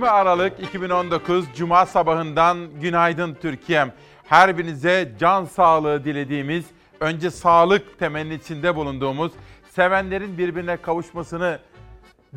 20 Aralık 2019 Cuma sabahından günaydın Türkiye'm. Her birinize can sağlığı dilediğimiz, önce sağlık temennisinde bulunduğumuz, sevenlerin birbirine kavuşmasını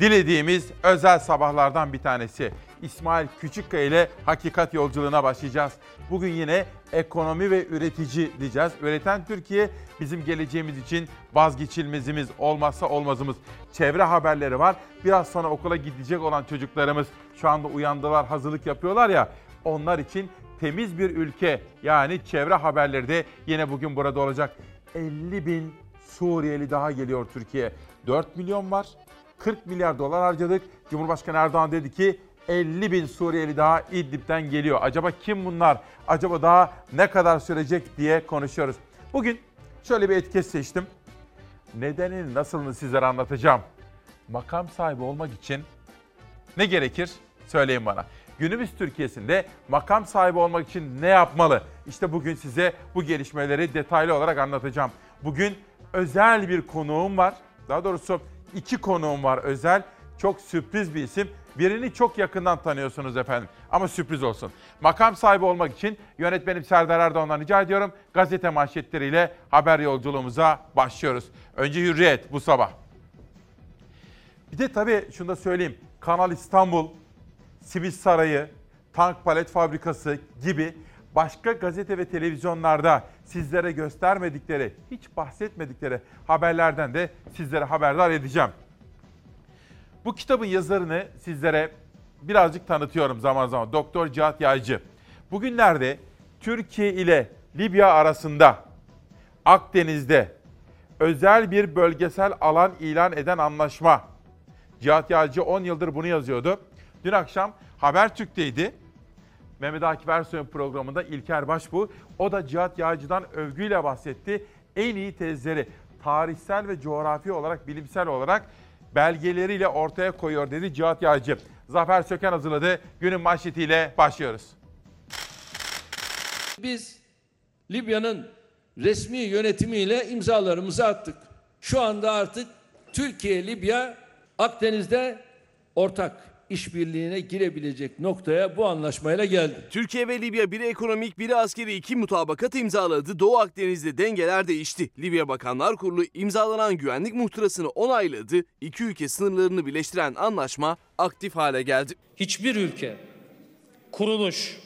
dilediğimiz özel sabahlardan bir tanesi. İsmail Küçükkaya ile hakikat yolculuğuna başlayacağız. Bugün yine ekonomi ve üretici diyeceğiz. Üreten Türkiye bizim geleceğimiz için vazgeçilmezimiz, olmazsa olmazımız. Çevre haberleri var. Biraz sonra okula gidecek olan çocuklarımız şu anda uyandılar, hazırlık yapıyorlar ya. Onlar için temiz bir ülke yani çevre haberleri de yine bugün burada olacak. 50 bin Suriyeli daha geliyor Türkiye. 4 milyon var. 40 milyar dolar harcadık. Cumhurbaşkanı Erdoğan dedi ki 50 bin Suriyeli daha İdlib'den geliyor. Acaba kim bunlar? Acaba daha ne kadar sürecek diye konuşuyoruz. Bugün şöyle bir etiket seçtim. Nedenini, nasılını sizlere anlatacağım. Makam sahibi olmak için ne gerekir? Söyleyin bana. Günümüz Türkiye'sinde makam sahibi olmak için ne yapmalı? İşte bugün size bu gelişmeleri detaylı olarak anlatacağım. Bugün özel bir konuğum var. Daha doğrusu iki konuğum var özel. Çok sürpriz bir isim. Birini çok yakından tanıyorsunuz efendim ama sürpriz olsun. Makam sahibi olmak için yönetmenim Serdar Erdoğan'dan rica ediyorum. Gazete manşetleriyle haber yolculuğumuza başlıyoruz. Önce Hürriyet bu sabah. Bir de tabii şunu da söyleyeyim. Kanal İstanbul, Sivil Sarayı, Tank Palet Fabrikası gibi başka gazete ve televizyonlarda sizlere göstermedikleri, hiç bahsetmedikleri haberlerden de sizlere haberdar edeceğim. Bu kitabın yazarını sizlere birazcık tanıtıyorum zaman zaman. Doktor Cihat Yaycı. Bugünlerde Türkiye ile Libya arasında Akdeniz'de özel bir bölgesel alan ilan eden anlaşma. Cihat Yaycı 10 yıldır bunu yazıyordu. Dün akşam Habertürk'teydi. Mehmet Akif Ersoy'un programında İlker Başbu. O da Cihat Yağcı'dan övgüyle bahsetti. En iyi tezleri tarihsel ve coğrafi olarak, bilimsel olarak belgeleriyle ortaya koyuyor dedi Cihat Yağcı. Zafer Söken hazırladı. Günün manşetiyle başlıyoruz. Biz Libya'nın resmi yönetimiyle imzalarımızı attık. Şu anda artık Türkiye, Libya Akdeniz'de ortak işbirliğine girebilecek noktaya bu anlaşmayla geldi. Türkiye ve Libya biri ekonomik biri askeri iki mutabakat imzaladı. Doğu Akdeniz'de dengeler değişti. Libya Bakanlar Kurulu imzalanan güvenlik muhtırasını onayladı. İki ülke sınırlarını birleştiren anlaşma aktif hale geldi. Hiçbir ülke kuruluş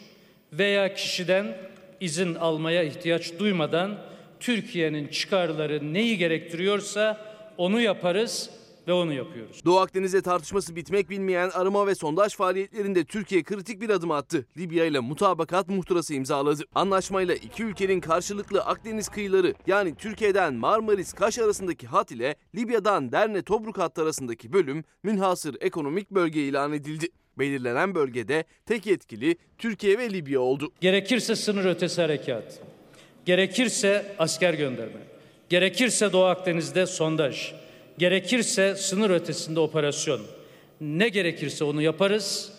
veya kişiden izin almaya ihtiyaç duymadan Türkiye'nin çıkarları neyi gerektiriyorsa onu yaparız ve onu yapıyoruz. Doğu Akdeniz'de tartışması bitmek bilmeyen arama ve sondaj faaliyetlerinde Türkiye kritik bir adım attı. Libya ile mutabakat muhtırası imzaladı. Anlaşmayla iki ülkenin karşılıklı Akdeniz kıyıları yani Türkiye'den Marmaris Kaş arasındaki hat ile Libya'dan Derne Tobruk hattı arasındaki bölüm münhasır ekonomik bölge ilan edildi. Belirlenen bölgede tek yetkili Türkiye ve Libya oldu. Gerekirse sınır ötesi harekat, gerekirse asker gönderme, gerekirse Doğu Akdeniz'de sondaj, Gerekirse sınır ötesinde operasyon. Ne gerekirse onu yaparız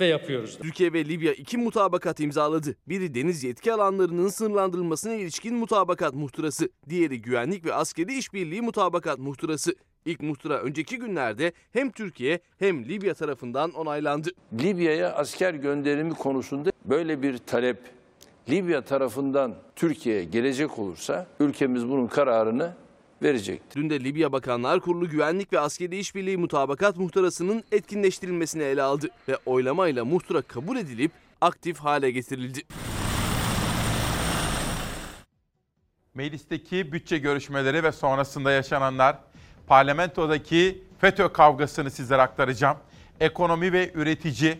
ve yapıyoruz. Da. Türkiye ve Libya iki mutabakat imzaladı. Biri deniz yetki alanlarının sınırlandırılmasına ilişkin mutabakat muhtırası, diğeri güvenlik ve askeri işbirliği mutabakat muhtırası. İlk muhtıra önceki günlerde hem Türkiye hem Libya tarafından onaylandı. Libya'ya asker gönderimi konusunda böyle bir talep Libya tarafından Türkiye'ye gelecek olursa ülkemiz bunun kararını verecektir. Dün de Libya Bakanlar Kurulu Güvenlik ve Askeri İşbirliği Mutabakat Muhtırası'nın etkinleştirilmesini ele aldı ve oylamayla muhtıra kabul edilip aktif hale getirildi. Meclisteki bütçe görüşmeleri ve sonrasında yaşananlar, parlamentodaki FETÖ kavgasını sizlere aktaracağım. Ekonomi ve üretici,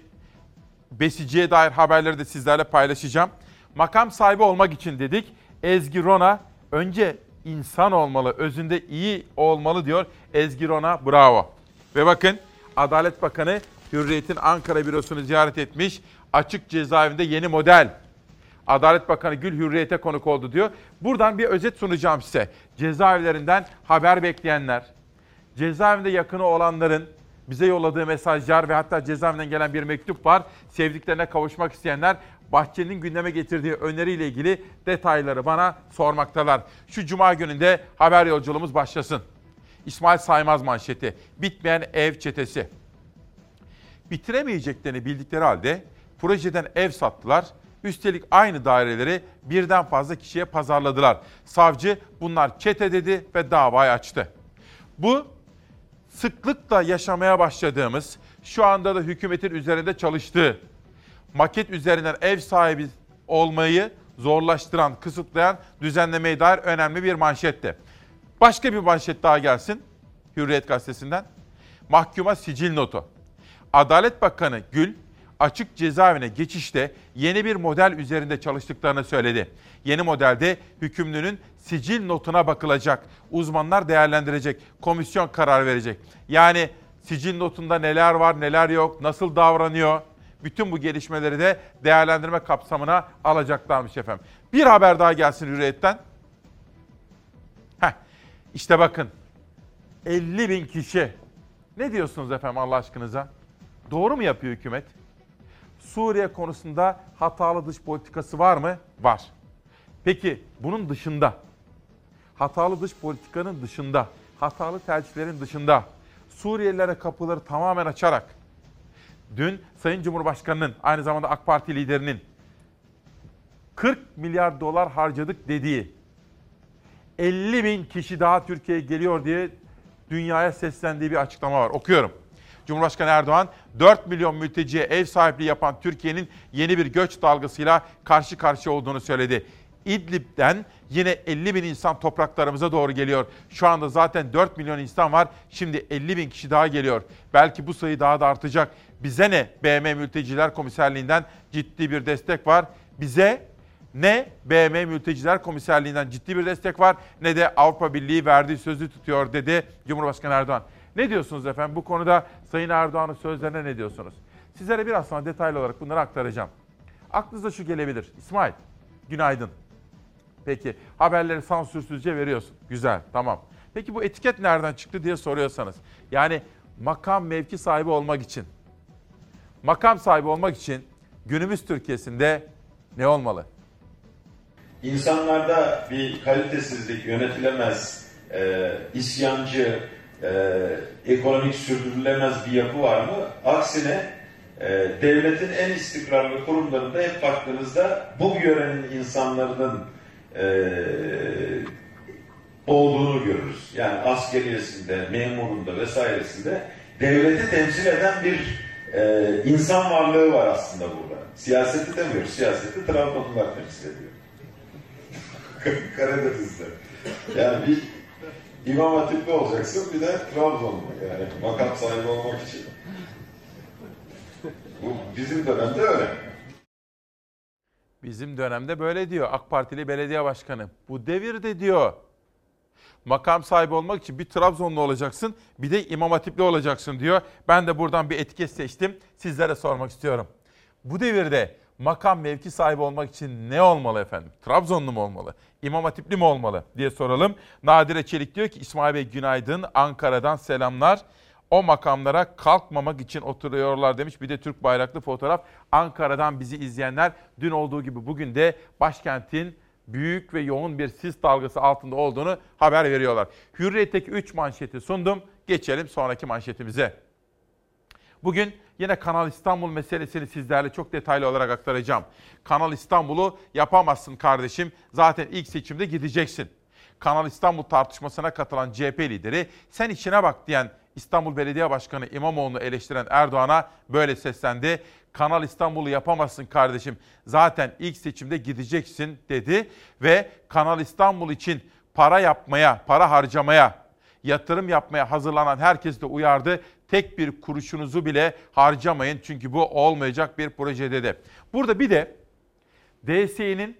besiciye dair haberleri de sizlerle paylaşacağım. Makam sahibi olmak için dedik. Ezgi Rona önce insan olmalı, özünde iyi olmalı diyor Ezgi Rona. Bravo. Ve bakın Adalet Bakanı Hürriyet'in Ankara bürosunu ziyaret etmiş. Açık cezaevinde yeni model. Adalet Bakanı Gül Hürriyet'e konuk oldu diyor. Buradan bir özet sunacağım size. Cezaevlerinden haber bekleyenler, cezaevinde yakını olanların bize yolladığı mesajlar ve hatta cezaevinden gelen bir mektup var. Sevdiklerine kavuşmak isteyenler Bahçeli'nin gündeme getirdiği öneriyle ilgili detayları bana sormaktalar. Şu cuma gününde haber yolculuğumuz başlasın. İsmail Saymaz manşeti. Bitmeyen ev çetesi. Bitiremeyeceklerini bildikleri halde projeden ev sattılar. Üstelik aynı daireleri birden fazla kişiye pazarladılar. Savcı bunlar çete dedi ve davayı açtı. Bu sıklıkla yaşamaya başladığımız, şu anda da hükümetin üzerinde çalıştığı, maket üzerinden ev sahibi olmayı zorlaştıran, kısıtlayan düzenlemeye dair önemli bir manşetti. Başka bir manşet daha gelsin Hürriyet gazetesinden. Mahkuma sicil notu. Adalet Bakanı Gül, açık cezaevine geçişte yeni bir model üzerinde çalıştıklarını söyledi. Yeni modelde hükümlünün sicil notuna bakılacak. Uzmanlar değerlendirecek. Komisyon karar verecek. Yani sicil notunda neler var, neler yok, nasıl davranıyor? Bütün bu gelişmeleri de değerlendirme kapsamına alacaklarmış efendim. Bir haber daha gelsin Hürriyet'ten. Heh, işte bakın 50 bin kişi. Ne diyorsunuz efendim Allah aşkınıza? Doğru mu yapıyor hükümet? Suriye konusunda hatalı dış politikası var mı? Var. Peki bunun dışında, hatalı dış politikanın dışında, hatalı tercihlerin dışında Suriyelilere kapıları tamamen açarak dün Sayın Cumhurbaşkanı'nın aynı zamanda AK Parti liderinin 40 milyar dolar harcadık dediği 50 bin kişi daha Türkiye'ye geliyor diye dünyaya seslendiği bir açıklama var. Okuyorum. Cumhurbaşkanı Erdoğan 4 milyon mülteciye ev sahipliği yapan Türkiye'nin yeni bir göç dalgasıyla karşı karşıya olduğunu söyledi. İdlib'den yine 50 bin insan topraklarımıza doğru geliyor. Şu anda zaten 4 milyon insan var. Şimdi 50 bin kişi daha geliyor. Belki bu sayı daha da artacak. Bize ne BM Mülteciler Komiserliği'nden ciddi bir destek var. Bize ne BM Mülteciler Komiserliği'nden ciddi bir destek var ne de Avrupa Birliği verdiği sözü tutuyor dedi Cumhurbaşkanı Erdoğan. Ne diyorsunuz efendim? Bu konuda Sayın Erdoğan'ın sözlerine ne diyorsunuz? Sizlere biraz sonra detaylı olarak bunları aktaracağım. Aklınıza şu gelebilir. İsmail, günaydın. Peki, haberleri sansürsüzce veriyorsun. Güzel, tamam. Peki bu etiket nereden çıktı diye soruyorsanız. Yani makam mevki sahibi olmak için, makam sahibi olmak için günümüz Türkiye'sinde ne olmalı? İnsanlarda bir kalitesizlik, yönetilemez, e, isyancı, e, ekonomik sürdürülemez bir yapı var mı? Aksine e, devletin en istikrarlı kurumlarında hep baktığınızda bu yörenin insanların e, olduğunu görürüz. Yani askeriyesinde, memurunda vesairesinde devleti temsil eden bir e, insan varlığı var aslında burada. Siyaseti demiyoruz, siyaseti Trabzonlular temsil ediyor. Karadeniz'de. Yani bir İmam Hatipli olacaksın bir de Trabzonlu yani makam sahibi olmak için. Bu bizim dönemde öyle. Bizim dönemde böyle diyor AK Partili belediye başkanı. Bu devirde diyor makam sahibi olmak için bir Trabzonlu olacaksın bir de İmam Hatipli olacaksın diyor. Ben de buradan bir etiket seçtim sizlere sormak istiyorum. Bu devirde makam mevki sahibi olmak için ne olmalı efendim? Trabzonlu mu olmalı? İmam Hatipli mi olmalı diye soralım. Nadire Çelik diyor ki İsmail Bey günaydın Ankara'dan selamlar. O makamlara kalkmamak için oturuyorlar demiş. Bir de Türk bayraklı fotoğraf. Ankara'dan bizi izleyenler dün olduğu gibi bugün de başkentin büyük ve yoğun bir sis dalgası altında olduğunu haber veriyorlar. Hürriyet'teki 3 manşeti sundum. Geçelim sonraki manşetimize. Bugün yine Kanal İstanbul meselesini sizlerle çok detaylı olarak aktaracağım. Kanal İstanbul'u yapamazsın kardeşim. Zaten ilk seçimde gideceksin. Kanal İstanbul tartışmasına katılan CHP lideri sen işine bak diyen İstanbul Belediye Başkanı İmamoğlu'nu eleştiren Erdoğan'a böyle seslendi. Kanal İstanbul'u yapamazsın kardeşim. Zaten ilk seçimde gideceksin dedi ve Kanal İstanbul için para yapmaya, para harcamaya, yatırım yapmaya hazırlanan herkes de uyardı. Tek bir kuruşunuzu bile harcamayın çünkü bu olmayacak bir proje dedi. Burada bir de DSİ'nin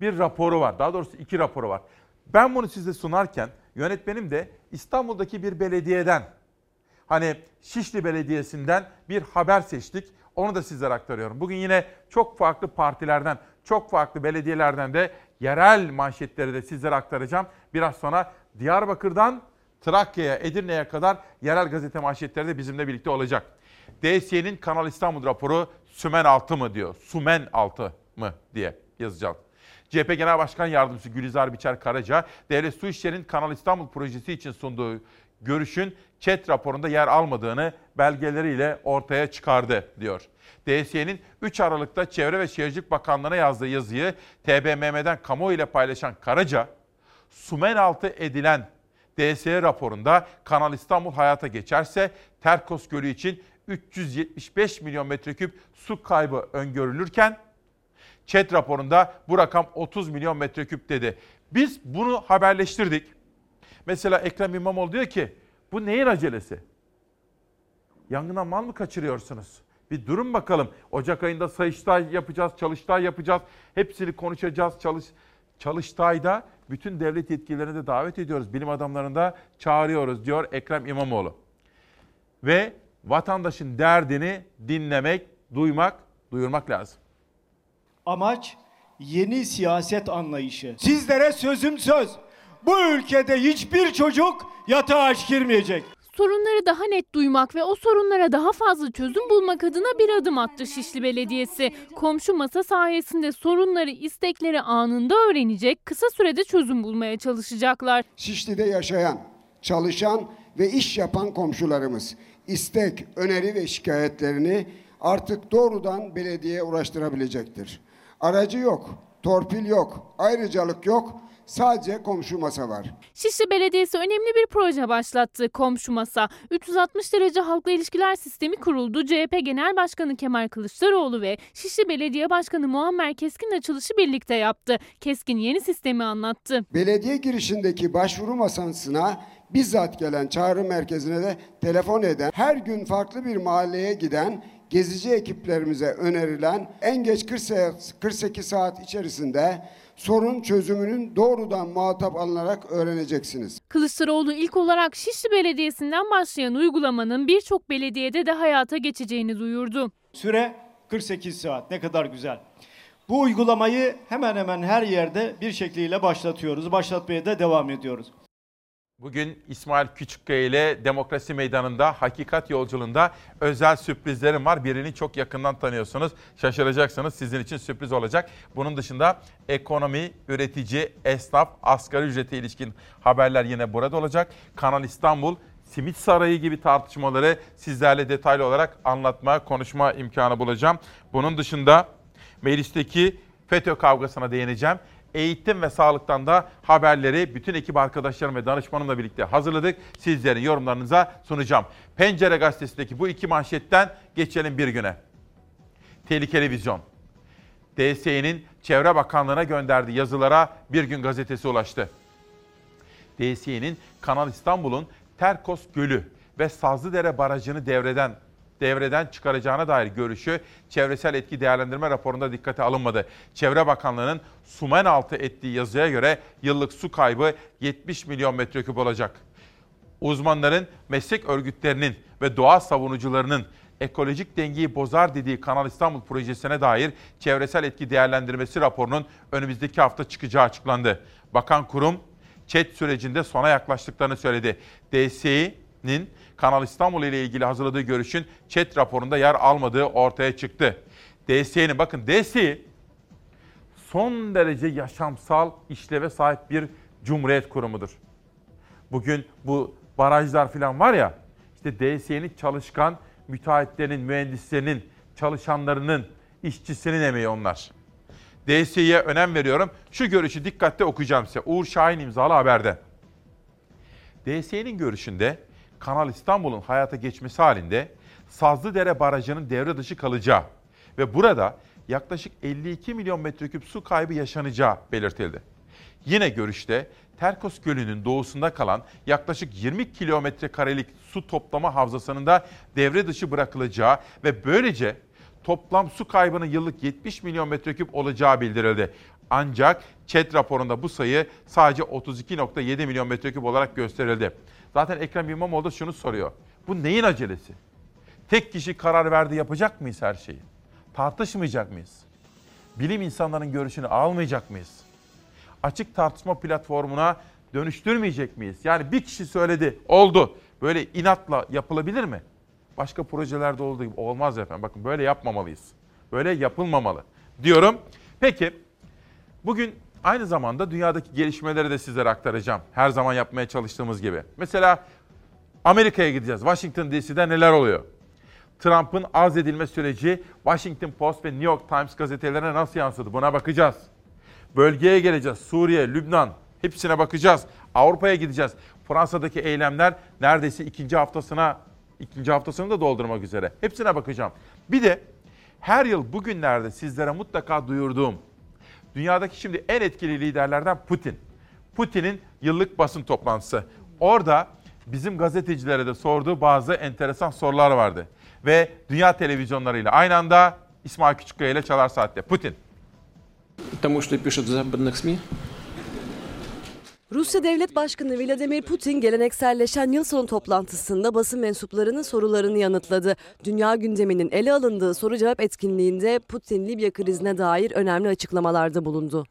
bir raporu var. Daha doğrusu iki raporu var. Ben bunu size sunarken yönetmenim de İstanbul'daki bir belediyeden hani Şişli Belediyesi'nden bir haber seçtik. Onu da sizlere aktarıyorum. Bugün yine çok farklı partilerden, çok farklı belediyelerden de yerel manşetleri de sizlere aktaracağım. Biraz sonra Diyarbakır'dan Trakya'ya, Edirne'ye kadar yerel gazete manşetleri de bizimle birlikte olacak. DSY'nin Kanal İstanbul raporu Sümen altı mı diyor. Sümen altı mı diye yazacağım. CHP Genel Başkan Yardımcısı Gülizar Biçer Karaca, Devlet Su İşleri'nin Kanal İstanbul projesi için sunduğu görüşün ÇED raporunda yer almadığını belgeleriyle ortaya çıkardı diyor. DSY'nin 3 Aralık'ta Çevre ve Şehircilik Bakanlığı'na yazdığı yazıyı TBMM'den kamuoyu ile paylaşan Karaca, sumen altı edilen DSY raporunda Kanal İstanbul hayata geçerse Terkos Gölü için 375 milyon metreküp su kaybı öngörülürken ÇED raporunda bu rakam 30 milyon metreküp dedi. Biz bunu haberleştirdik. Mesela Ekrem İmamoğlu diyor ki bu neyin acelesi? Yangına mal mı kaçırıyorsunuz? Bir durun bakalım. Ocak ayında Sayıştay yapacağız, Çalıştay yapacağız. Hepsini konuşacağız. Çalış, Çalıştay'da bütün devlet yetkililerini de davet ediyoruz. Bilim adamlarını da çağırıyoruz diyor Ekrem İmamoğlu. Ve vatandaşın derdini dinlemek, duymak, duyurmak lazım. Amaç yeni siyaset anlayışı. Sizlere sözüm söz. Bu ülkede hiçbir çocuk yatağa aç girmeyecek. Sorunları daha net duymak ve o sorunlara daha fazla çözüm bulmak adına bir adım attı Şişli Belediyesi. Komşu masa sayesinde sorunları, istekleri anında öğrenecek, kısa sürede çözüm bulmaya çalışacaklar. Şişli'de yaşayan, çalışan ve iş yapan komşularımız istek, öneri ve şikayetlerini artık doğrudan belediyeye ulaştırabilecektir. Aracı yok, torpil yok, ayrıcalık yok, sadece komşu masa var. Şişli Belediyesi önemli bir proje başlattı. Komşu Masa. 360 derece halkla ilişkiler sistemi kuruldu. CHP Genel Başkanı Kemal Kılıçdaroğlu ve Şişli Belediye Başkanı Muammer Keskin açılışı birlikte yaptı. Keskin yeni sistemi anlattı. Belediye girişindeki başvuru masasına bizzat gelen çağrı merkezine de telefon eden, her gün farklı bir mahalleye giden gezici ekiplerimize önerilen en geç 48 saat içerisinde sorun çözümünün doğrudan muhatap alınarak öğreneceksiniz. Kılıçdaroğlu ilk olarak Şişli Belediyesi'nden başlayan uygulamanın birçok belediyede de hayata geçeceğini duyurdu. Süre 48 saat. Ne kadar güzel. Bu uygulamayı hemen hemen her yerde bir şekliyle başlatıyoruz. Başlatmaya da devam ediyoruz. Bugün İsmail Küçükkaya ile Demokrasi Meydanı'nda Hakikat Yolculuğunda özel sürprizlerim var. Birini çok yakından tanıyorsunuz. Şaşıracaksınız. Sizin için sürpriz olacak. Bunun dışında ekonomi, üretici, esnaf, asgari ücrete ilişkin haberler yine burada olacak. Kanal İstanbul, Simit Sarayı gibi tartışmaları sizlerle detaylı olarak anlatma, konuşma imkanı bulacağım. Bunun dışında meclisteki FETÖ kavgasına değineceğim eğitim ve sağlıktan da haberleri bütün ekip arkadaşlarım ve danışmanımla birlikte hazırladık. Sizlerin yorumlarınıza sunacağım. Pencere gazetesindeki bu iki manşetten geçelim bir güne. Tehlikeli vizyon. DSE'nin Çevre Bakanlığı'na gönderdiği yazılara Bir Gün gazetesi ulaştı. DSE'nin Kanal İstanbul'un Terkos Gölü ve Sazlıdere Barajı'nı devreden devreden çıkaracağına dair görüşü çevresel etki değerlendirme raporunda dikkate alınmadı. Çevre Bakanlığı'nın sumen altı ettiği yazıya göre yıllık su kaybı 70 milyon metreküp olacak. Uzmanların, meslek örgütlerinin ve doğa savunucularının ekolojik dengeyi bozar dediği Kanal İstanbul projesine dair çevresel etki değerlendirmesi raporunun önümüzdeki hafta çıkacağı açıklandı. Bakan kurum ÇED sürecinde sona yaklaştıklarını söyledi. DSİ'nin Kanal İstanbul ile ilgili hazırladığı görüşün ÇED raporunda yer almadığı ortaya çıktı. DSİ'nin bakın DSİ son derece yaşamsal işleve sahip bir cumhuriyet kurumudur. Bugün bu barajlar falan var ya işte DSİ'nin çalışkan müteahhitlerinin, mühendislerinin, çalışanlarının, işçisinin emeği onlar. DSİ'ye önem veriyorum. Şu görüşü dikkatle okuyacağım size. Uğur Şahin imzalı haberde. DSİ'nin görüşünde Kanal İstanbul'un hayata geçmesi halinde Sazlıdere Barajı'nın devre dışı kalacağı ve burada yaklaşık 52 milyon metreküp su kaybı yaşanacağı belirtildi. Yine görüşte Terkos Gölü'nün doğusunda kalan yaklaşık 20 kilometre karelik su toplama havzasının da devre dışı bırakılacağı ve böylece toplam su kaybının yıllık 70 milyon metreküp olacağı bildirildi. Ancak ÇED raporunda bu sayı sadece 32.7 milyon metreküp olarak gösterildi. Zaten Ekrem İmamoğlu da şunu soruyor. Bu neyin acelesi? Tek kişi karar verdi yapacak mıyız her şeyi? Tartışmayacak mıyız? Bilim insanların görüşünü almayacak mıyız? Açık tartışma platformuna dönüştürmeyecek miyiz? Yani bir kişi söyledi, oldu. Böyle inatla yapılabilir mi? Başka projelerde olduğu gibi olmaz efendim. Bakın böyle yapmamalıyız. Böyle yapılmamalı diyorum. Peki bugün aynı zamanda dünyadaki gelişmeleri de sizlere aktaracağım. Her zaman yapmaya çalıştığımız gibi. Mesela Amerika'ya gideceğiz. Washington DC'de neler oluyor? Trump'ın azledilme süreci Washington Post ve New York Times gazetelerine nasıl yansıdı? Buna bakacağız. Bölgeye geleceğiz. Suriye, Lübnan hepsine bakacağız. Avrupa'ya gideceğiz. Fransa'daki eylemler neredeyse ikinci haftasına ikinci haftasını da doldurmak üzere. Hepsine bakacağım. Bir de her yıl bugünlerde sizlere mutlaka duyurduğum dünyadaki şimdi en etkili liderlerden Putin. Putin'in yıllık basın toplantısı. Orada bizim gazetecilere de sorduğu bazı enteresan sorular vardı. Ve dünya televizyonlarıyla aynı anda İsmail Küçükkaya ile Çalar Saat'te. Putin. Тому, что пишут в западных СМИ, Rusya Devlet Başkanı Vladimir Putin gelenekselleşen yıl sonu toplantısında basın mensuplarının sorularını yanıtladı. Dünya gündeminin ele alındığı soru cevap etkinliğinde Putin Libya krizine dair önemli açıklamalarda bulundu.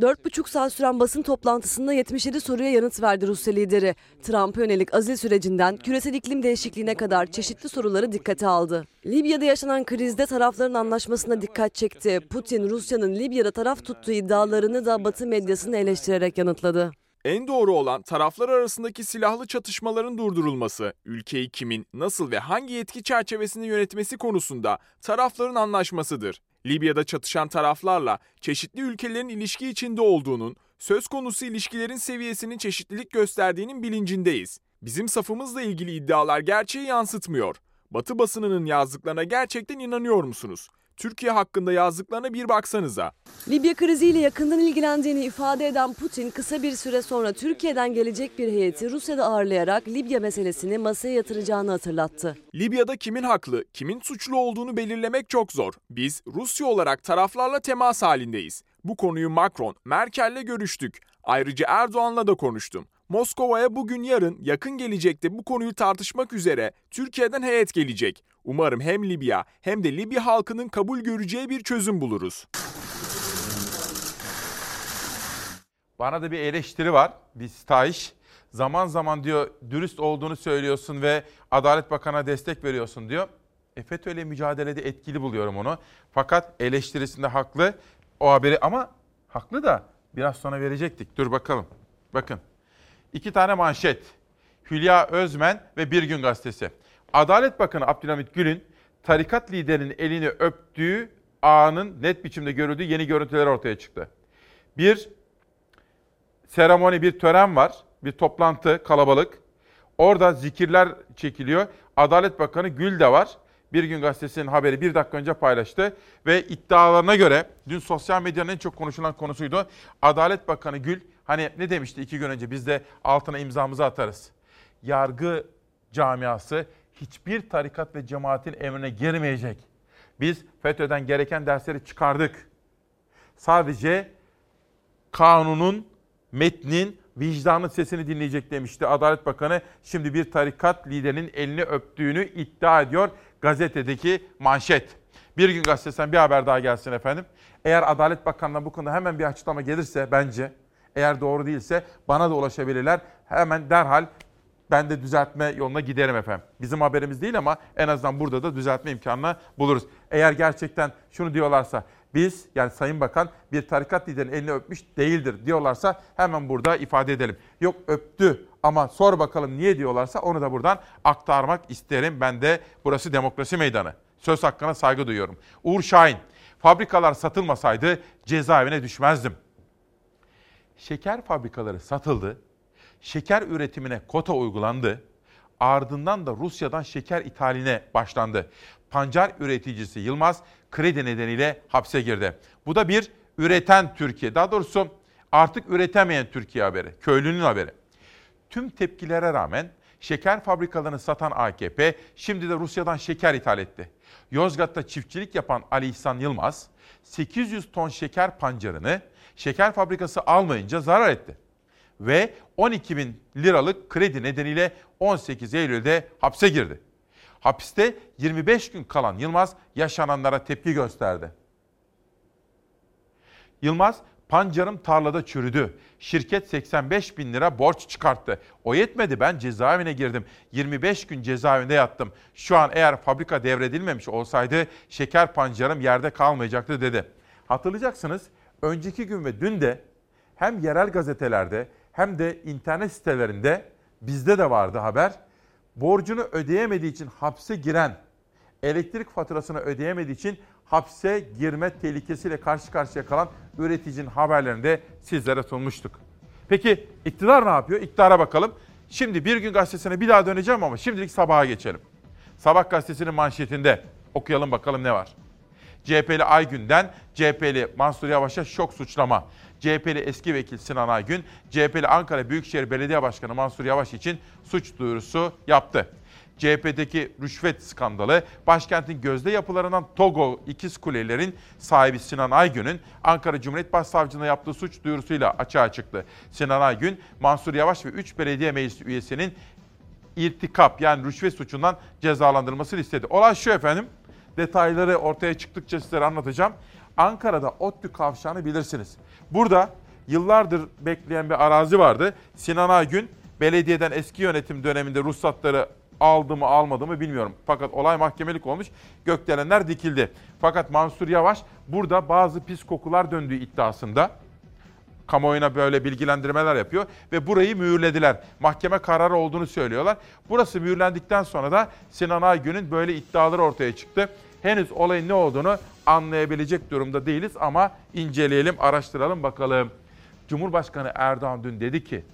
Dört buçuk saat süren basın toplantısında 77 soruya yanıt verdi Rusya lideri. Trump'a yönelik azil sürecinden küresel iklim değişikliğine kadar çeşitli soruları dikkate aldı. Libya'da yaşanan krizde tarafların anlaşmasına dikkat çekti. Putin, Rusya'nın Libya'da taraf tuttuğu iddialarını da Batı medyasını eleştirerek yanıtladı. En doğru olan taraflar arasındaki silahlı çatışmaların durdurulması, ülkeyi kimin, nasıl ve hangi yetki çerçevesinde yönetmesi konusunda tarafların anlaşmasıdır. Libya'da çatışan taraflarla çeşitli ülkelerin ilişki içinde olduğunun, söz konusu ilişkilerin seviyesinin çeşitlilik gösterdiğinin bilincindeyiz. Bizim safımızla ilgili iddialar gerçeği yansıtmıyor. Batı basınının yazdıklarına gerçekten inanıyor musunuz? Türkiye hakkında yazdıklarına bir baksanıza. Libya kriziyle yakından ilgilendiğini ifade eden Putin kısa bir süre sonra Türkiye'den gelecek bir heyeti Rusya'da ağırlayarak Libya meselesini masaya yatıracağını hatırlattı. Libya'da kimin haklı, kimin suçlu olduğunu belirlemek çok zor. Biz Rusya olarak taraflarla temas halindeyiz. Bu konuyu Macron, Merkel'le görüştük. Ayrıca Erdoğan'la da konuştum. Moskova'ya bugün yarın yakın gelecekte bu konuyu tartışmak üzere Türkiye'den heyet gelecek. Umarım hem Libya hem de Libya halkının kabul göreceği bir çözüm buluruz. Bana da bir eleştiri var. Bir staj. Zaman zaman diyor dürüst olduğunu söylüyorsun ve Adalet Bakanı'na destek veriyorsun diyor. E FETÖ'yle mücadelede etkili buluyorum onu. Fakat eleştirisinde haklı. O haberi ama haklı da biraz sonra verecektik. Dur bakalım. Bakın. İki tane manşet. Hülya Özmen ve Bir Gün Gazetesi. Adalet Bakanı Abdülhamit Gül'ün tarikat liderinin elini öptüğü anın net biçimde görüldüğü yeni görüntüler ortaya çıktı. Bir seremoni, bir tören var. Bir toplantı, kalabalık. Orada zikirler çekiliyor. Adalet Bakanı Gül de var. Bir gün gazetesinin haberi bir dakika önce paylaştı. Ve iddialarına göre dün sosyal medyanın en çok konuşulan konusuydu. Adalet Bakanı Gül hani ne demişti iki gün önce biz de altına imzamızı atarız. Yargı camiası hiçbir tarikat ve cemaatin emrine girmeyecek. Biz FETÖ'den gereken dersleri çıkardık. Sadece kanunun, metnin, vicdanın sesini dinleyecek demişti Adalet Bakanı. Şimdi bir tarikat liderinin elini öptüğünü iddia ediyor gazetedeki manşet. Bir gün gazetesinden bir haber daha gelsin efendim. Eğer Adalet Bakanı'na bu konuda hemen bir açıklama gelirse bence eğer doğru değilse bana da ulaşabilirler. Hemen derhal ben de düzeltme yoluna giderim efendim. Bizim haberimiz değil ama en azından burada da düzeltme imkanını buluruz. Eğer gerçekten şunu diyorlarsa biz yani Sayın Bakan bir tarikat liderinin elini öpmüş değildir diyorlarsa hemen burada ifade edelim. Yok öptü ama sor bakalım niye diyorlarsa onu da buradan aktarmak isterim. Ben de burası demokrasi meydanı. Söz hakkına saygı duyuyorum. Uğur Şahin, fabrikalar satılmasaydı cezaevine düşmezdim. Şeker fabrikaları satıldı, şeker üretimine kota uygulandı, ardından da Rusya'dan şeker ithaline başlandı. Pancar üreticisi Yılmaz kredi nedeniyle hapse girdi. Bu da bir üreten Türkiye, daha doğrusu artık üretemeyen Türkiye haberi, köylünün haberi. Tüm tepkilere rağmen şeker fabrikalarını satan AKP şimdi de Rusya'dan şeker ithal etti. Yozgat'ta çiftçilik yapan Ali İhsan Yılmaz 800 ton şeker pancarını şeker fabrikası almayınca zarar etti. Ve 12 bin liralık kredi nedeniyle 18 Eylül'de hapse girdi. Hapiste 25 gün kalan Yılmaz yaşananlara tepki gösterdi. Yılmaz, pancarım tarlada çürüdü. Şirket 85 bin lira borç çıkarttı. O yetmedi ben cezaevine girdim. 25 gün cezaevinde yattım. Şu an eğer fabrika devredilmemiş olsaydı şeker pancarım yerde kalmayacaktı dedi. Hatırlayacaksınız önceki gün ve dün de hem yerel gazetelerde hem de internet sitelerinde bizde de vardı haber. Borcunu ödeyemediği için hapse giren, elektrik faturasını ödeyemediği için hapse girme tehlikesiyle karşı karşıya kalan üreticinin haberlerini de sizlere sunmuştuk. Peki iktidar ne yapıyor? İktidara bakalım. Şimdi Bir Gün Gazetesi'ne bir daha döneceğim ama şimdilik sabaha geçelim. Sabah gazetesinin manşetinde okuyalım bakalım ne var. CHP'li Aygün'den CHP'li Mansur Yavaş'a şok suçlama. CHP'li eski vekil Sinan Aygün, CHP'li Ankara Büyükşehir Belediye Başkanı Mansur Yavaş için suç duyurusu yaptı. CHP'deki rüşvet skandalı, başkentin gözde yapılarından Togo İkiz Kulelerin sahibi Sinan Aygün'ün Ankara Cumhuriyet Başsavcılığına yaptığı suç duyurusuyla açığa çıktı. Sinan Aygün, Mansur Yavaş ve 3 belediye meclisi üyesinin irtikap yani rüşvet suçundan cezalandırılmasını istedi. Olay şu efendim, detayları ortaya çıktıkça sizlere anlatacağım. Ankara'da ODTÜ kavşağını bilirsiniz. Burada yıllardır bekleyen bir arazi vardı. Sinan Aygün belediyeden eski yönetim döneminde ruhsatları aldı mı almadı mı bilmiyorum. Fakat olay mahkemelik olmuş. Gökdelenler dikildi. Fakat Mansur Yavaş burada bazı pis kokular döndüğü iddiasında kamuoyuna böyle bilgilendirmeler yapıyor ve burayı mühürlediler. Mahkeme kararı olduğunu söylüyorlar. Burası mühürlendikten sonra da Sinan Aygün'ün böyle iddiaları ortaya çıktı. Henüz olayın ne olduğunu anlayabilecek durumda değiliz ama inceleyelim, araştıralım bakalım. Cumhurbaşkanı Erdoğan dün dedi ki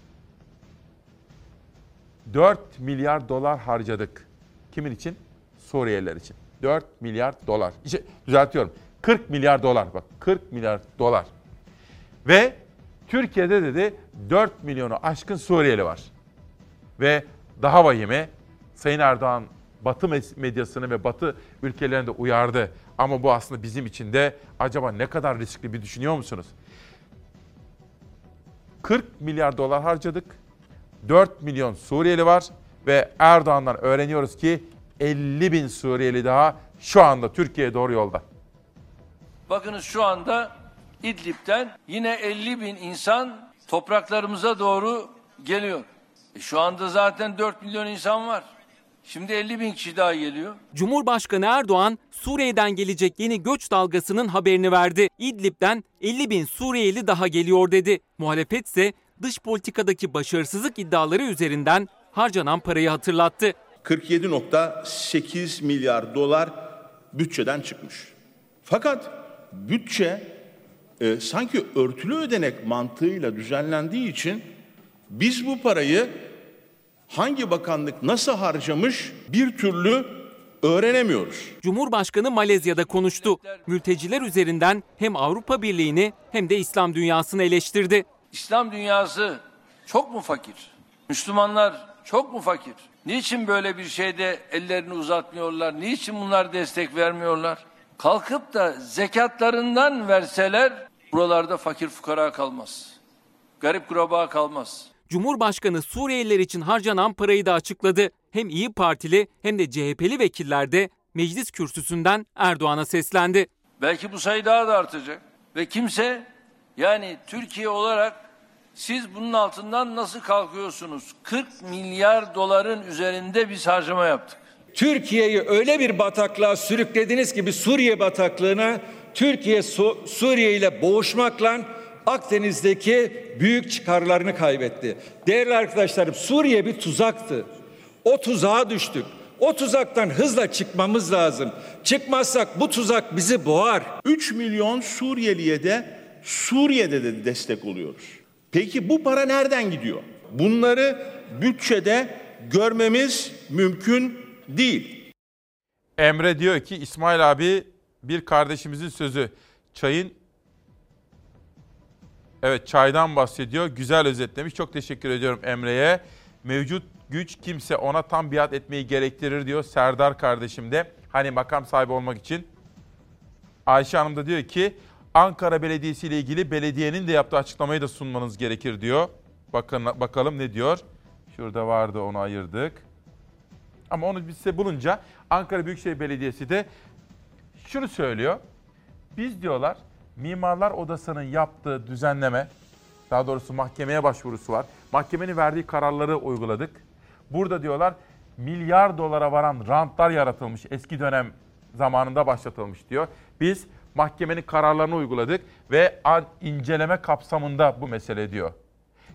4 milyar dolar harcadık. Kimin için? Suriyeliler için. 4 milyar dolar. İşte, düzeltiyorum. 40 milyar dolar. Bak 40 milyar dolar. Ve Türkiye'de dedi 4 milyonu aşkın Suriyeli var. Ve daha vahimi Sayın Erdoğan Batı medyasını ve Batı ülkelerini de uyardı. Ama bu aslında bizim için de acaba ne kadar riskli bir düşünüyor musunuz? 40 milyar dolar harcadık. 4 milyon Suriyeli var ve Erdoğan'dan öğreniyoruz ki 50 bin Suriyeli daha şu anda Türkiye'ye doğru yolda. Bakınız şu anda İdlib'den yine 50 bin insan topraklarımıza doğru geliyor. E şu anda zaten 4 milyon insan var. Şimdi 50 bin kişi daha geliyor. Cumhurbaşkanı Erdoğan Suriye'den gelecek yeni göç dalgasının haberini verdi. İdlib'den 50 bin Suriyeli daha geliyor dedi. Muhalefet ise dış politikadaki başarısızlık iddiaları üzerinden harcanan parayı hatırlattı. 47.8 milyar dolar bütçeden çıkmış. Fakat bütçe e, sanki örtülü ödenek mantığıyla düzenlendiği için biz bu parayı hangi bakanlık nasıl harcamış bir türlü öğrenemiyoruz. Cumhurbaşkanı Malezya'da konuştu. Mülteciler üzerinden hem Avrupa Birliği'ni hem de İslam dünyasını eleştirdi. İslam dünyası çok mu fakir? Müslümanlar çok mu fakir? Niçin böyle bir şeyde ellerini uzatmıyorlar? Niçin bunlar destek vermiyorlar? Kalkıp da zekatlarından verseler buralarda fakir fukara kalmaz. Garip kuraba kalmaz. Cumhurbaşkanı Suriyeliler için harcanan parayı da açıkladı. Hem İyi Partili hem de CHP'li vekiller de meclis kürsüsünden Erdoğan'a seslendi. Belki bu sayı daha da artacak. Ve kimse yani Türkiye olarak siz bunun altından nasıl kalkıyorsunuz? 40 milyar doların üzerinde biz harcama yaptık. Türkiye'yi öyle bir bataklığa sürüklediniz ki bir Suriye bataklığına Türkiye Su- Suriye ile boğuşmakla Akdeniz'deki büyük çıkarlarını kaybetti. Değerli arkadaşlarım Suriye bir tuzaktı. O tuzağa düştük. O tuzaktan hızla çıkmamız lazım. Çıkmazsak bu tuzak bizi boğar. 3 milyon Suriyeliye de Suriye'de de destek oluyoruz. Peki bu para nereden gidiyor? Bunları bütçede görmemiz mümkün değil. Emre diyor ki İsmail abi bir kardeşimizin sözü. Çayın Evet çaydan bahsediyor. Güzel özetlemiş. Çok teşekkür ediyorum Emre'ye. Mevcut güç kimse ona tam biat etmeyi gerektirir diyor Serdar kardeşim de. Hani makam sahibi olmak için. Ayşe Hanım da diyor ki Ankara Belediyesi ile ilgili belediyenin de yaptığı açıklamayı da sunmanız gerekir diyor. Bakın bakalım ne diyor. Şurada vardı onu ayırdık. Ama onu biz size bulunca Ankara Büyükşehir Belediyesi de şunu söylüyor. Biz diyorlar Mimarlar Odası'nın yaptığı düzenleme, daha doğrusu mahkemeye başvurusu var. Mahkemenin verdiği kararları uyguladık. Burada diyorlar milyar dolara varan rantlar yaratılmış eski dönem zamanında başlatılmış diyor. Biz mahkemenin kararlarını uyguladık ve inceleme kapsamında bu mesele diyor.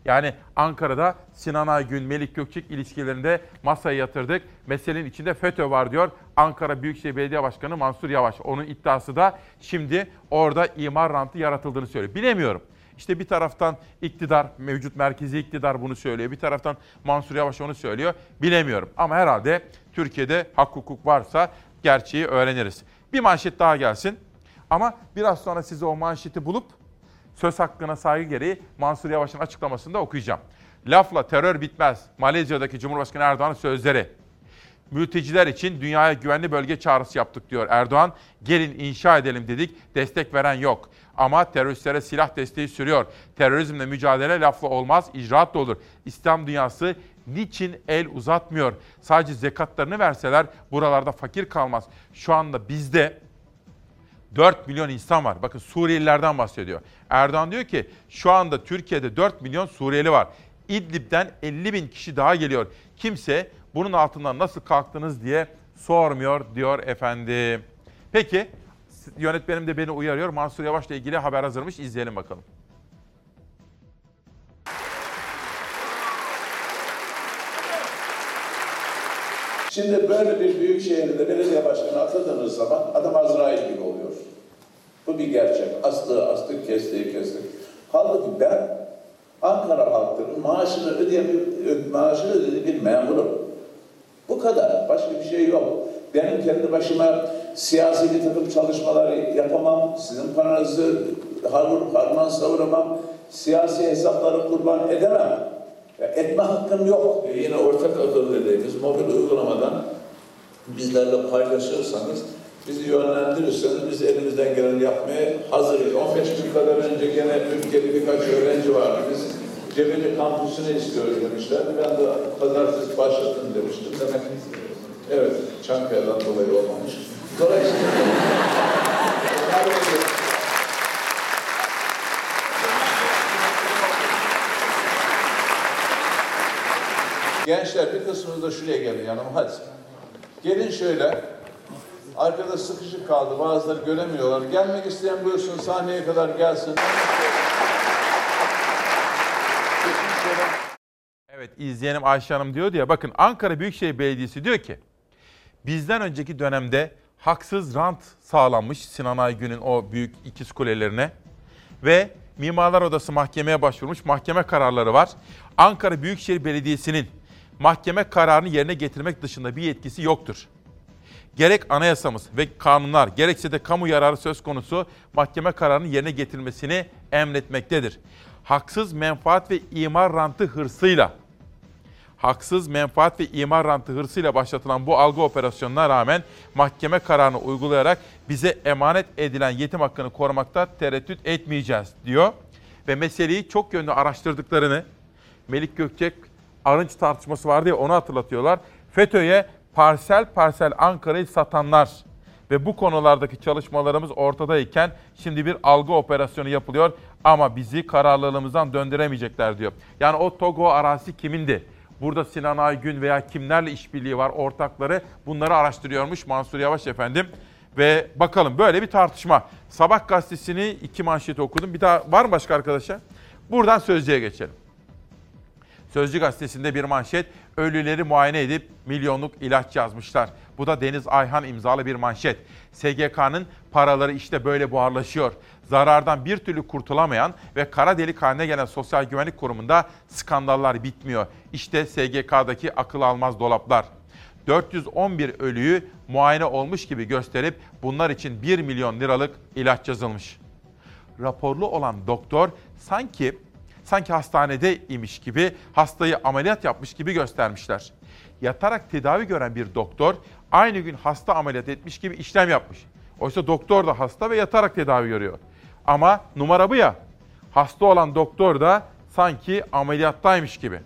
Yani Ankara'da Sinan Aygün, Melik Gökçek ilişkilerinde masaya yatırdık. Meselenin içinde FETÖ var diyor. Ankara Büyükşehir Belediye Başkanı Mansur Yavaş. Onun iddiası da şimdi orada imar rantı yaratıldığını söylüyor. Bilemiyorum. İşte bir taraftan iktidar, mevcut merkezi iktidar bunu söylüyor. Bir taraftan Mansur Yavaş onu söylüyor. Bilemiyorum. Ama herhalde Türkiye'de hak hukuk varsa gerçeği öğreniriz. Bir manşet daha gelsin. Ama biraz sonra size o manşeti bulup söz hakkına saygı gereği Mansur Yavaş'ın açıklamasını da okuyacağım. Lafla terör bitmez. Malezya'daki Cumhurbaşkanı Erdoğan'ın sözleri. Mülteciler için dünyaya güvenli bölge çağrısı yaptık diyor Erdoğan. Gelin inşa edelim dedik. Destek veren yok. Ama teröristlere silah desteği sürüyor. Terörizmle mücadele lafla olmaz, icraatla olur. İslam dünyası niçin el uzatmıyor? Sadece zekatlarını verseler buralarda fakir kalmaz. Şu anda bizde 4 milyon insan var. Bakın Suriyelilerden bahsediyor. Erdoğan diyor ki şu anda Türkiye'de 4 milyon Suriyeli var. İdlib'den 50 bin kişi daha geliyor. Kimse bunun altından nasıl kalktınız diye sormuyor diyor efendim. Peki yönetmenim de beni uyarıyor. Mansur Yavaş'la ilgili haber hazırmış. İzleyelim bakalım. Şimdi böyle bir büyük şehirde belediye başkanı atadığınız zaman adam Azrail gibi oluyor. Bu bir gerçek. Astığı astık, kestiği kestik. Halbuki ben Ankara halkının maaşını ödeyen maaşını ödediği bir memurum. Bu kadar. Başka bir şey yok. Benim kendi başıma siyasi bir takım çalışmalar yapamam. Sizin paranızı harman savuramam. Siyasi hesapları kurban edemem. Ya etme hakkım yok. E yine ortak akıl dediğimiz mobil uygulamadan bizlerle paylaşırsanız, bizi yönlendirirseniz biz elimizden geleni yapmaya hazırız. 15 gün kadar önce gene ülkede birkaç öğrenci vardı. Biz Cebeli kampüsünü istiyoruz demişlerdi. Ben de pazartesi başlatın demiştim. Demek evet Çankaya'dan dolayı olmamış. Dolayısıyla Gençler bir kısmınız da şuraya gelin yanıma hadi. Gelin şöyle. Arkada sıkışık kaldı. Bazıları göremiyorlar. Gelmek isteyen buyursun sahneye kadar gelsin. Evet izleyenim Ayşe Hanım diyordu ya bakın Ankara Büyükşehir Belediyesi diyor ki bizden önceki dönemde haksız rant sağlanmış Sinan Aygün'ün o büyük ikiz kulelerine ve Mimarlar Odası mahkemeye başvurmuş mahkeme kararları var. Ankara Büyükşehir Belediyesi'nin mahkeme kararını yerine getirmek dışında bir yetkisi yoktur. Gerek anayasamız ve kanunlar gerekse de kamu yararı söz konusu mahkeme kararının yerine getirilmesini emretmektedir. Haksız menfaat ve imar rantı hırsıyla haksız menfaat ve imar rantı hırsıyla başlatılan bu algı operasyonuna rağmen mahkeme kararını uygulayarak bize emanet edilen yetim hakkını korumakta tereddüt etmeyeceğiz diyor. Ve meseleyi çok yönlü araştırdıklarını Melik Gökçek Arınç tartışması vardı ya onu hatırlatıyorlar. FETÖ'ye parsel parsel Ankara'yı satanlar ve bu konulardaki çalışmalarımız ortadayken şimdi bir algı operasyonu yapılıyor ama bizi kararlılığımızdan döndüremeyecekler diyor. Yani o Togo arazisi kimindi? Burada Sinan Aygün veya kimlerle işbirliği var, ortakları bunları araştırıyormuş Mansur Yavaş efendim. Ve bakalım böyle bir tartışma. Sabah gazetesini iki manşeti okudum. Bir daha var mı başka arkadaşa? Buradan Sözcü'ye geçelim. Sözcü gazetesinde bir manşet, ölüleri muayene edip milyonluk ilaç yazmışlar. Bu da Deniz Ayhan imzalı bir manşet. SGK'nın paraları işte böyle buharlaşıyor. Zarardan bir türlü kurtulamayan ve kara delik haline gelen Sosyal Güvenlik Kurumu'nda skandallar bitmiyor. İşte SGK'daki akıl almaz dolaplar. 411 ölüyü muayene olmuş gibi gösterip bunlar için 1 milyon liralık ilaç yazılmış. Raporlu olan doktor sanki sanki hastanede imiş gibi hastayı ameliyat yapmış gibi göstermişler. Yatarak tedavi gören bir doktor aynı gün hasta ameliyat etmiş gibi işlem yapmış. Oysa doktor da hasta ve yatarak tedavi görüyor. Ama numara bu ya. Hasta olan doktor da sanki ameliyattaymış gibi.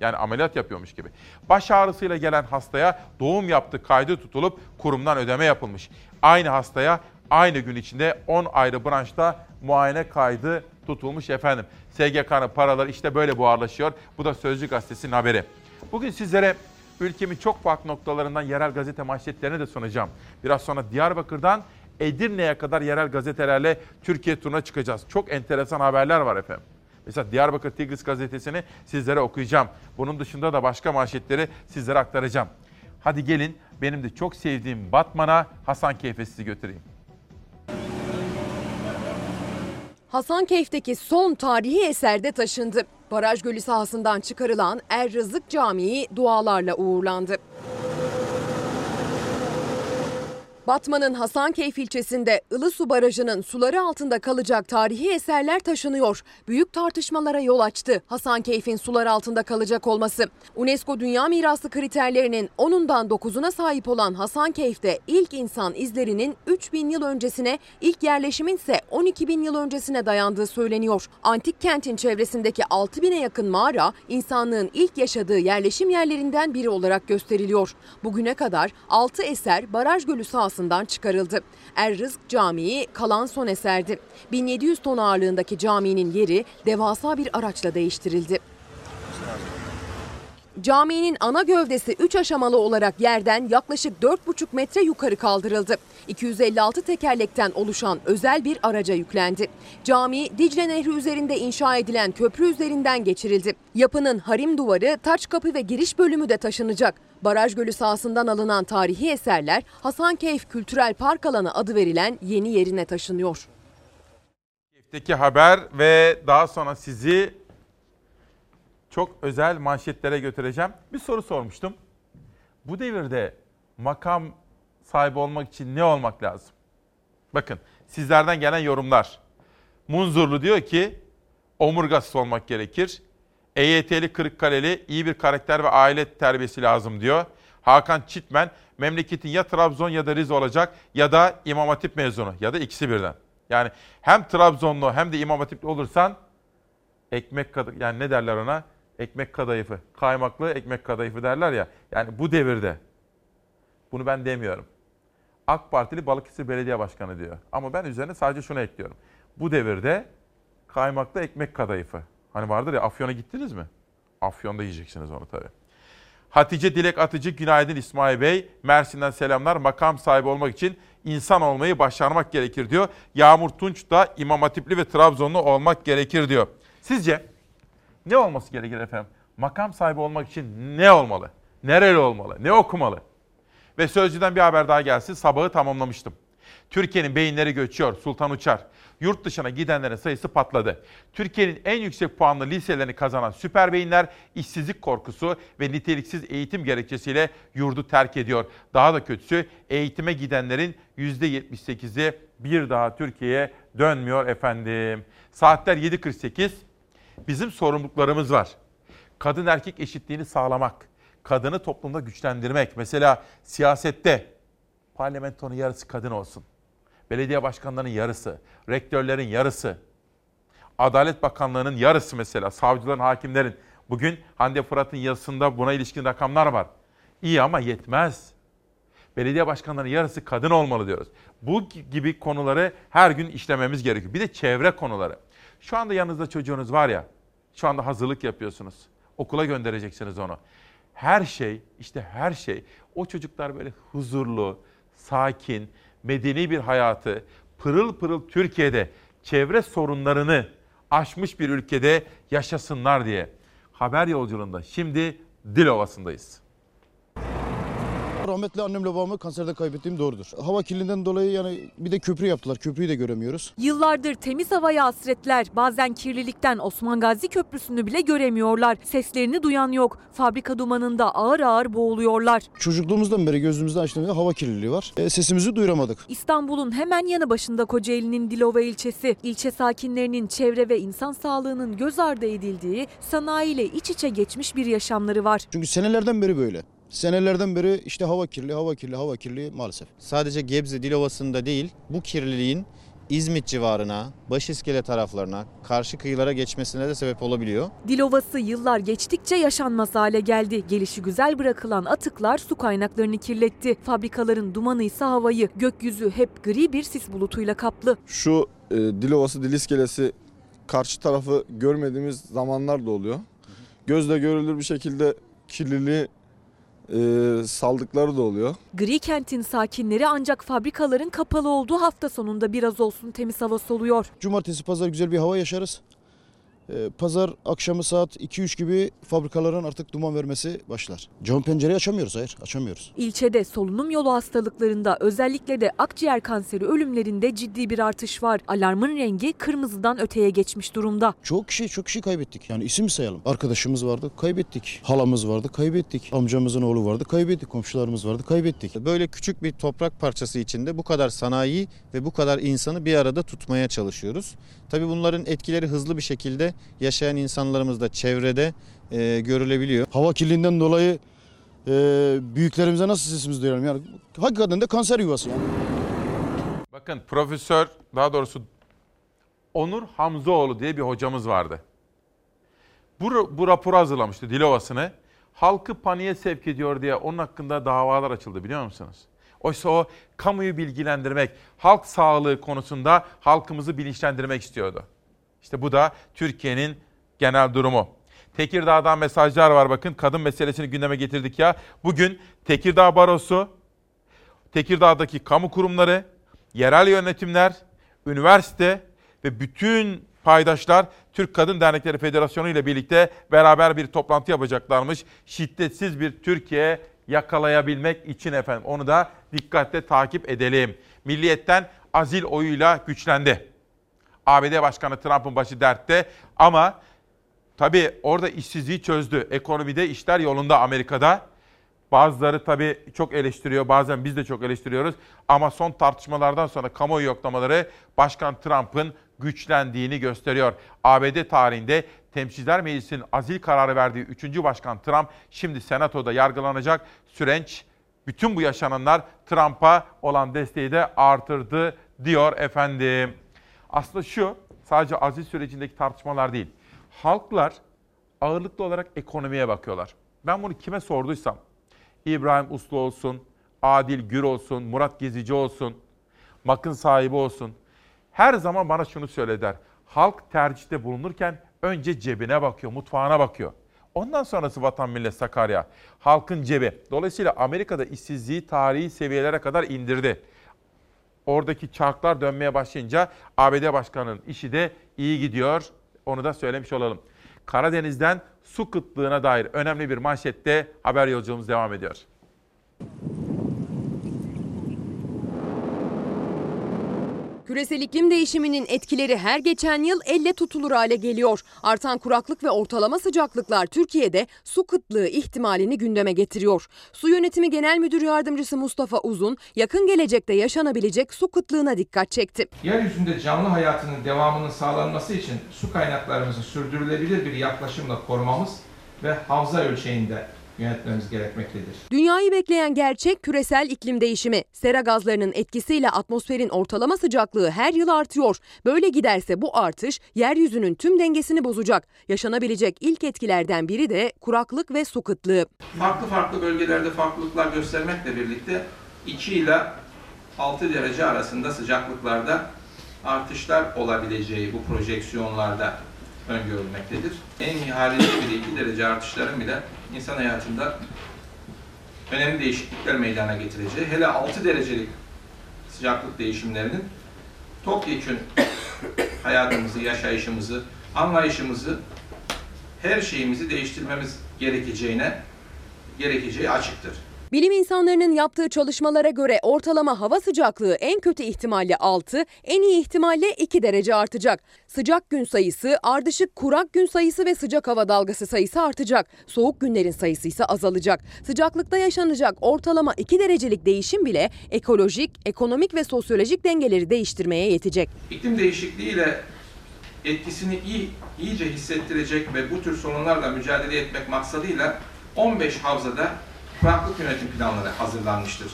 Yani ameliyat yapıyormuş gibi. Baş ağrısıyla gelen hastaya doğum yaptı kaydı tutulup kurumdan ödeme yapılmış. Aynı hastaya aynı gün içinde 10 ayrı branşta muayene kaydı tutulmuş efendim. SGK'nın paraları işte böyle buharlaşıyor. Bu da Sözcü Gazetesi'nin haberi. Bugün sizlere ülkemin çok farklı noktalarından yerel gazete manşetlerini de sunacağım. Biraz sonra Diyarbakır'dan Edirne'ye kadar yerel gazetelerle Türkiye turuna çıkacağız. Çok enteresan haberler var efendim. Mesela Diyarbakır Tigris gazetesini sizlere okuyacağım. Bunun dışında da başka manşetleri sizlere aktaracağım. Hadi gelin benim de çok sevdiğim Batman'a Hasankeyf'e sizi götüreyim. Hasankeyf'teki son tarihi eserde taşındı. Baraj Gölü sahasından çıkarılan Er Rızık Camii dualarla uğurlandı. Batman'ın Hasankeyf ilçesinde Ilısu Barajı'nın suları altında kalacak tarihi eserler taşınıyor. Büyük tartışmalara yol açtı Hasankeyf'in sular altında kalacak olması. UNESCO Dünya Mirası kriterlerinin 10'undan 9'una sahip olan Hasankeyf'te ilk insan izlerinin 3000 yıl öncesine, ilk yerleşimin ise 12 bin yıl öncesine dayandığı söyleniyor. Antik kentin çevresindeki 6000'e yakın mağara insanlığın ilk yaşadığı yerleşim yerlerinden biri olarak gösteriliyor. Bugüne kadar 6 eser Baraj Gölü sahasında çıkarıldı. Er Rızk Camii kalan son eserdi. 1700 ton ağırlığındaki caminin yeri devasa bir araçla değiştirildi. Caminin ana gövdesi 3 aşamalı olarak yerden yaklaşık 4,5 metre yukarı kaldırıldı. 256 tekerlekten oluşan özel bir araca yüklendi. Cami Dicle Nehri üzerinde inşa edilen köprü üzerinden geçirildi. Yapının harim duvarı, taç kapı ve giriş bölümü de taşınacak. Baraj Gölü sahasından alınan tarihi eserler Hasankeyf Kültürel Park alanı adı verilen yeni yerine taşınıyor. Haber ve daha sonra sizi çok özel manşetlere götüreceğim. Bir soru sormuştum. Bu devirde makam sahibi olmak için ne olmak lazım? Bakın sizlerden gelen yorumlar. Munzurlu diyor ki omurgasız olmak gerekir. EYT'li Kırıkkaleli iyi bir karakter ve aile terbiyesi lazım diyor. Hakan Çitmen memleketin ya Trabzon ya da Rize olacak ya da İmam Hatip mezunu ya da ikisi birden. Yani hem Trabzonlu hem de İmam Hatipli olursan ekmek kadı yani ne derler ona? Ekmek kadayıfı. Kaymaklı ekmek kadayıfı derler ya. Yani bu devirde. Bunu ben demiyorum. AK Partili Balıkesir Belediye Başkanı diyor. Ama ben üzerine sadece şunu ekliyorum. Bu devirde kaymaklı ekmek kadayıfı. Hani vardır ya Afyon'a gittiniz mi? Afyon'da yiyeceksiniz onu tabii. Hatice Dilek Atıcı günaydın İsmail Bey. Mersin'den selamlar. Makam sahibi olmak için insan olmayı başarmak gerekir diyor. Yağmur Tunç da İmam Hatipli ve Trabzonlu olmak gerekir diyor. Sizce ne olması gerekir efendim? Makam sahibi olmak için ne olmalı? Nereli olmalı? Ne okumalı? Ve Sözcü'den bir haber daha gelsin. Sabahı tamamlamıştım. Türkiye'nin beyinleri göçüyor. Sultan Uçar. Yurt dışına gidenlerin sayısı patladı. Türkiye'nin en yüksek puanlı liselerini kazanan süper beyinler işsizlik korkusu ve niteliksiz eğitim gerekçesiyle yurdu terk ediyor. Daha da kötüsü eğitime gidenlerin %78'i bir daha Türkiye'ye dönmüyor efendim. Saatler 7.48. Bizim sorumluluklarımız var. Kadın erkek eşitliğini sağlamak, kadını toplumda güçlendirmek. Mesela siyasette parlamentonun yarısı kadın olsun. Belediye başkanlarının yarısı, rektörlerin yarısı, Adalet Bakanlığı'nın yarısı mesela, savcıların, hakimlerin. Bugün Hande Fırat'ın yazısında buna ilişkin rakamlar var. İyi ama yetmez. Belediye başkanlarının yarısı kadın olmalı diyoruz. Bu gibi konuları her gün işlememiz gerekiyor. Bir de çevre konuları. Şu anda yanınızda çocuğunuz var ya, şu anda hazırlık yapıyorsunuz. Okula göndereceksiniz onu. Her şey, işte her şey, o çocuklar böyle huzurlu, sakin, medeni bir hayatı, pırıl pırıl Türkiye'de çevre sorunlarını aşmış bir ülkede yaşasınlar diye. Haber yolculuğunda şimdi Dilovası'ndayız. Rahmetli annemle babamı kanserden kaybettiğim doğrudur. Hava kirliliğinden dolayı yani bir de köprü yaptılar. Köprüyü de göremiyoruz. Yıllardır temiz havaya hasretler. Bazen kirlilikten Osman Gazi Köprüsü'nü bile göremiyorlar. Seslerini duyan yok. Fabrika dumanında ağır ağır boğuluyorlar. Çocukluğumuzdan beri gözümüzde açtığımızda hava kirliliği var. E, sesimizi duyuramadık. İstanbul'un hemen yanı başında Kocaeli'nin Dilova ilçesi. İlçe sakinlerinin çevre ve insan sağlığının göz ardı edildiği, sanayiyle iç içe geçmiş bir yaşamları var. Çünkü senelerden beri böyle. Senelerden beri işte hava kirli, hava kirli, hava kirli maalesef. Sadece Gebze Dilovası'nda değil bu kirliliğin İzmit civarına, Başiskele taraflarına, karşı kıyılara geçmesine de sebep olabiliyor. Dilovası yıllar geçtikçe yaşanmaz hale geldi. Gelişi güzel bırakılan atıklar su kaynaklarını kirletti. Fabrikaların dumanı ise havayı. Gökyüzü hep gri bir sis bulutuyla kaplı. Şu e, Dilovası Diliskelesi karşı tarafı görmediğimiz zamanlar da oluyor. Gözle görülür bir şekilde kirliliği e, saldıkları da oluyor. Gri kentin sakinleri ancak fabrikaların kapalı olduğu hafta sonunda biraz olsun temiz hava soluyor. Cumartesi pazar güzel bir hava yaşarız. E, Pazar akşamı saat 2-3 gibi fabrikaların artık duman vermesi başlar. Cam pencereyi açamıyoruz hayır açamıyoruz. İlçede solunum yolu hastalıklarında özellikle de akciğer kanseri ölümlerinde ciddi bir artış var. Alarmın rengi kırmızıdan öteye geçmiş durumda. Çok kişi çok kişi kaybettik. Yani isim sayalım. Arkadaşımız vardı kaybettik. Halamız vardı kaybettik. Amcamızın oğlu vardı kaybettik. Komşularımız vardı kaybettik. Böyle küçük bir toprak parçası içinde bu kadar sanayi ve bu kadar insanı bir arada tutmaya çalışıyoruz. Tabii bunların etkileri hızlı bir şekilde yaşayan insanlarımız da çevrede e, görülebiliyor. Hava kirliliğinden dolayı e, büyüklerimize nasıl sesimizi duyuralım? Yani hakikaten de kanser yuvası yani. Bakın profesör daha doğrusu Onur Hamzoğlu diye bir hocamız vardı. Bu, bu raporu hazırlamıştı Dilovası'nı. Halkı paniğe sevk ediyor diye onun hakkında davalar açıldı biliyor musunuz? Oysa o kamuyu bilgilendirmek, halk sağlığı konusunda halkımızı bilinçlendirmek istiyordu. İşte bu da Türkiye'nin genel durumu. Tekirdağ'dan mesajlar var bakın. Kadın meselesini gündeme getirdik ya. Bugün Tekirdağ Barosu, Tekirdağ'daki kamu kurumları, yerel yönetimler, üniversite ve bütün paydaşlar Türk Kadın Dernekleri Federasyonu ile birlikte beraber bir toplantı yapacaklarmış. Şiddetsiz bir Türkiye yakalayabilmek için efendim. Onu da dikkatle takip edelim. Milliyetten azil oyuyla güçlendi. ABD Başkanı Trump'ın başı dertte ama tabii orada işsizliği çözdü. Ekonomide işler yolunda Amerika'da. Bazıları tabii çok eleştiriyor, bazen biz de çok eleştiriyoruz. Ama son tartışmalardan sonra kamuoyu yoklamaları Başkan Trump'ın güçlendiğini gösteriyor. ABD tarihinde Temsilciler Meclisi'nin azil kararı verdiği 3. Başkan Trump şimdi Senato'da yargılanacak. Süreç bütün bu yaşananlar Trump'a olan desteği de artırdı diyor efendim. Aslında şu sadece azil sürecindeki tartışmalar değil. Halklar ağırlıklı olarak ekonomiye bakıyorlar. Ben bunu kime sorduysam, İbrahim Uslu olsun, Adil Gür olsun, Murat Gezici olsun, Makın sahibi olsun. Her zaman bana şunu söyleder. Halk tercihte bulunurken önce cebine bakıyor, mutfağına bakıyor. Ondan sonrası vatan millet Sakarya. Halkın cebi. Dolayısıyla Amerika'da işsizliği tarihi seviyelere kadar indirdi. Oradaki çarklar dönmeye başlayınca ABD Başkanı'nın işi de iyi gidiyor. Onu da söylemiş olalım. Karadeniz'den su kıtlığına dair önemli bir manşette haber yolculuğumuz devam ediyor. Küresel iklim değişiminin etkileri her geçen yıl elle tutulur hale geliyor. Artan kuraklık ve ortalama sıcaklıklar Türkiye'de su kıtlığı ihtimalini gündeme getiriyor. Su Yönetimi Genel Müdür Yardımcısı Mustafa Uzun, yakın gelecekte yaşanabilecek su kıtlığına dikkat çekti. Yeryüzünde canlı hayatının devamının sağlanması için su kaynaklarımızı sürdürülebilir bir yaklaşımla korumamız ve havza ölçeğinde yönetmemiz gerekmektedir. Dünyayı bekleyen gerçek küresel iklim değişimi. Sera gazlarının etkisiyle atmosferin ortalama sıcaklığı her yıl artıyor. Böyle giderse bu artış yeryüzünün tüm dengesini bozacak. Yaşanabilecek ilk etkilerden biri de kuraklık ve su kıtlığı. Farklı farklı bölgelerde farklılıklar göstermekle birlikte 2 ile 6 derece arasında sıcaklıklarda artışlar olabileceği bu projeksiyonlarda öngörülmektedir. En nihalinde bile 2 derece artışların bile insan hayatında önemli değişiklikler meydana getireceği, hele 6 derecelik sıcaklık değişimlerinin topyekün hayatımızı, yaşayışımızı, anlayışımızı, her şeyimizi değiştirmemiz gerekeceğine gerekeceği açıktır. Bilim insanlarının yaptığı çalışmalara göre ortalama hava sıcaklığı en kötü ihtimalle 6, en iyi ihtimalle 2 derece artacak. Sıcak gün sayısı, ardışık kurak gün sayısı ve sıcak hava dalgası sayısı artacak. Soğuk günlerin sayısı ise azalacak. Sıcaklıkta yaşanacak ortalama 2 derecelik değişim bile ekolojik, ekonomik ve sosyolojik dengeleri değiştirmeye yetecek. İklim değişikliğiyle etkisini iyi, iyice hissettirecek ve bu tür sorunlarla mücadele etmek maksadıyla 15 havzada kuraklık yönetim planları hazırlanmıştır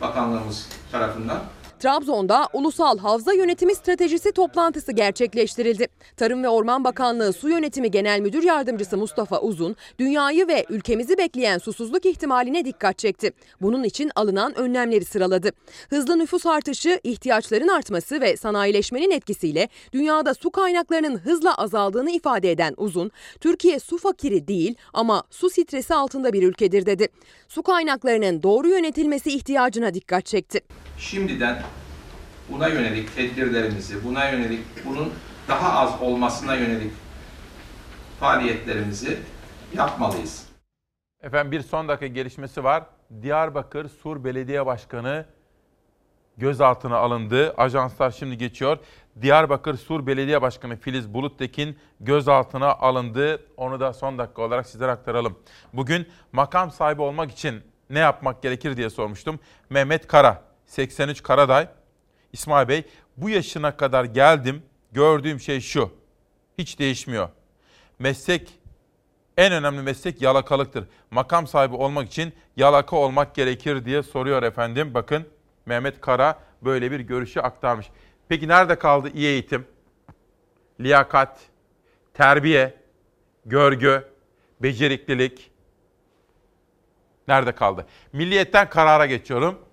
bakanlığımız tarafından. Trabzon'da Ulusal Havza Yönetimi Stratejisi toplantısı gerçekleştirildi. Tarım ve Orman Bakanlığı Su Yönetimi Genel Müdür Yardımcısı Mustafa Uzun, dünyayı ve ülkemizi bekleyen susuzluk ihtimaline dikkat çekti. Bunun için alınan önlemleri sıraladı. Hızlı nüfus artışı, ihtiyaçların artması ve sanayileşmenin etkisiyle dünyada su kaynaklarının hızla azaldığını ifade eden Uzun, Türkiye su fakiri değil ama su stresi altında bir ülkedir dedi. Su kaynaklarının doğru yönetilmesi ihtiyacına dikkat çekti şimdiden buna yönelik tedbirlerimizi, buna yönelik bunun daha az olmasına yönelik faaliyetlerimizi yapmalıyız. Efendim bir son dakika gelişmesi var. Diyarbakır Sur Belediye Başkanı gözaltına alındı. Ajanslar şimdi geçiyor. Diyarbakır Sur Belediye Başkanı Filiz Buluttekin gözaltına alındı. Onu da son dakika olarak sizlere aktaralım. Bugün makam sahibi olmak için ne yapmak gerekir diye sormuştum. Mehmet Kara, 83 Karaday. İsmail Bey, bu yaşına kadar geldim. Gördüğüm şey şu. Hiç değişmiyor. Meslek en önemli meslek yalakalıktır. Makam sahibi olmak için yalaka olmak gerekir diye soruyor efendim. Bakın Mehmet Kara böyle bir görüşü aktarmış. Peki nerede kaldı iyi eğitim? Liyakat, terbiye, görgü, beceriklilik nerede kaldı? Milliyetten karara geçiyorum.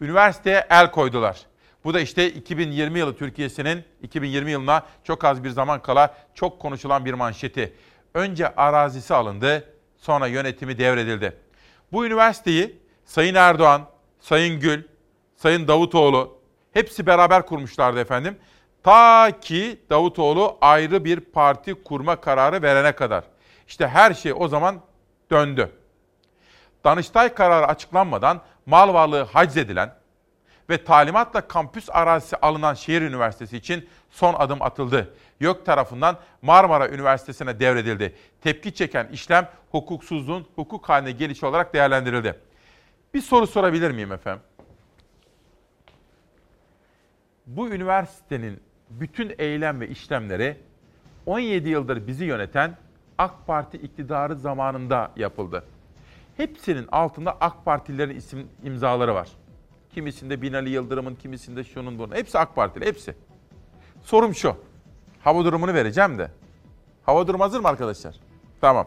Üniversiteye el koydular. Bu da işte 2020 yılı Türkiye'sinin 2020 yılına çok az bir zaman kala çok konuşulan bir manşeti. Önce arazisi alındı, sonra yönetimi devredildi. Bu üniversiteyi Sayın Erdoğan, Sayın Gül, Sayın Davutoğlu hepsi beraber kurmuşlardı efendim. Ta ki Davutoğlu ayrı bir parti kurma kararı verene kadar. İşte her şey o zaman döndü. Danıştay kararı açıklanmadan mal varlığı haczedilen ve talimatla kampüs arazisi alınan şehir üniversitesi için son adım atıldı. YÖK tarafından Marmara Üniversitesi'ne devredildi. Tepki çeken işlem hukuksuzluğun hukuk haline gelişi olarak değerlendirildi. Bir soru sorabilir miyim efendim? Bu üniversitenin bütün eylem ve işlemleri 17 yıldır bizi yöneten AK Parti iktidarı zamanında yapıldı. Hepsinin altında AK Partililerin isim imzaları var. Kimisinde Binali Yıldırım'ın, kimisinde şunun bunun. Hepsi AK Partili, hepsi. Sorum şu. Hava durumunu vereceğim de. Hava durumu hazır mı arkadaşlar? Tamam.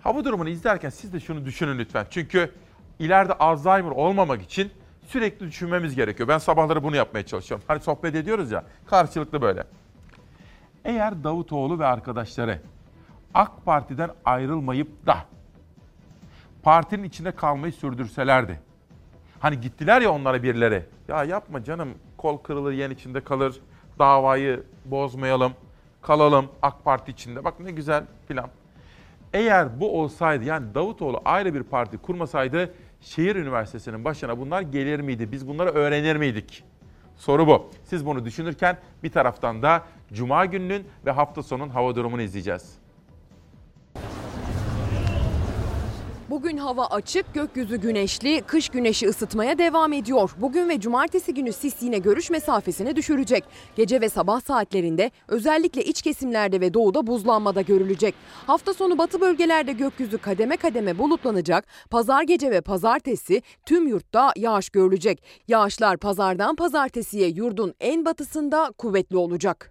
Hava durumunu izlerken siz de şunu düşünün lütfen. Çünkü ileride Alzheimer olmamak için sürekli düşünmemiz gerekiyor. Ben sabahları bunu yapmaya çalışıyorum. Hani sohbet ediyoruz ya, karşılıklı böyle. Eğer Davutoğlu ve arkadaşları AK Parti'den ayrılmayıp da partinin içinde kalmayı sürdürselerdi. Hani gittiler ya onlara birileri. Ya yapma canım kol kırılır yen içinde kalır. Davayı bozmayalım. Kalalım AK Parti içinde. Bak ne güzel plan. Eğer bu olsaydı yani Davutoğlu ayrı bir parti kurmasaydı şehir üniversitesinin başına bunlar gelir miydi? Biz bunları öğrenir miydik? Soru bu. Siz bunu düşünürken bir taraftan da Cuma gününün ve hafta sonunun hava durumunu izleyeceğiz. Bugün hava açık, gökyüzü güneşli, kış güneşi ısıtmaya devam ediyor. Bugün ve cumartesi günü sis yine görüş mesafesini düşürecek. Gece ve sabah saatlerinde özellikle iç kesimlerde ve doğuda buzlanmada görülecek. Hafta sonu batı bölgelerde gökyüzü kademe kademe bulutlanacak. Pazar gece ve pazartesi tüm yurtta yağış görülecek. Yağışlar pazardan pazartesiye yurdun en batısında kuvvetli olacak.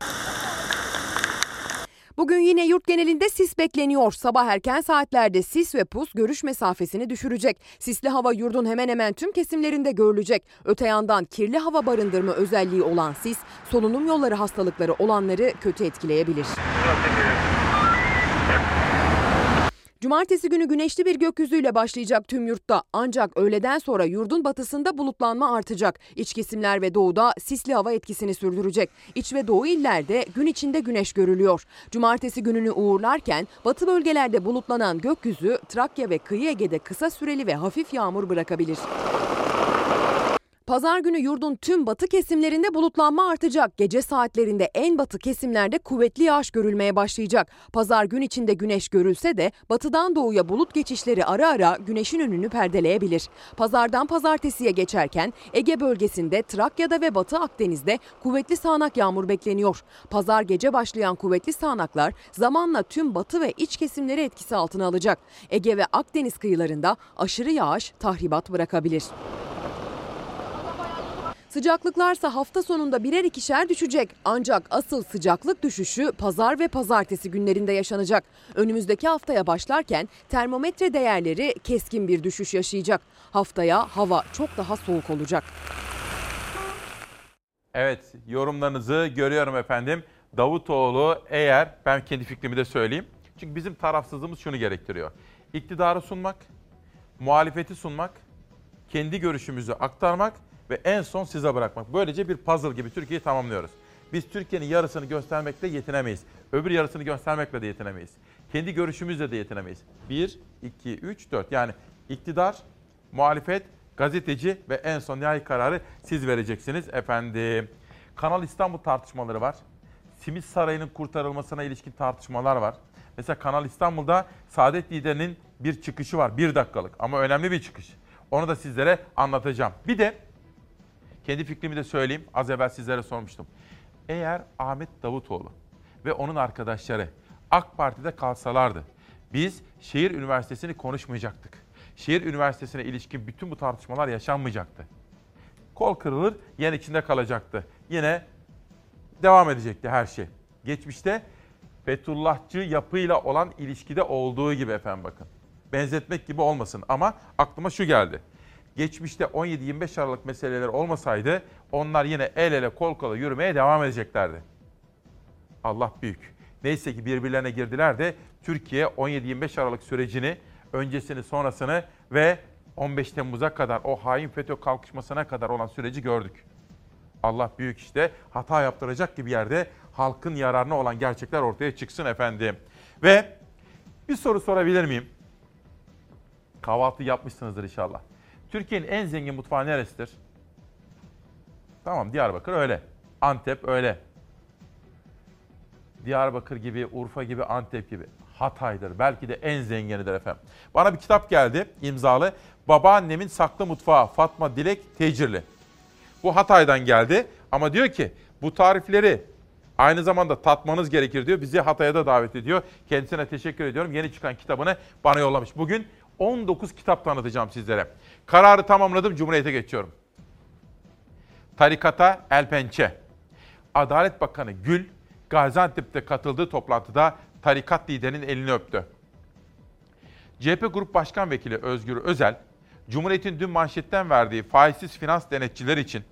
Bugün yine yurt genelinde sis bekleniyor. Sabah erken saatlerde sis ve pus görüş mesafesini düşürecek. Sisli hava yurdun hemen hemen tüm kesimlerinde görülecek. Öte yandan kirli hava barındırma özelliği olan sis, solunum yolları hastalıkları olanları kötü etkileyebilir. Cumartesi günü güneşli bir gökyüzüyle başlayacak tüm yurtta. Ancak öğleden sonra yurdun batısında bulutlanma artacak. İç kesimler ve doğuda sisli hava etkisini sürdürecek. İç ve doğu illerde gün içinde güneş görülüyor. Cumartesi gününü uğurlarken batı bölgelerde bulutlanan gökyüzü Trakya ve kıyı Ege'de kısa süreli ve hafif yağmur bırakabilir. Pazar günü yurdun tüm batı kesimlerinde bulutlanma artacak. Gece saatlerinde en batı kesimlerde kuvvetli yağış görülmeye başlayacak. Pazar gün içinde güneş görülse de batıdan doğuya bulut geçişleri ara ara güneşin önünü perdeleyebilir. Pazardan pazartesiye geçerken Ege bölgesinde Trakya'da ve Batı Akdeniz'de kuvvetli sağanak yağmur bekleniyor. Pazar gece başlayan kuvvetli sağanaklar zamanla tüm batı ve iç kesimleri etkisi altına alacak. Ege ve Akdeniz kıyılarında aşırı yağış tahribat bırakabilir. Sıcaklıklarsa hafta sonunda birer ikişer düşecek. Ancak asıl sıcaklık düşüşü pazar ve pazartesi günlerinde yaşanacak. Önümüzdeki haftaya başlarken termometre değerleri keskin bir düşüş yaşayacak. Haftaya hava çok daha soğuk olacak. Evet yorumlarınızı görüyorum efendim. Davutoğlu eğer ben kendi fikrimi de söyleyeyim. Çünkü bizim tarafsızlığımız şunu gerektiriyor. İktidarı sunmak, muhalefeti sunmak, kendi görüşümüzü aktarmak ve en son size bırakmak. Böylece bir puzzle gibi Türkiye'yi tamamlıyoruz. Biz Türkiye'nin yarısını göstermekle yetinemeyiz. Öbür yarısını göstermekle de yetinemeyiz. Kendi görüşümüzle de yetinemeyiz. 1, 2, 3, 4. Yani iktidar, muhalefet, gazeteci ve en son nihai kararı siz vereceksiniz efendim. Kanal İstanbul tartışmaları var. Simit Sarayı'nın kurtarılmasına ilişkin tartışmalar var. Mesela Kanal İstanbul'da Saadet Lider'in bir çıkışı var. Bir dakikalık ama önemli bir çıkış. Onu da sizlere anlatacağım. Bir de kendi fikrimi de söyleyeyim. Az evvel sizlere sormuştum. Eğer Ahmet Davutoğlu ve onun arkadaşları AK Parti'de kalsalardı biz şehir üniversitesini konuşmayacaktık. Şehir üniversitesine ilişkin bütün bu tartışmalar yaşanmayacaktı. Kol kırılır, yen içinde kalacaktı. Yine devam edecekti her şey. Geçmişte Fethullahçı yapıyla olan ilişkide olduğu gibi efendim bakın. Benzetmek gibi olmasın ama aklıma şu geldi. Geçmişte 17-25 Aralık meseleleri olmasaydı onlar yine el ele kol kola yürümeye devam edeceklerdi. Allah büyük. Neyse ki birbirlerine girdiler de Türkiye 17-25 Aralık sürecini, öncesini, sonrasını ve 15 Temmuz'a kadar o hain FETÖ kalkışmasına kadar olan süreci gördük. Allah büyük işte hata yaptıracak gibi yerde halkın yararına olan gerçekler ortaya çıksın efendim. Ve bir soru sorabilir miyim? Kahvaltı yapmışsınızdır inşallah. Türkiye'nin en zengin mutfağı neresidir? Tamam Diyarbakır öyle. Antep öyle. Diyarbakır gibi, Urfa gibi, Antep gibi. Hatay'dır. Belki de en zenginidir efendim. Bana bir kitap geldi imzalı. Babaannemin saklı mutfağı Fatma Dilek Tecirli. Bu Hatay'dan geldi ama diyor ki bu tarifleri aynı zamanda tatmanız gerekir diyor. Bizi Hatay'a da davet ediyor. Kendisine teşekkür ediyorum. Yeni çıkan kitabını bana yollamış. Bugün 19 kitap tanıtacağım sizlere. Kararı tamamladım. Cumhuriyete geçiyorum. Tarikata El Pençe. Adalet Bakanı Gül, Gaziantep'te katıldığı toplantıda tarikat liderinin elini öptü. CHP Grup Başkan Vekili Özgür Özel, Cumhuriyet'in dün manşetten verdiği faizsiz finans denetçiler için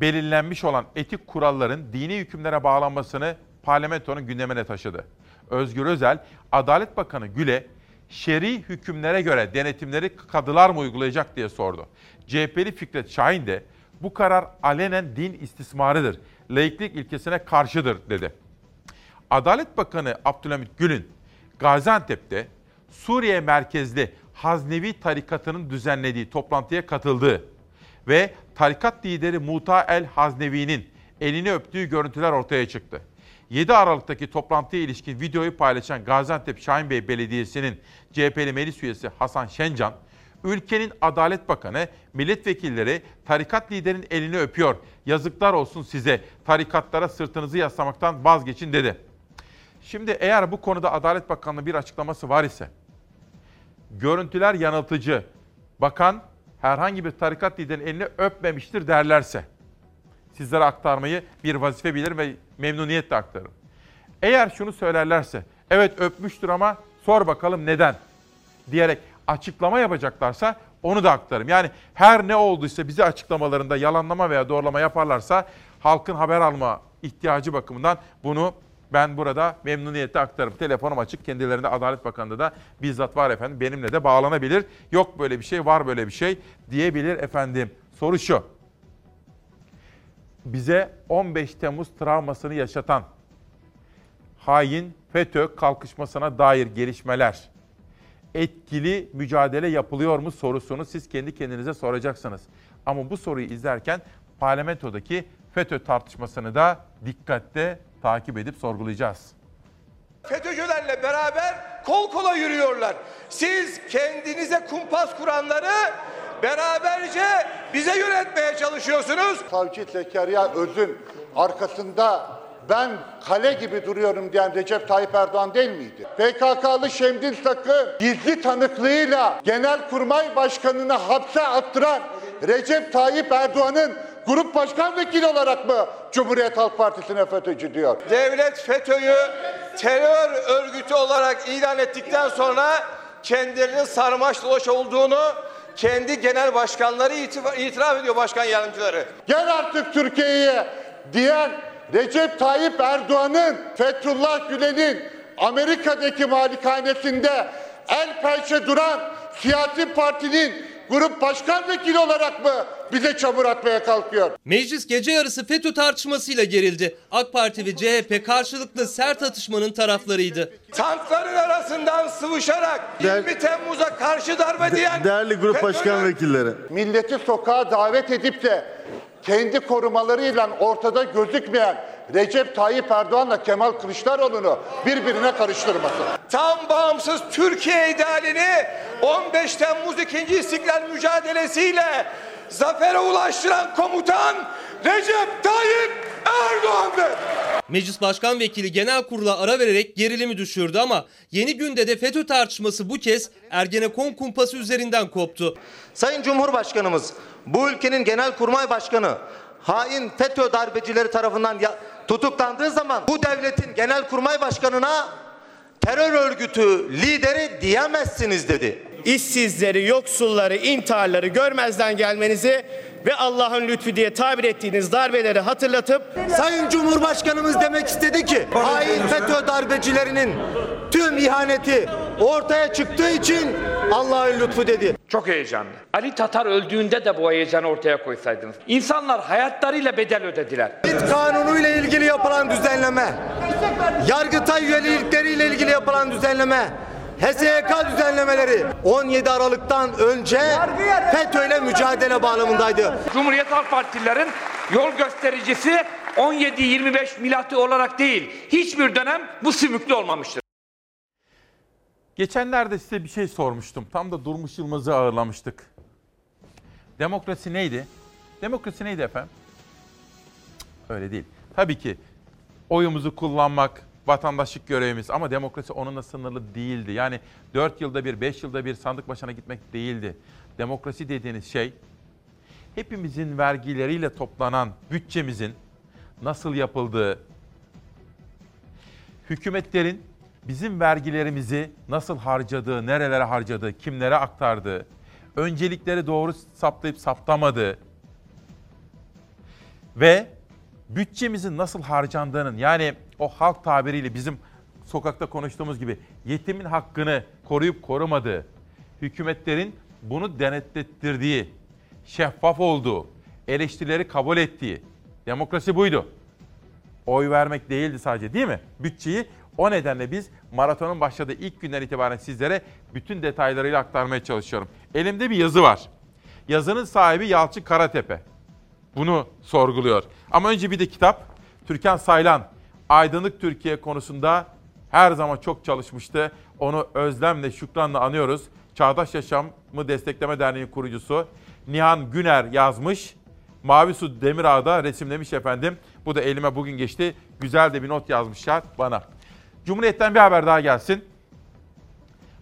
belirlenmiş olan etik kuralların dini hükümlere bağlanmasını parlamentonun gündemine taşıdı. Özgür Özel, Adalet Bakanı Gül'e şer'i hükümlere göre denetimleri kadılar mı uygulayacak diye sordu. CHP'li Fikret Şahin de bu karar alenen din istismarıdır, laiklik ilkesine karşıdır dedi. Adalet Bakanı Abdülhamit Gül'ün Gaziantep'te Suriye merkezli Haznevi tarikatının düzenlediği toplantıya katıldığı ve tarikat lideri Muta El Haznevi'nin elini öptüğü görüntüler ortaya çıktı. 7 Aralık'taki toplantıya ilişkin videoyu paylaşan Gaziantep Şahinbey Belediyesi'nin CHP'li meclis üyesi Hasan Şencan, ülkenin Adalet Bakanı, milletvekilleri tarikat liderinin elini öpüyor. Yazıklar olsun size. Tarikatlara sırtınızı yaslamaktan vazgeçin dedi. Şimdi eğer bu konuda Adalet Bakanlığı bir açıklaması var ise, görüntüler yanıltıcı, bakan herhangi bir tarikat liderinin elini öpmemiştir derlerse, sizlere aktarmayı bir vazife bilir ve memnuniyetle aktarırım. Eğer şunu söylerlerse, evet öpmüştür ama sor bakalım neden diyerek açıklama yapacaklarsa onu da aktarım. Yani her ne olduysa bizi açıklamalarında yalanlama veya doğrulama yaparlarsa halkın haber alma ihtiyacı bakımından bunu ben burada memnuniyetle aktarım. Telefonum açık. Kendilerinde Adalet Bakanlığı da bizzat var efendim. Benimle de bağlanabilir. Yok böyle bir şey, var böyle bir şey diyebilir efendim. Soru şu. Bize 15 Temmuz travmasını yaşatan hain FETÖ kalkışmasına dair gelişmeler etkili mücadele yapılıyor mu sorusunu siz kendi kendinize soracaksınız. Ama bu soruyu izlerken parlamentodaki FETÖ tartışmasını da dikkatle takip edip sorgulayacağız. FETÖ'cülerle beraber kol kola yürüyorlar. Siz kendinize kumpas kuranları beraberce bize yönetmeye çalışıyorsunuz. Savcı Zekeriya Öz'ün arkasında ben kale gibi duruyorum diyen Recep Tayyip Erdoğan değil miydi? PKK'lı Şemdin Sakı gizli tanıklığıyla Genelkurmay Başkanı'nı hapse attıran Recep Tayyip Erdoğan'ın grup başkan vekili olarak mı Cumhuriyet Halk Partisi'ne FETÖ'cü diyor? Devlet FETÖ'yü terör örgütü olarak ilan ettikten sonra kendilerinin sarmaş dolaş olduğunu kendi genel başkanları itiraf ediyor başkan yardımcıları. Gel artık Türkiye'ye diyen Recep Tayyip Erdoğan'ın Fethullah Gülen'in Amerika'daki malikanesinde el pençe duran siyasi partinin grup başkan vekili olarak mı bize çamur atmaya kalkıyor? Meclis gece yarısı FETÖ tartışmasıyla gerildi. AK Parti ve CHP karşılıklı sert atışmanın taraflarıydı. Tankların arasından sıvışarak 20 Temmuz'a karşı darbe diyen Değerli grup başkan vekilleri. Milleti sokağa davet edip de kendi korumalarıyla ortada gözükmeyen Recep Tayyip Erdoğan'la Kemal Kılıçdaroğlu'nu birbirine karıştırmasın. tam bağımsız Türkiye idealini 15 Temmuz 2. İstiklal mücadelesiyle zafere ulaştıran komutan Recep Tayyip Erdoğan'dır. Meclis Başkan Vekili genel kurula ara vererek gerilimi düşürdü ama yeni günde de FETÖ tartışması bu kez Ergenekon kumpası üzerinden koptu. Sayın Cumhurbaşkanımız bu ülkenin genelkurmay başkanı hain FETÖ darbecileri tarafından ya- tutuklandığı zaman bu devletin genelkurmay başkanına terör örgütü lideri diyemezsiniz dedi. İşsizleri, yoksulları, intiharları görmezden gelmenizi ve Allah'ın lütfu diye tabir ettiğiniz darbeleri hatırlatıp Sayın Cumhurbaşkanımız demek istedi ki hain FETÖ darbecilerinin tüm ihaneti ortaya çıktığı için Allah'ın lütfu dedi. Çok heyecanlı. Ali Tatar öldüğünde de bu heyecanı ortaya koysaydınız. İnsanlar hayatlarıyla bedel ödediler. MİT kanunuyla ilgili yapılan düzenleme, Yargıtay üyelikleriyle ilgili yapılan düzenleme, HSYK düzenlemeleri 17 Aralık'tan önce FETÖ'yle mücadele bağlamındaydı. Cumhuriyet Halk Partililerin yol göstericisi 17-25 milatı olarak değil, hiçbir dönem bu sümüklü olmamıştır. Geçenlerde size bir şey sormuştum. Tam da Durmuş Yılmaz'ı ağırlamıştık. Demokrasi neydi? Demokrasi neydi efendim? Öyle değil. Tabii ki oyumuzu kullanmak vatandaşlık görevimiz ama demokrasi onunla sınırlı değildi. Yani 4 yılda bir, 5 yılda bir sandık başına gitmek değildi. Demokrasi dediğiniz şey hepimizin vergileriyle toplanan bütçemizin nasıl yapıldığı, hükümetlerin bizim vergilerimizi nasıl harcadığı, nerelere harcadığı, kimlere aktardığı, öncelikleri doğru saptayıp saptamadığı ve bütçemizin nasıl harcandığının yani o halk tabiriyle bizim sokakta konuştuğumuz gibi yetimin hakkını koruyup korumadığı, hükümetlerin bunu denetlettirdiği, şeffaf olduğu, eleştirileri kabul ettiği demokrasi buydu. Oy vermek değildi sadece değil mi? Bütçeyi o nedenle biz maratonun başladığı ilk günden itibaren sizlere bütün detaylarıyla aktarmaya çalışıyorum. Elimde bir yazı var. Yazının sahibi Yalçın Karatepe. Bunu sorguluyor. Ama önce bir de kitap. Türkan Saylan, Aydınlık Türkiye konusunda her zaman çok çalışmıştı. Onu özlemle, şükranla anıyoruz. Çağdaş Yaşamı Destekleme Derneği kurucusu Nihan Güner yazmış. Mavi Su Demirağ'da resimlemiş efendim. Bu da elime bugün geçti. Güzel de bir not yazmışlar bana. Cumhuriyet'ten bir haber daha gelsin.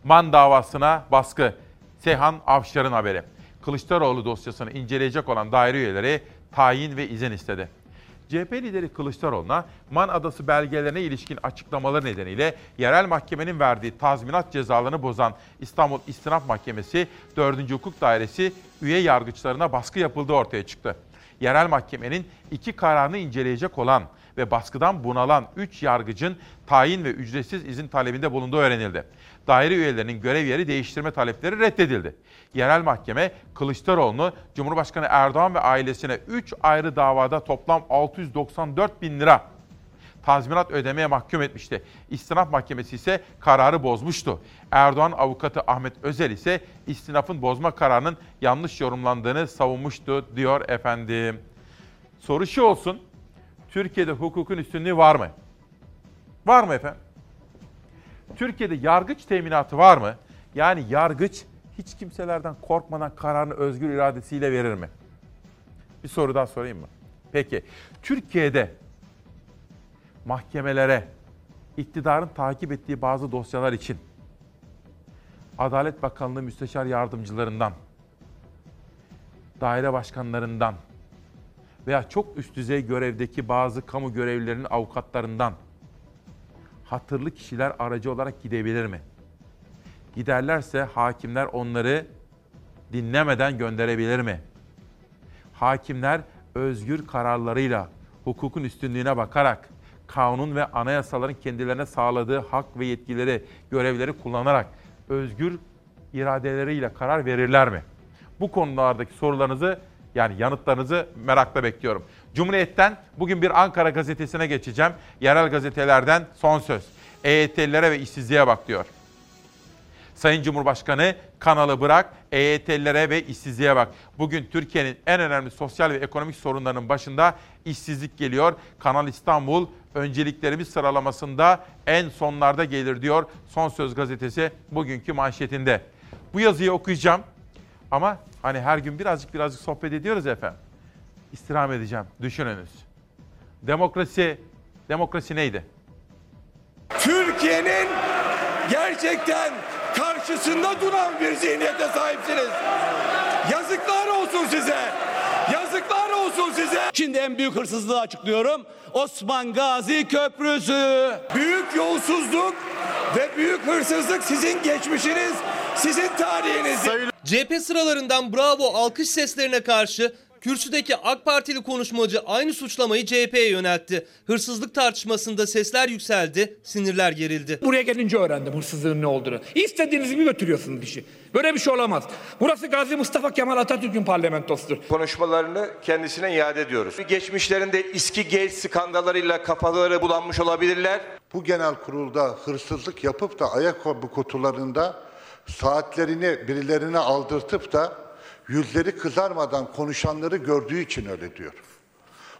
Man davasına baskı. Seyhan Avşar'ın haberi. Kılıçdaroğlu dosyasını inceleyecek olan daire üyeleri tayin ve izin istedi. CHP lideri Kılıçdaroğlu'na Man Adası belgelerine ilişkin açıklamaları nedeniyle yerel mahkemenin verdiği tazminat cezalarını bozan İstanbul İstinaf Mahkemesi 4. Hukuk Dairesi üye yargıçlarına baskı yapıldığı ortaya çıktı. Yerel mahkemenin iki kararını inceleyecek olan ve baskıdan bunalan 3 yargıcın tayin ve ücretsiz izin talebinde bulunduğu öğrenildi. Daire üyelerinin görev yeri değiştirme talepleri reddedildi. Yerel mahkeme Kılıçdaroğlu'nu Cumhurbaşkanı Erdoğan ve ailesine 3 ayrı davada toplam 694 bin lira tazminat ödemeye mahkum etmişti. İstinaf Mahkemesi ise kararı bozmuştu. Erdoğan avukatı Ahmet Özel ise istinafın bozma kararının yanlış yorumlandığını savunmuştu diyor efendim. Soru şu olsun. Türkiye'de hukukun üstünlüğü var mı? Var mı efendim? Türkiye'de yargıç teminatı var mı? Yani yargıç hiç kimselerden korkmadan kararını özgür iradesiyle verir mi? Bir soru daha sorayım mı? Peki. Türkiye'de mahkemelere iktidarın takip ettiği bazı dosyalar için Adalet Bakanlığı müsteşar yardımcılarından, daire başkanlarından veya çok üst düzey görevdeki bazı kamu görevlilerinin avukatlarından hatırlı kişiler aracı olarak gidebilir mi? Giderlerse hakimler onları dinlemeden gönderebilir mi? Hakimler özgür kararlarıyla hukukun üstünlüğüne bakarak kanun ve anayasaların kendilerine sağladığı hak ve yetkileri, görevleri kullanarak özgür iradeleriyle karar verirler mi? Bu konulardaki sorularınızı yani yanıtlarınızı merakla bekliyorum. Cumhuriyet'ten bugün bir Ankara gazetesine geçeceğim. Yerel gazetelerden son söz. EYT'lilere ve işsizliğe bak diyor. Sayın Cumhurbaşkanı kanalı bırak, EYT'lilere ve işsizliğe bak. Bugün Türkiye'nin en önemli sosyal ve ekonomik sorunlarının başında işsizlik geliyor. Kanal İstanbul önceliklerimiz sıralamasında en sonlarda gelir diyor Son Söz gazetesi bugünkü manşetinde. Bu yazıyı okuyacağım ama hani her gün birazcık birazcık sohbet ediyoruz efendim. İstirham edeceğim. Düşününüz. Demokrasi, demokrasi neydi? Türkiye'nin gerçekten karşısında duran bir zihniyete sahipsiniz. Yazıklar olsun size. Yazıklar olsun size. Şimdi en büyük hırsızlığı açıklıyorum. Osman Gazi Köprüsü. Büyük yolsuzluk ve büyük hırsızlık sizin geçmişiniz, sizin tarihiniz. CHP sıralarından bravo alkış seslerine karşı kürsüdeki AK Partili konuşmacı aynı suçlamayı CHP'ye yöneltti. Hırsızlık tartışmasında sesler yükseldi, sinirler gerildi. Buraya gelince öğrendim hırsızlığın ne olduğunu. İstediğiniz gibi götürüyorsunuz işi. Böyle bir şey olamaz. Burası Gazi Mustafa Kemal Atatürk'ün parlamentosudur. Konuşmalarını kendisine iade ediyoruz. Geçmişlerinde İSKİ Gate skandallarıyla kafaları bulanmış olabilirler. Bu genel kurulda hırsızlık yapıp da ayakkabı kutularında saatlerini birilerine aldırtıp da yüzleri kızarmadan konuşanları gördüğü için öyle diyor.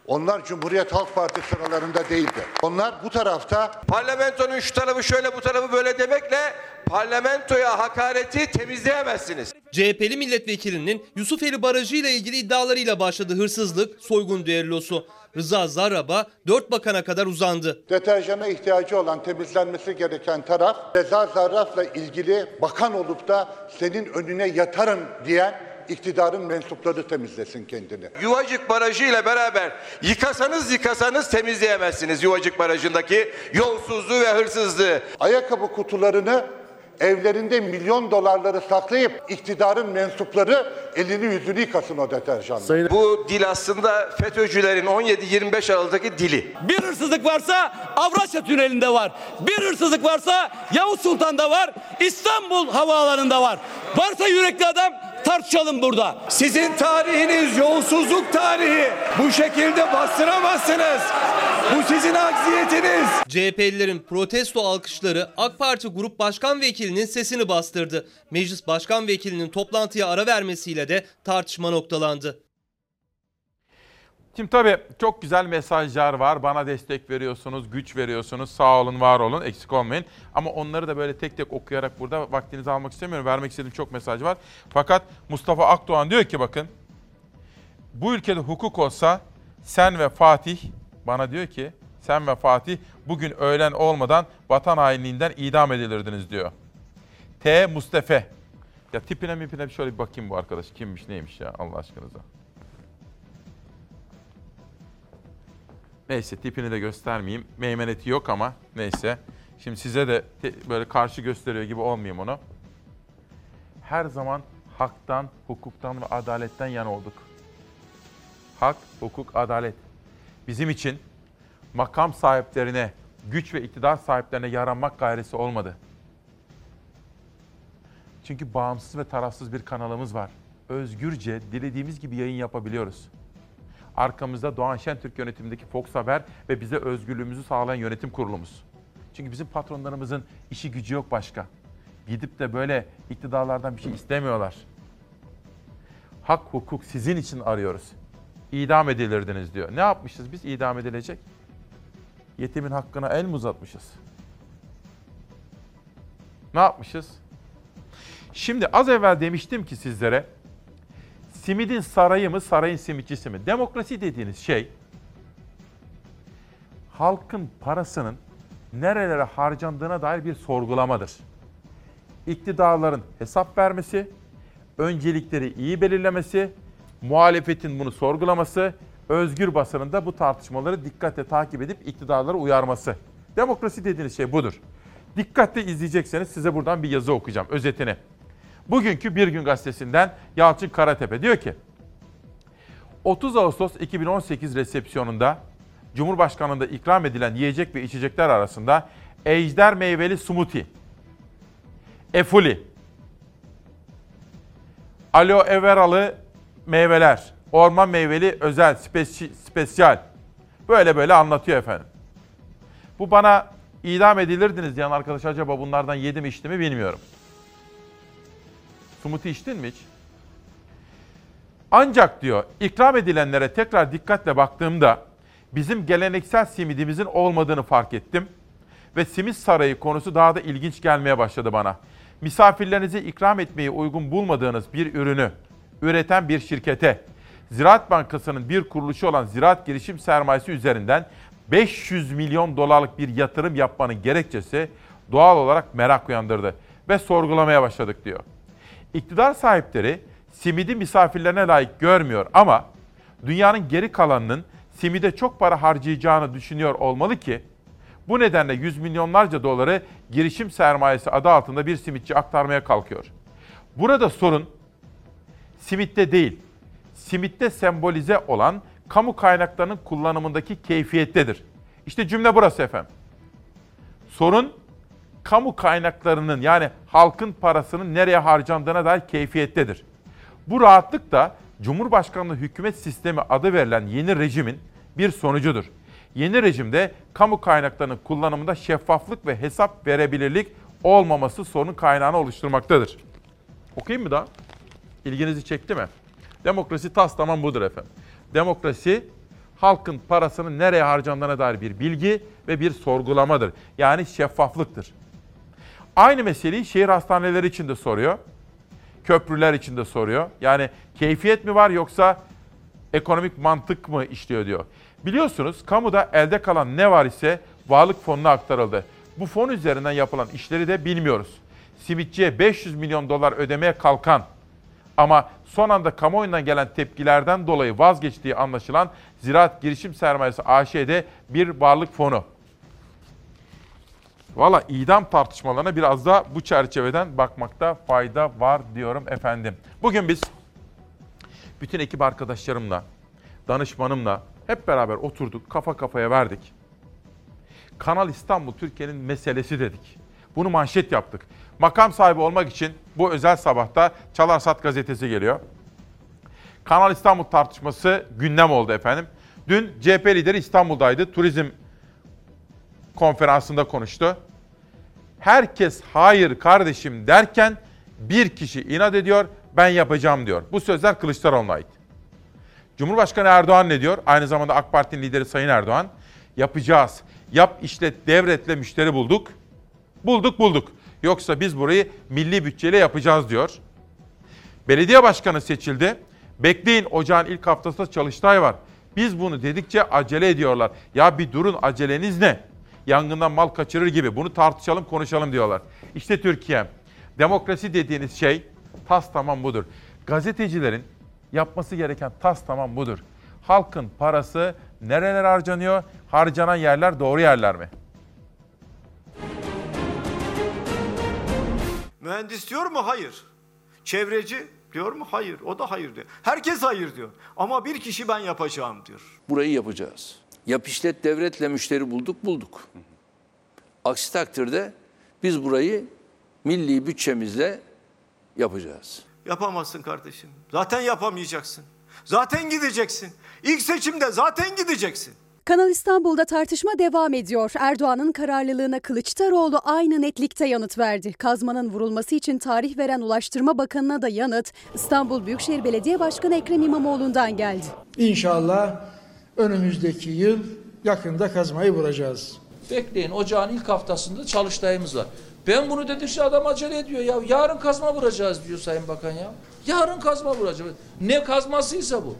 Onlar Cumhuriyet Halk Partisi sıralarında değildi. Onlar bu tarafta Parlamentonun şu tarafı şöyle bu tarafı böyle demekle parlamentoya hakareti temizleyemezsiniz. CHP'li milletvekilinin Yusufeli Barajı ile ilgili iddialarıyla başladı hırsızlık, soygun düellosu. Rıza Zarrab'a dört bakana kadar uzandı. deterjana ihtiyacı olan temizlenmesi gereken taraf Reza Zarraf'la ilgili bakan olup da senin önüne yatarım diyen iktidarın mensupları temizlesin kendini. Yuvacık Barajı ile beraber yıkasanız yıkasanız temizleyemezsiniz Yuvacık Barajı'ndaki yolsuzluğu ve hırsızlığı. Ayakkabı kutularını evlerinde milyon dolarları saklayıp iktidarın mensupları elini yüzünü yıkasın o deterjanla. Bu dil aslında FETÖ'cülerin 17-25 Aralık'taki dili. Bir hırsızlık varsa Avrasya Tüneli'nde var. Bir hırsızlık varsa Yavuz Sultan'da var. İstanbul havaalanında var. Varsa yürekli adam tartışalım burada. Sizin tarihiniz yolsuzluk tarihi. Bu şekilde bastıramazsınız. Bu sizin aksiyetiniz. CHP'lilerin protesto alkışları AK Parti Grup Başkan Vekilinin sesini bastırdı. Meclis Başkan Vekilinin toplantıya ara vermesiyle de tartışma noktalandı. Şimdi tabii çok güzel mesajlar var. Bana destek veriyorsunuz, güç veriyorsunuz. Sağ olun, var olun, eksik olmayın. Ama onları da böyle tek tek okuyarak burada vaktinizi almak istemiyorum. Vermek istediğim çok mesaj var. Fakat Mustafa Akdoğan diyor ki bakın. Bu ülkede hukuk olsa sen ve Fatih bana diyor ki sen ve Fatih bugün öğlen olmadan vatan hainliğinden idam edilirdiniz diyor. T. Mustafa. Ya tipine mipine şöyle bir bakayım bu arkadaş. Kimmiş neymiş ya Allah aşkınıza. Neyse tipini de göstermeyeyim. Meymeneti yok ama neyse. Şimdi size de böyle karşı gösteriyor gibi olmayayım onu. Her zaman haktan, hukuktan ve adaletten yana olduk. Hak, hukuk, adalet. Bizim için makam sahiplerine, güç ve iktidar sahiplerine yaranmak gayresi olmadı. Çünkü bağımsız ve tarafsız bir kanalımız var. Özgürce dilediğimiz gibi yayın yapabiliyoruz. Arkamızda Doğan Şentürk yönetimindeki Fox Haber ve bize özgürlüğümüzü sağlayan yönetim kurulumuz. Çünkü bizim patronlarımızın işi gücü yok başka. Gidip de böyle iktidarlardan bir şey istemiyorlar. Hak, hukuk sizin için arıyoruz. İdam edilirdiniz diyor. Ne yapmışız biz idam edilecek? Yetimin hakkına el mi uzatmışız? Ne yapmışız? Şimdi az evvel demiştim ki sizlere simidin sarayı mı, sarayın simitçisi mi? Demokrasi dediğiniz şey halkın parasının nerelere harcandığına dair bir sorgulamadır. İktidarların hesap vermesi, öncelikleri iyi belirlemesi, muhalefetin bunu sorgulaması, özgür basının da bu tartışmaları dikkatle takip edip iktidarları uyarması. Demokrasi dediğiniz şey budur. Dikkatle izleyecekseniz size buradan bir yazı okuyacağım, özetini. Bugünkü Bir Gün Gazetesi'nden Yalçın Karatepe diyor ki, 30 Ağustos 2018 resepsiyonunda Cumhurbaşkanlığında ikram edilen yiyecek ve içecekler arasında ejder meyveli smoothie, efuli, aloe veralı meyveler, orman meyveli özel, spesi, spesyal. Böyle böyle anlatıyor efendim. Bu bana idam edilirdiniz diyen arkadaş acaba bunlardan yedi mi içti mi bilmiyorum. Smoothie içtin mi hiç? Ancak diyor ikram edilenlere tekrar dikkatle baktığımda bizim geleneksel simidimizin olmadığını fark ettim. Ve simit sarayı konusu daha da ilginç gelmeye başladı bana. Misafirlerinize ikram etmeyi uygun bulmadığınız bir ürünü üreten bir şirkete Ziraat Bankası'nın bir kuruluşu olan Ziraat Girişim Sermayesi üzerinden 500 milyon dolarlık bir yatırım yapmanın gerekçesi doğal olarak merak uyandırdı ve sorgulamaya başladık diyor. İktidar sahipleri simidi misafirlerine layık görmüyor ama dünyanın geri kalanının simide çok para harcayacağını düşünüyor olmalı ki bu nedenle yüz milyonlarca doları girişim sermayesi adı altında bir simitçi aktarmaya kalkıyor. Burada sorun simitte değil, simitte sembolize olan kamu kaynaklarının kullanımındaki keyfiyettedir. İşte cümle burası efendim. Sorun kamu kaynaklarının yani halkın parasının nereye harcandığına dair keyfiyettedir. Bu rahatlık da Cumhurbaşkanlığı hükümet sistemi adı verilen yeni rejimin bir sonucudur. Yeni rejimde kamu kaynaklarının kullanımında şeffaflık ve hesap verebilirlik olmaması sorun kaynağını oluşturmaktadır. Okuyayım mı daha? İlginizi çekti mi? Demokrasi tas tamam budur efendim. Demokrasi halkın parasının nereye harcandığına dair bir bilgi ve bir sorgulamadır. Yani şeffaflıktır. Aynı meseleyi şehir hastaneleri için de soruyor. Köprüler için de soruyor. Yani keyfiyet mi var yoksa ekonomik mantık mı işliyor diyor. Biliyorsunuz kamuda elde kalan ne var ise varlık fonuna aktarıldı. Bu fon üzerinden yapılan işleri de bilmiyoruz. Simitçiye 500 milyon dolar ödemeye kalkan ama son anda kamuoyundan gelen tepkilerden dolayı vazgeçtiği anlaşılan Ziraat Girişim Sermayesi AŞ'de bir varlık fonu. Valla idam tartışmalarına biraz da bu çerçeveden bakmakta fayda var diyorum efendim. Bugün biz bütün ekip arkadaşlarımla, danışmanımla hep beraber oturduk, kafa kafaya verdik. Kanal İstanbul Türkiye'nin meselesi dedik. Bunu manşet yaptık. Makam sahibi olmak için bu özel sabahta Çalarsat gazetesi geliyor. Kanal İstanbul tartışması gündem oldu efendim. Dün CHP lideri İstanbul'daydı. Turizm konferansında konuştu. Herkes hayır kardeşim derken bir kişi inat ediyor, ben yapacağım diyor. Bu sözler Kılıçdaroğlu'na ait. Cumhurbaşkanı Erdoğan ne diyor? Aynı zamanda AK Parti'nin lideri Sayın Erdoğan. Yapacağız. Yap işlet devretle müşteri bulduk. Bulduk bulduk. Yoksa biz burayı milli bütçeyle yapacağız diyor. Belediye başkanı seçildi. Bekleyin ocağın ilk haftasında çalıştay var. Biz bunu dedikçe acele ediyorlar. Ya bir durun aceleniz ne? Yangından mal kaçırır gibi bunu tartışalım konuşalım diyorlar. İşte Türkiye. Demokrasi dediğiniz şey tas tamam budur. Gazetecilerin yapması gereken tas tamam budur. Halkın parası nereler harcanıyor? Harcanan yerler doğru yerler mi? Mühendis diyor mu? Hayır. Çevreci diyor mu? Hayır. O da hayır diyor. Herkes hayır diyor. Ama bir kişi ben yapacağım diyor. Burayı yapacağız. Yap işlet devletle müşteri bulduk bulduk. Aksi takdirde biz burayı milli bütçemizle yapacağız. Yapamazsın kardeşim. Zaten yapamayacaksın. Zaten gideceksin. İlk seçimde zaten gideceksin. Kanal İstanbul'da tartışma devam ediyor. Erdoğan'ın kararlılığına Kılıçdaroğlu aynı netlikte yanıt verdi. Kazmanın vurulması için tarih veren Ulaştırma Bakanı'na da yanıt İstanbul Büyükşehir Belediye Başkanı Ekrem İmamoğlu'ndan geldi. İnşallah önümüzdeki yıl yakında kazmayı vuracağız. Bekleyin ocağın ilk haftasında çalıştayımız var. Ben bunu dedikçe adam acele ediyor ya. Yarın kazma vuracağız diyor Sayın Bakan ya. Yarın kazma vuracağız. Ne kazmasıysa bu.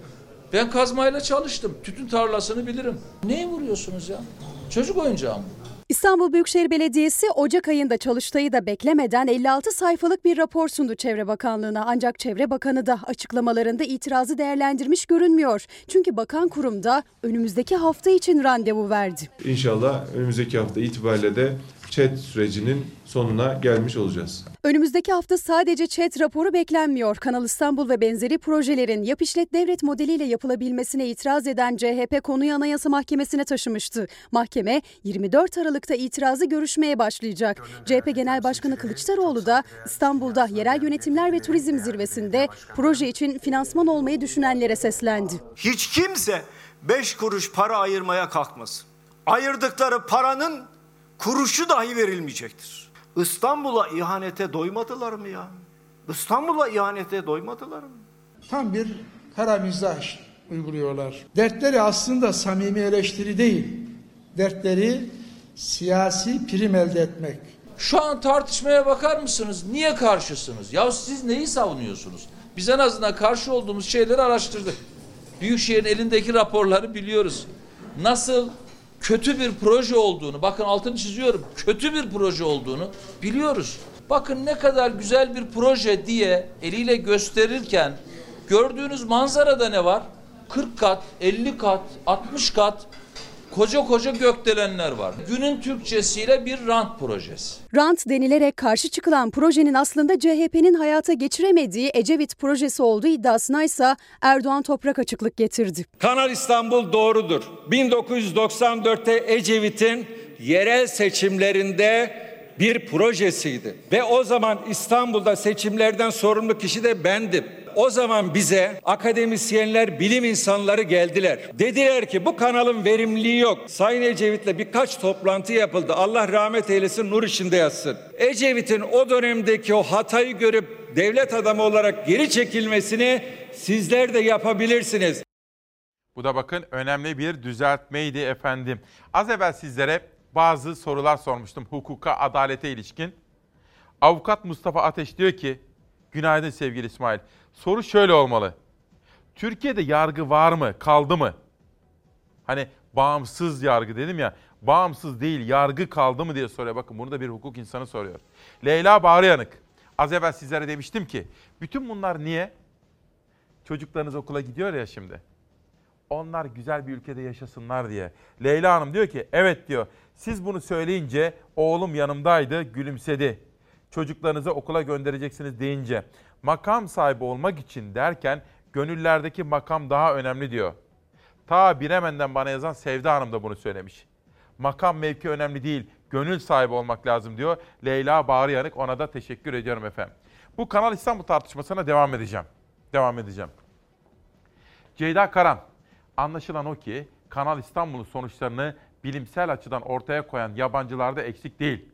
Ben kazmayla çalıştım. Tütün tarlasını bilirim. Neye vuruyorsunuz ya? Çocuk oyuncağı mı? İstanbul Büyükşehir Belediyesi Ocak ayında çalıştayı da beklemeden 56 sayfalık bir rapor sundu Çevre Bakanlığı'na. Ancak Çevre Bakanı da açıklamalarında itirazı değerlendirmiş görünmüyor. Çünkü bakan kurumda önümüzdeki hafta için randevu verdi. İnşallah önümüzdeki hafta itibariyle de ÇED sürecinin sonuna gelmiş olacağız. Önümüzdeki hafta sadece ÇED raporu beklenmiyor. Kanal İstanbul ve benzeri projelerin yap işlet devret modeliyle yapılabilmesine itiraz eden CHP konuyu Anayasa Mahkemesi'ne taşımıştı. Mahkeme 24 Aralık'ta itirazı görüşmeye başlayacak. CHP Genel Başkanı Kılıçdaroğlu da İstanbul'da yerel yönetimler ve turizm zirvesinde proje için finansman olmayı düşünenlere seslendi. Hiç kimse 5 kuruş para ayırmaya kalkmasın. Ayırdıkları paranın kuruşu dahi verilmeyecektir. İstanbul'a ihanete doymadılar mı ya? İstanbul'a ihanete doymadılar mı? Tam bir kara mizah uyguluyorlar. Dertleri aslında samimi eleştiri değil. Dertleri siyasi prim elde etmek. Şu an tartışmaya bakar mısınız? Niye karşısınız? Ya siz neyi savunuyorsunuz? Biz en azından karşı olduğumuz şeyleri araştırdık. Büyükşehir'in elindeki raporları biliyoruz. Nasıl kötü bir proje olduğunu, bakın altını çiziyorum, kötü bir proje olduğunu biliyoruz. Bakın ne kadar güzel bir proje diye eliyle gösterirken gördüğünüz manzarada ne var? 40 kat, 50 kat, 60 kat koca koca gökdelenler var. Günün Türkçesiyle bir rant projesi. Rant denilerek karşı çıkılan projenin aslında CHP'nin hayata geçiremediği Ecevit projesi olduğu iddiasına ise Erdoğan toprak açıklık getirdi. Kanal İstanbul doğrudur. 1994'te Ecevit'in yerel seçimlerinde bir projesiydi. Ve o zaman İstanbul'da seçimlerden sorumlu kişi de bendim. O zaman bize akademisyenler, bilim insanları geldiler. Dediler ki bu kanalın verimliliği yok. Sayın Ecevit'le birkaç toplantı yapıldı. Allah rahmet eylesin, nur içinde yatsın. Ecevit'in o dönemdeki o hatayı görüp devlet adamı olarak geri çekilmesini sizler de yapabilirsiniz. Bu da bakın önemli bir düzeltmeydi efendim. Az evvel sizlere bazı sorular sormuştum hukuka, adalete ilişkin. Avukat Mustafa Ateş diyor ki, günaydın sevgili İsmail. Soru şöyle olmalı. Türkiye'de yargı var mı, kaldı mı? Hani bağımsız yargı dedim ya, bağımsız değil yargı kaldı mı diye soruyor. Bakın bunu da bir hukuk insanı soruyor. Leyla Bağrıyanık. Az evvel sizlere demiştim ki, bütün bunlar niye? Çocuklarınız okula gidiyor ya şimdi. Onlar güzel bir ülkede yaşasınlar diye. Leyla Hanım diyor ki, evet diyor. Siz bunu söyleyince oğlum yanımdaydı, gülümsedi. Çocuklarınızı okula göndereceksiniz deyince makam sahibi olmak için derken gönüllerdeki makam daha önemli diyor. Ta Biremen'den bana yazan Sevda Hanım da bunu söylemiş. Makam mevki önemli değil, gönül sahibi olmak lazım diyor. Leyla Bağrı Yanık ona da teşekkür ediyorum efendim. Bu Kanal İstanbul tartışmasına devam edeceğim. Devam edeceğim. Ceyda Karan, anlaşılan o ki Kanal İstanbul'un sonuçlarını bilimsel açıdan ortaya koyan yabancılarda eksik değil.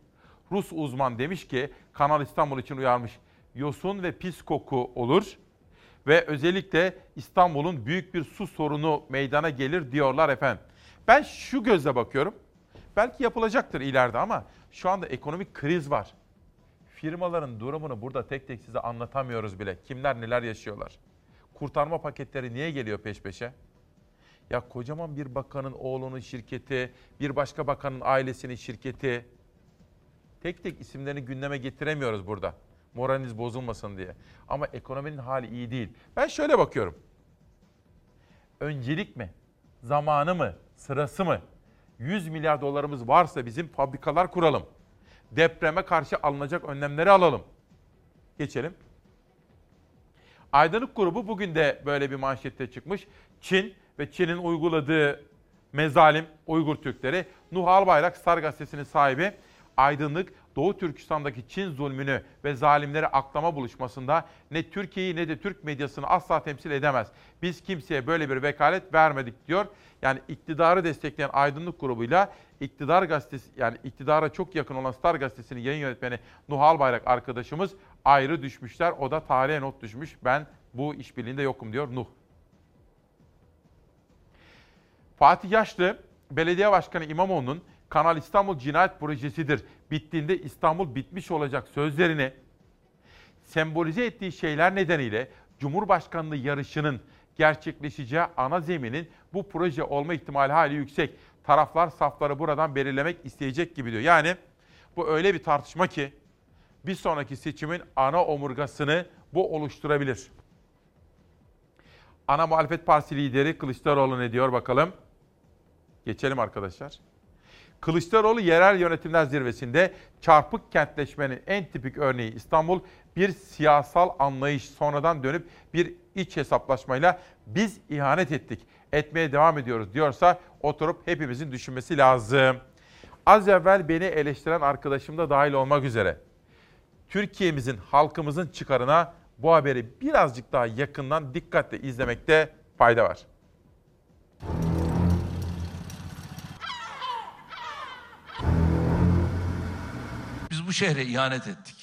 Rus uzman demiş ki Kanal İstanbul için uyarmış. Yosun ve pis koku olur ve özellikle İstanbul'un büyük bir su sorunu meydana gelir diyorlar efendim. Ben şu gözle bakıyorum. Belki yapılacaktır ileride ama şu anda ekonomik kriz var. Firmaların durumunu burada tek tek size anlatamıyoruz bile. Kimler neler yaşıyorlar. Kurtarma paketleri niye geliyor peş peşe? Ya kocaman bir bakanın oğlunun şirketi, bir başka bakanın ailesinin şirketi. Tek tek isimlerini gündeme getiremiyoruz burada. Moraliniz bozulmasın diye. Ama ekonominin hali iyi değil. Ben şöyle bakıyorum. Öncelik mi? Zamanı mı? Sırası mı? 100 milyar dolarımız varsa bizim fabrikalar kuralım. Depreme karşı alınacak önlemleri alalım. Geçelim. Aydınlık grubu bugün de böyle bir manşette çıkmış. Çin ve Çin'in uyguladığı mezalim Uygur Türkleri. Nuh Albayrak Star Gazetesi'nin sahibi Aydınlık Doğu Türkistan'daki Çin zulmünü ve zalimleri aklama buluşmasında ne Türkiye'yi ne de Türk medyasını asla temsil edemez. Biz kimseye böyle bir vekalet vermedik diyor. Yani iktidarı destekleyen Aydınlık grubuyla iktidar gazetesi yani iktidara çok yakın olan Star gazetesinin yayın yönetmeni Nuh Albayrak arkadaşımız ayrı düşmüşler. O da tarihe not düşmüş. Ben bu işbirliğinde yokum diyor Nuh. Fatih Yaşlı, Belediye Başkanı İmamoğlu'nun Kanal İstanbul cinayet projesidir. Bittiğinde İstanbul bitmiş olacak sözlerini sembolize ettiği şeyler nedeniyle Cumhurbaşkanlığı yarışının gerçekleşeceği ana zeminin bu proje olma ihtimali hali yüksek. Taraflar safları buradan belirlemek isteyecek gibi diyor. Yani bu öyle bir tartışma ki bir sonraki seçimin ana omurgasını bu oluşturabilir. Ana muhalefet partisi lideri Kılıçdaroğlu ne diyor bakalım? Geçelim arkadaşlar. Kılıçdaroğlu yerel yönetimler zirvesinde çarpık kentleşmenin en tipik örneği İstanbul bir siyasal anlayış sonradan dönüp bir iç hesaplaşmayla biz ihanet ettik, etmeye devam ediyoruz diyorsa oturup hepimizin düşünmesi lazım. Az evvel beni eleştiren arkadaşım da dahil olmak üzere Türkiye'mizin, halkımızın çıkarına bu haberi birazcık daha yakından dikkatle izlemekte fayda var. Şehre ihanet ettik.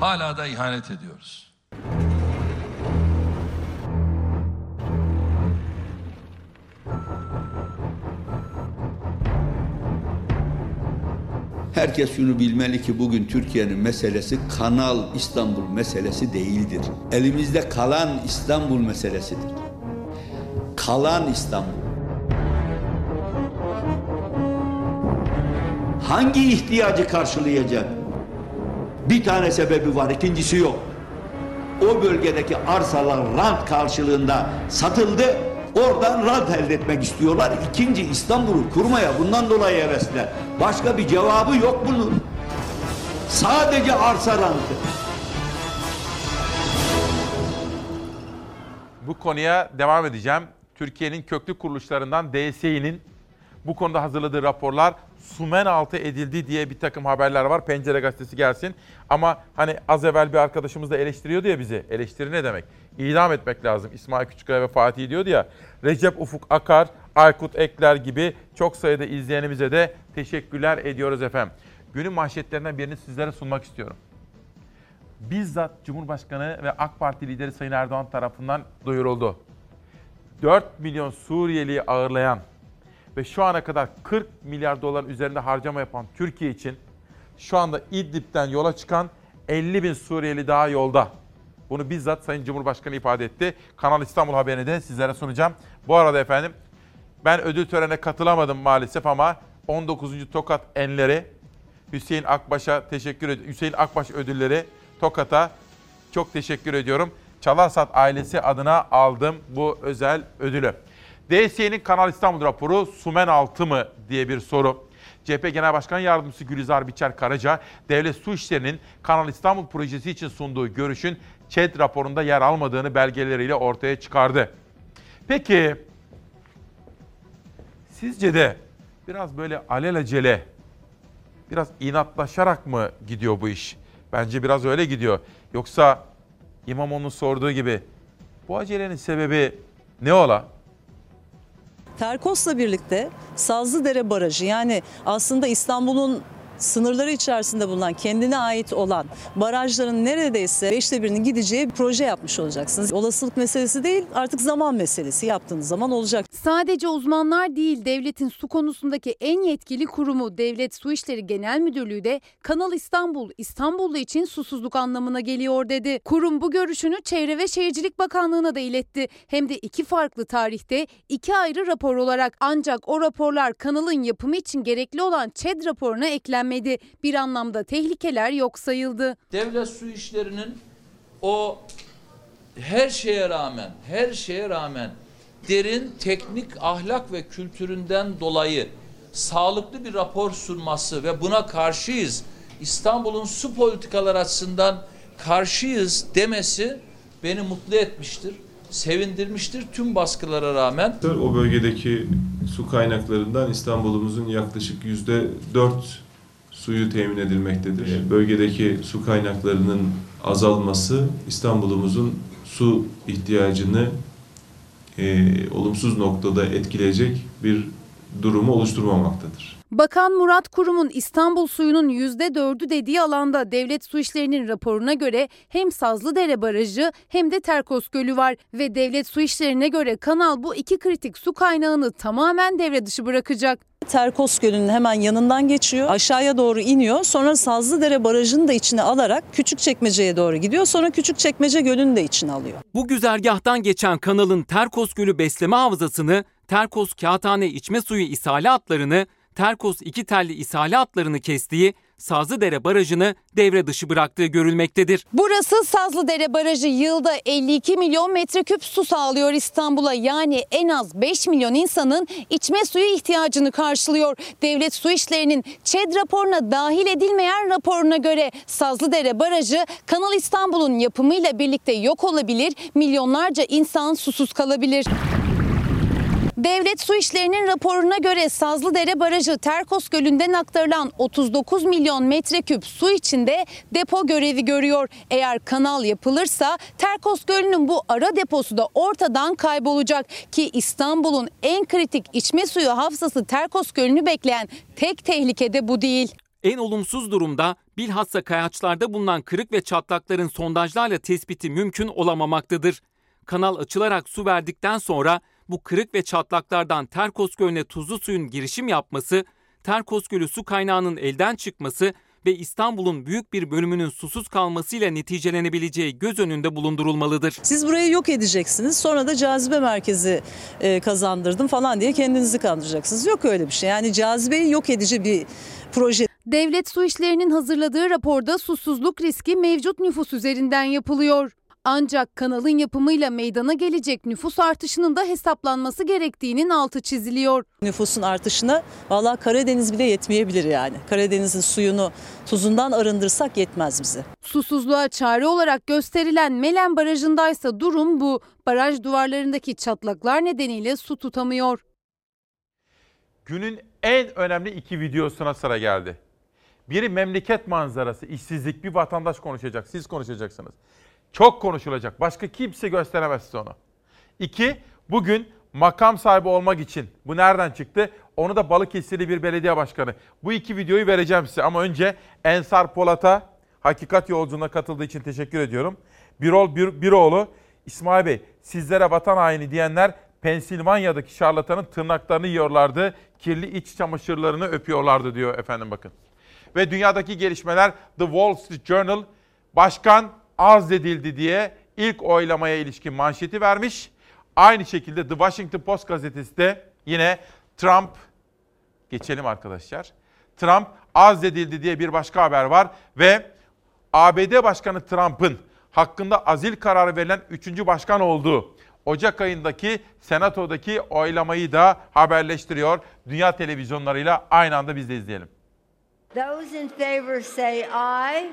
Hala da ihanet ediyoruz. Herkes şunu bilmeli ki bugün Türkiye'nin meselesi Kanal İstanbul meselesi değildir. Elimizde kalan İstanbul meselesidir. Kalan İstanbul. Hangi ihtiyacı karşılayacak? Bir tane sebebi var, ikincisi yok. O bölgedeki arsalar rant karşılığında satıldı. Oradan rant elde etmek istiyorlar. İkinci İstanbul'u kurmaya bundan dolayı hevesler. Başka bir cevabı yok bunun. Sadece arsa rantı. Bu konuya devam edeceğim. Türkiye'nin köklü kuruluşlarından DSİ'nin bu konuda hazırladığı raporlar sumen altı edildi diye bir takım haberler var. Pencere gazetesi gelsin. Ama hani az evvel bir arkadaşımız da eleştiriyordu ya bizi. Eleştiri ne demek? İdam etmek lazım. İsmail Küçükkaya ve Fatih diyordu ya. Recep Ufuk Akar, Aykut Ekler gibi çok sayıda izleyenimize de teşekkürler ediyoruz efendim. Günün manşetlerinden birini sizlere sunmak istiyorum. Bizzat Cumhurbaşkanı ve AK Parti lideri Sayın Erdoğan tarafından duyuruldu. 4 milyon Suriyeliyi ağırlayan ve şu ana kadar 40 milyar dolar üzerinde harcama yapan Türkiye için şu anda İdlib'den yola çıkan 50 bin Suriyeli daha yolda. Bunu bizzat Sayın Cumhurbaşkanı ifade etti. Kanal İstanbul haberini de sizlere sunacağım. Bu arada efendim ben ödül törenine katılamadım maalesef ama 19. Tokat Enleri Hüseyin Akbaş'a teşekkür ediyorum. Hüseyin Akbaş ödülleri Tokat'a çok teşekkür ediyorum. Çalarsat ailesi adına aldım bu özel ödülü. DSİ'nin Kanal İstanbul raporu Sumen altı mı diye bir soru. CHP Genel Başkan Yardımcısı Gülizar Biçer Karaca, Devlet Su İşleri'nin Kanal İstanbul projesi için sunduğu görüşün ÇED raporunda yer almadığını belgeleriyle ortaya çıkardı. Peki, sizce de biraz böyle alelacele, biraz inatlaşarak mı gidiyor bu iş? Bence biraz öyle gidiyor. Yoksa İmamoğlu'nun sorduğu gibi bu acelenin sebebi ne ola? Terkos'la birlikte Sazlıdere Barajı yani aslında İstanbul'un sınırları içerisinde bulunan kendine ait olan barajların neredeyse beşte birinin gideceği bir proje yapmış olacaksınız. Olasılık meselesi değil artık zaman meselesi yaptığınız zaman olacak. Sadece uzmanlar değil devletin su konusundaki en yetkili kurumu Devlet Su İşleri Genel Müdürlüğü de Kanal İstanbul İstanbullu için susuzluk anlamına geliyor dedi. Kurum bu görüşünü Çevre ve Şehircilik Bakanlığı'na da iletti. Hem de iki farklı tarihte iki ayrı rapor olarak ancak o raporlar kanalın yapımı için gerekli olan ÇED raporuna eklenmedi. Bir anlamda tehlikeler yok sayıldı. Devlet su işlerinin o her şeye rağmen, her şeye rağmen derin teknik ahlak ve kültüründen dolayı sağlıklı bir rapor sunması ve buna karşıyız. İstanbul'un su politikaları açısından karşıyız demesi beni mutlu etmiştir, sevindirmiştir tüm baskılara rağmen. O bölgedeki su kaynaklarından İstanbul'umuzun yaklaşık yüzde dört suyu temin edilmektedir. Bölgedeki su kaynaklarının azalması İstanbul'umuzun su ihtiyacını e, olumsuz noktada etkileyecek bir durumu oluşturmamaktadır. Bakan Murat Kurum'un İstanbul suyunun %4'ü dediği alanda devlet su işlerinin raporuna göre hem Sazlıdere Barajı hem de Terkos Gölü var ve devlet su işlerine göre kanal bu iki kritik su kaynağını tamamen devre dışı bırakacak. Terkos Gölü'nün hemen yanından geçiyor. Aşağıya doğru iniyor. Sonra Sazlıdere Barajı'nı da içine alarak Küçükçekmece'ye doğru gidiyor. Sonra Küçükçekmece Gölü'nü de içine alıyor. Bu güzergahtan geçen kanalın Terkos Gölü besleme havzasını, Terkos Kağıthane içme suyu ishali hatlarını, Terkos iki telli ishali hatlarını kestiği, Sazlıdere Barajı'nı devre dışı bıraktığı görülmektedir. Burası Sazlıdere Barajı yılda 52 milyon metreküp su sağlıyor İstanbul'a. Yani en az 5 milyon insanın içme suyu ihtiyacını karşılıyor. Devlet Su İşleri'nin ÇED raporuna dahil edilmeyen raporuna göre Sazlıdere Barajı Kanal İstanbul'un yapımıyla birlikte yok olabilir, milyonlarca insan susuz kalabilir. Devlet Su İşleri'nin raporuna göre Sazlıdere Barajı Terkos Gölü'nden aktarılan 39 milyon metreküp su içinde depo görevi görüyor. Eğer kanal yapılırsa Terkos Gölü'nün bu ara deposu da ortadan kaybolacak ki İstanbul'un en kritik içme suyu hafızası Terkos Gölü'nü bekleyen tek tehlike de bu değil. En olumsuz durumda bilhassa kayaçlarda bulunan kırık ve çatlakların sondajlarla tespiti mümkün olamamaktadır. Kanal açılarak su verdikten sonra bu kırık ve çatlaklardan Terkos Gölü'ne tuzlu suyun girişim yapması, Terkos Gölü su kaynağının elden çıkması ve İstanbul'un büyük bir bölümünün susuz kalmasıyla neticelenebileceği göz önünde bulundurulmalıdır. Siz burayı yok edeceksiniz sonra da cazibe merkezi e, kazandırdım falan diye kendinizi kandıracaksınız. Yok öyle bir şey. Yani cazibeyi yok edici bir proje. Devlet Su İşleri'nin hazırladığı raporda susuzluk riski mevcut nüfus üzerinden yapılıyor. Ancak kanalın yapımıyla meydana gelecek nüfus artışının da hesaplanması gerektiğinin altı çiziliyor. Nüfusun artışına valla Karadeniz bile yetmeyebilir yani. Karadeniz'in suyunu tuzundan arındırsak yetmez bize. Susuzluğa çare olarak gösterilen Melen Barajı'ndaysa durum bu. Baraj duvarlarındaki çatlaklar nedeniyle su tutamıyor. Günün en önemli iki videosuna sıra geldi. Biri memleket manzarası, işsizlik bir vatandaş konuşacak, siz konuşacaksınız. Çok konuşulacak. Başka kimse gösteremez size onu. İki, bugün makam sahibi olmak için. Bu nereden çıktı? Onu da Balıkesirli bir belediye başkanı. Bu iki videoyu vereceğim size ama önce Ensar Polat'a Hakikat Yolculuğuna katıldığı için teşekkür ediyorum. Birol Bir, Biroğlu, İsmail Bey sizlere vatan haini diyenler Pensilvanya'daki şarlatanın tırnaklarını yiyorlardı. Kirli iç çamaşırlarını öpüyorlardı diyor efendim bakın. Ve dünyadaki gelişmeler The Wall Street Journal Başkan azledildi diye ilk oylamaya ilişkin manşeti vermiş. Aynı şekilde The Washington Post gazetesi de yine Trump, geçelim arkadaşlar. Trump azledildi diye bir başka haber var ve ABD Başkanı Trump'ın hakkında azil kararı verilen 3. başkan olduğu Ocak ayındaki senatodaki oylamayı da haberleştiriyor. Dünya televizyonlarıyla aynı anda biz de izleyelim. Those in favor say aye.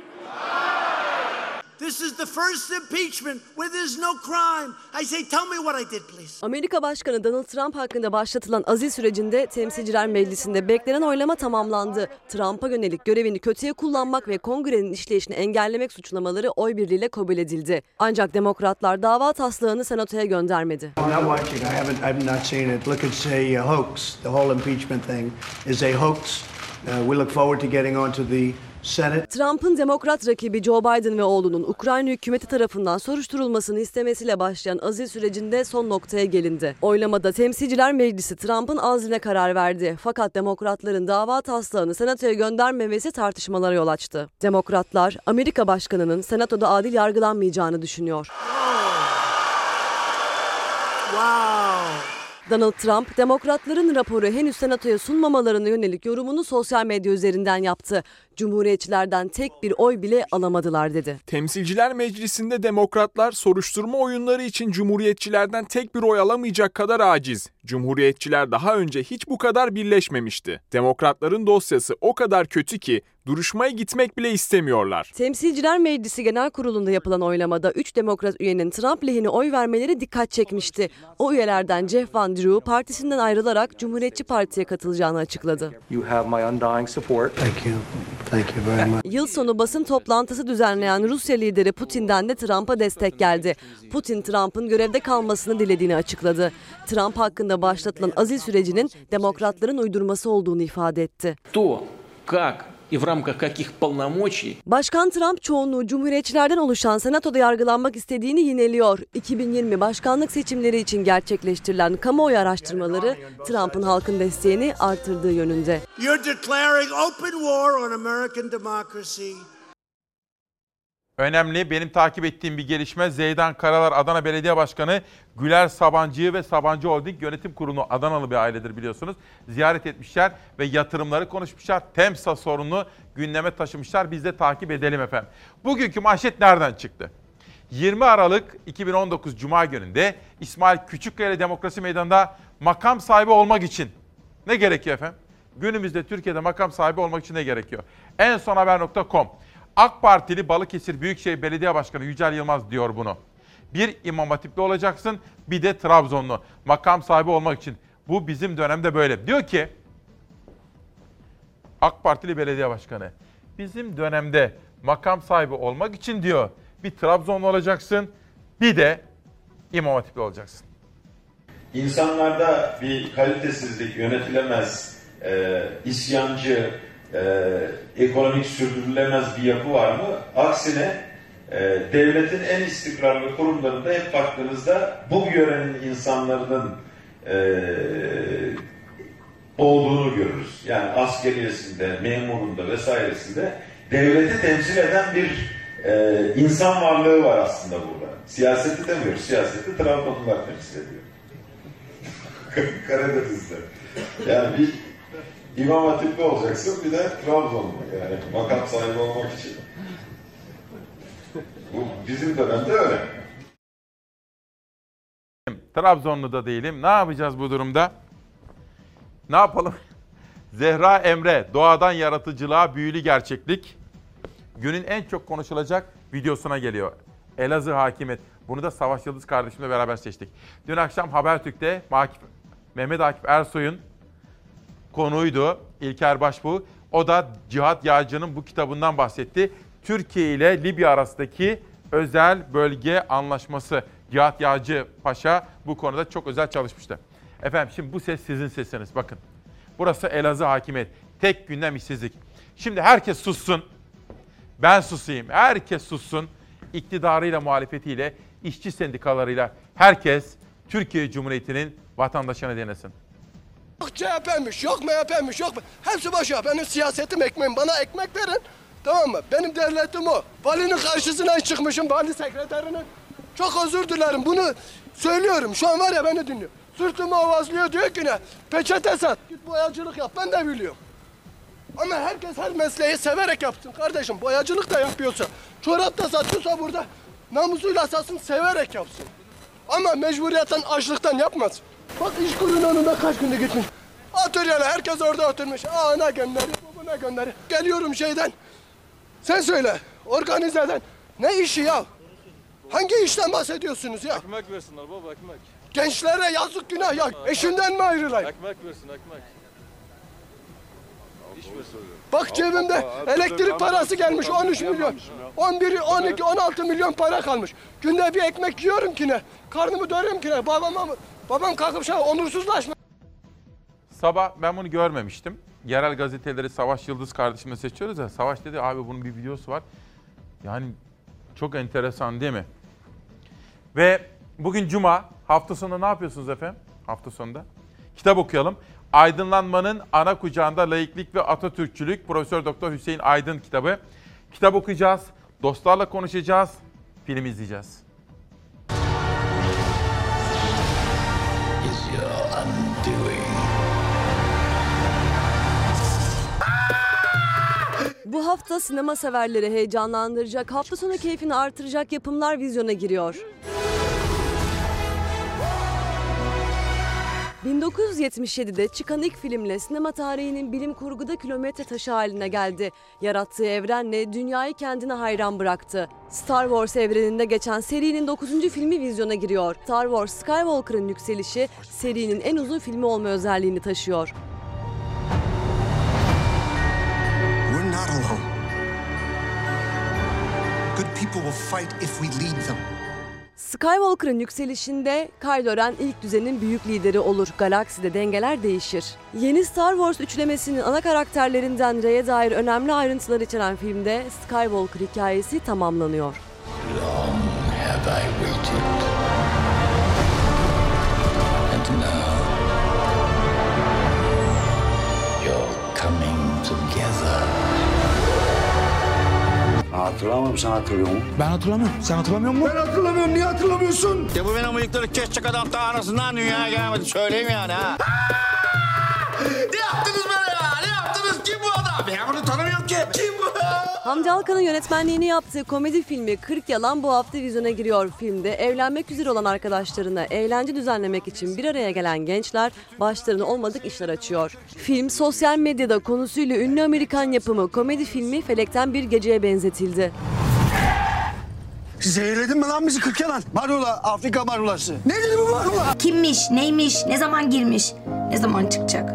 This is the first impeachment where there's no crime. I say, tell me what I did, please. Amerika Başkanı Donald Trump hakkında başlatılan azil sürecinde Temsilciler Meclisi'nde beklenen oylama tamamlandı. Trump'a yönelik görevini kötüye kullanmak ve kongrenin işleyişini engellemek suçlamaları oy birliğiyle kabul edildi. Ancak demokratlar dava taslağını senatoya göndermedi. I'm not watching. I haven't. I've not seen it. Look, it's a uh, hoax. The whole impeachment thing is a hoax. Uh, we look forward to getting onto the Senate. Trump'ın demokrat rakibi Joe Biden ve oğlunun Ukrayna hükümeti tarafından soruşturulmasını istemesiyle başlayan azil sürecinde son noktaya gelindi. Oylamada Temsilciler Meclisi Trump'ın aziline karar verdi. Fakat demokratların dava taslağını senatoya göndermemesi tartışmalara yol açtı. Demokratlar Amerika Başkanı'nın senatoda adil yargılanmayacağını düşünüyor. Wow. Donald Trump, demokratların raporu henüz senatoya sunmamalarına yönelik yorumunu sosyal medya üzerinden yaptı. Cumhuriyetçilerden tek bir oy bile alamadılar dedi. Temsilciler Meclisi'nde demokratlar soruşturma oyunları için cumhuriyetçilerden tek bir oy alamayacak kadar aciz. Cumhuriyetçiler daha önce hiç bu kadar birleşmemişti. Demokratların dosyası o kadar kötü ki duruşmaya gitmek bile istemiyorlar. Temsilciler Meclisi Genel Kurulu'nda yapılan oylamada 3 demokrat üyenin Trump lehine oy vermeleri dikkat çekmişti. O üyelerden Jeff Van Drew partisinden ayrılarak Cumhuriyetçi Parti'ye katılacağını açıkladı. You have my undying support. Thank you. Thank you very much. Yıl sonu basın toplantısı düzenleyen Rusya lideri Putin'den de Trump'a destek geldi. Putin Trump'ın görevde kalmasını dilediğini açıkladı. Trump hakkında başlatılan azil sürecinin demokratların uydurması olduğunu ifade etti. Кто, как и в рамках каких полномочий Başkan Trump çoğunluğu cumhuriyetçilerden oluşan senatoda yargılanmak istediğini yineliyor. 2020 başkanlık seçimleri için gerçekleştirilen kamuoyu araştırmaları Trump'ın halkın desteğini artırdığı yönünde. You're declaring open war on American democracy. Önemli benim takip ettiğim bir gelişme Zeydan Karalar Adana Belediye Başkanı Güler Sabancı'yı ve Sabancı Holding Yönetim Kurulu Adanalı bir ailedir biliyorsunuz. Ziyaret etmişler ve yatırımları konuşmuşlar. TEMSA sorununu gündeme taşımışlar. Biz de takip edelim efendim. Bugünkü manşet nereden çıktı? 20 Aralık 2019 Cuma gününde İsmail Küçükkaya Demokrasi Meydanı'nda makam sahibi olmak için ne gerekiyor efendim? Günümüzde Türkiye'de makam sahibi olmak için ne gerekiyor? En son haber.com AK Partili Balıkesir Büyükşehir Belediye Başkanı Yücel Yılmaz diyor bunu. Bir İmam Hatipli olacaksın, bir de Trabzonlu. Makam sahibi olmak için. Bu bizim dönemde böyle. Diyor ki AK Partili Belediye Başkanı bizim dönemde makam sahibi olmak için diyor bir Trabzonlu olacaksın, bir de İmam Hatipli olacaksın. İnsanlarda bir kalitesizlik, yönetilemez, e, isyancı, e, ekonomik sürdürülemez bir yapı var mı? Aksine e, devletin en istikrarlı kurumlarında hep baktığınızda bu yörenin insanların e, olduğunu görürüz. Yani askeriyesinde, memurunda vesairesinde devleti temsil eden bir e, insan varlığı var aslında burada. Siyaseti demiyoruz. Siyaseti Trabzonlular temsil ediyor. Karadeniz'de. Yani bir İmam Hatipli olacaksın bir de Trabzonlu yani makam sahibi olmak için. Bu bizim dönemde öyle. Trabzonlu da değilim. Ne yapacağız bu durumda? Ne yapalım? Zehra Emre, doğadan yaratıcılığa büyülü gerçeklik. Günün en çok konuşulacak videosuna geliyor. Elazığ Hakimet. Bunu da Savaş Yıldız kardeşimle beraber seçtik. Dün akşam Habertürk'te Mehmet Akif Ersoy'un konuydu İlker Başbuğ. O da Cihat Yağcı'nın bu kitabından bahsetti. Türkiye ile Libya arasındaki özel bölge anlaşması. Cihat Yağcı Paşa bu konuda çok özel çalışmıştı. Efendim şimdi bu ses sizin sesiniz bakın. Burası Elazığ Hakimiyet. Tek gündem işsizlik. Şimdi herkes sussun. Ben susayım. Herkes sussun. İktidarıyla, muhalefetiyle, işçi sendikalarıyla herkes Türkiye Cumhuriyeti'nin vatandaşını denesin. Yok CHP'miş, yok MHP'miş, yok. Hepsi boşa. Benim siyasetim ekmeğim. Bana ekmek verin. Tamam mı? Benim devletim o. Valinin karşısına çıkmışım, vali sekreterinin. Çok özür dilerim. Bunu söylüyorum. Şu an var ya beni dinliyor. Sırtımı ovazlıyor diyor ki ne? Peçete sat. Git boyacılık yap. Ben de biliyorum. Ama herkes her mesleği severek yapsın kardeşim. Boyacılık da yapıyorsa, çorap da satıyorsa burada namusuyla satsın, severek yapsın. Ama mecburiyetten, açlıktan yapmaz. Bak iş kurunun önünde kaç günde gitmiş. Atölyede herkes orada oturmuş. Aa ne gönderi, ne gönderi. Geliyorum şeyden. Sen söyle, organizeden. Ne işi ya? Hangi işten bahsediyorsunuz ya? Ekmek versinler baba ekmek. Gençlere yazık günah ya. Eşinden mi ayrılayım? Ekmek versin ekmek. İş versin. Bak cebimde elektrik parası gelmiş 13 milyon. 11, 12, 16 milyon para kalmış. Günde bir ekmek yiyorum ki ne? Karnımı doyuruyorum ki? Babama? Babam kalkıp şey onursuzlaşma. Sabah ben bunu görmemiştim. Yerel gazeteleri Savaş Yıldız kardeşimle seçiyoruz ya. Savaş dedi abi bunun bir videosu var. Yani çok enteresan değil mi? Ve bugün cuma. Hafta sonunda ne yapıyorsunuz efendim? Hafta sonunda. Kitap okuyalım. Aydınlanmanın ana kucağında laiklik ve Atatürkçülük Profesör Doktor Hüseyin Aydın kitabı. Kitap okuyacağız, dostlarla konuşacağız, film izleyeceğiz. Bu hafta sinema severleri heyecanlandıracak, hafta sonu keyfini artıracak yapımlar vizyona giriyor. 1977'de çıkan ilk filmle sinema tarihinin bilim kurguda kilometre taşı haline geldi. Yarattığı evrenle dünyayı kendine hayran bıraktı. Star Wars evreninde geçen serinin 9. filmi vizyona giriyor. Star Wars Skywalker'ın yükselişi serinin en uzun filmi olma özelliğini taşıyor. We're not alone. People will fight if we lead them. Skywalker'ın yükselişinde Kylo Ren ilk düzenin büyük lideri olur. Galakside dengeler değişir. Yeni Star Wars üçlemesinin ana karakterlerinden Rey'e dair önemli ayrıntılar içeren filmde Skywalker hikayesi tamamlanıyor. Long have I waited. Hatırlamıyorum. Sen hatırlıyor musun? Ben hatırlamıyorum. Sen hatırlamıyor musun? Ben hatırlamıyorum. Niye hatırlamıyorsun? Ya bu benim bıyıkları kesecek adam ta anasından dünyaya gelmedi. Söyleyeyim yani ha. ne yaptınız bana Hamdi Alkan'ın yönetmenliğini yaptığı komedi filmi 40 Yalan bu hafta vizyona giriyor. Filmde evlenmek üzere olan arkadaşlarına eğlence düzenlemek için bir araya gelen gençler başlarına olmadık işler açıyor. Film sosyal medyada konusuyla ünlü Amerikan yapımı komedi filmi Felekten Bir Geceye benzetildi. Zehirledin mi lan bizi kırk yalan? Marula, Afrika marulası. Ne dedi bu marula? Kimmiş, neymiş, ne zaman girmiş, ne zaman çıkacak?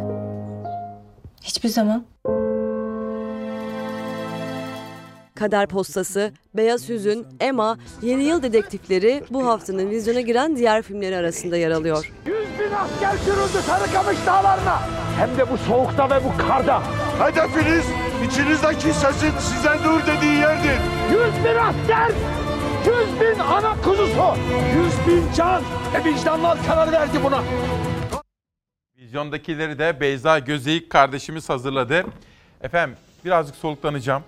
Hiçbir zaman. Kader Postası, Beyaz Hüzün, Emma, Yeni Yıl Dedektifleri bu haftanın vizyona giren diğer filmleri arasında yer alıyor. Yüz bin asker sürüldü Sarıkamış dağlarına. Hem de bu soğukta ve bu karda. Hedefiniz içinizdeki sesin size dur dediği yerdir. Yüz bin asker, yüz bin ana kuzusu, yüz bin can ve vicdanlar karar verdi buna. Vizyondakileri de Beyza Gözeyik kardeşimiz hazırladı. Efendim birazcık soluklanacağım.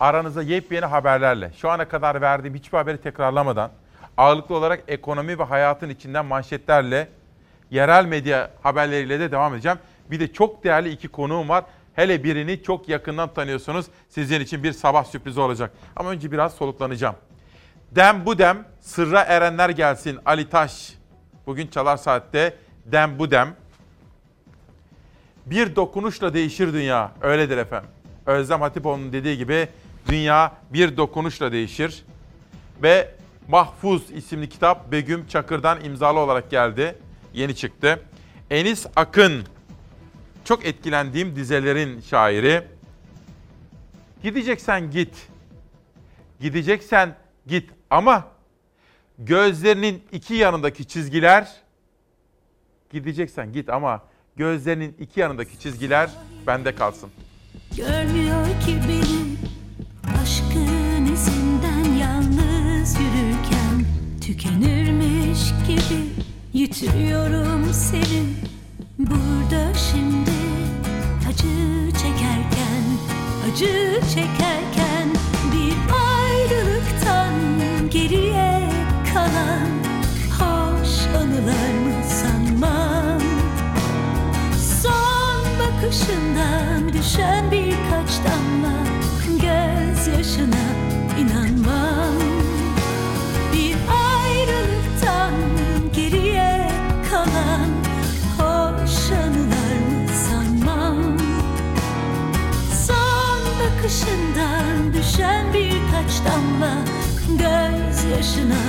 Aranıza yepyeni haberlerle, şu ana kadar verdiğim hiçbir haberi tekrarlamadan, ağırlıklı olarak ekonomi ve hayatın içinden manşetlerle, yerel medya haberleriyle de devam edeceğim. Bir de çok değerli iki konuğum var. Hele birini çok yakından tanıyorsunuz. Sizin için bir sabah sürprizi olacak. Ama önce biraz soluklanacağım. Dem bu dem, sırra erenler gelsin Ali Taş. Bugün Çalar Saat'te dem bu dem. Bir dokunuşla değişir dünya. Öyledir efendim. Özlem Hatipoğlu'nun dediği gibi dünya bir dokunuşla değişir. Ve Mahfuz isimli kitap Begüm Çakır'dan imzalı olarak geldi. Yeni çıktı. Enis Akın çok etkilendiğim dizelerin şairi. Gideceksen git. Gideceksen git ama gözlerinin iki yanındaki çizgiler gideceksen git ama gözlerinin iki yanındaki çizgiler bende kalsın. Görmüyor ki beni tükenirmiş gibi yitiriyorum seni. Burada şimdi acı çekerken acı çekerken bir ayrılıktan geriye kalan hoş anılar mı sanmam. Son bakışından düşen birkaç damla gözyaşına inanmam düşen birkaç damla gözyaşına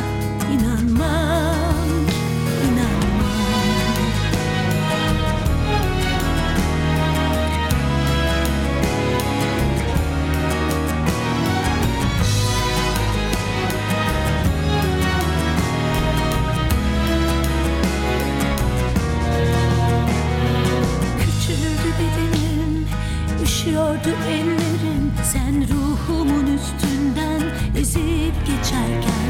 inanmam inanmam. Küçüldü bedenim, üşüyordu ellerim. Sen ruhumun üstünden ezip geçerken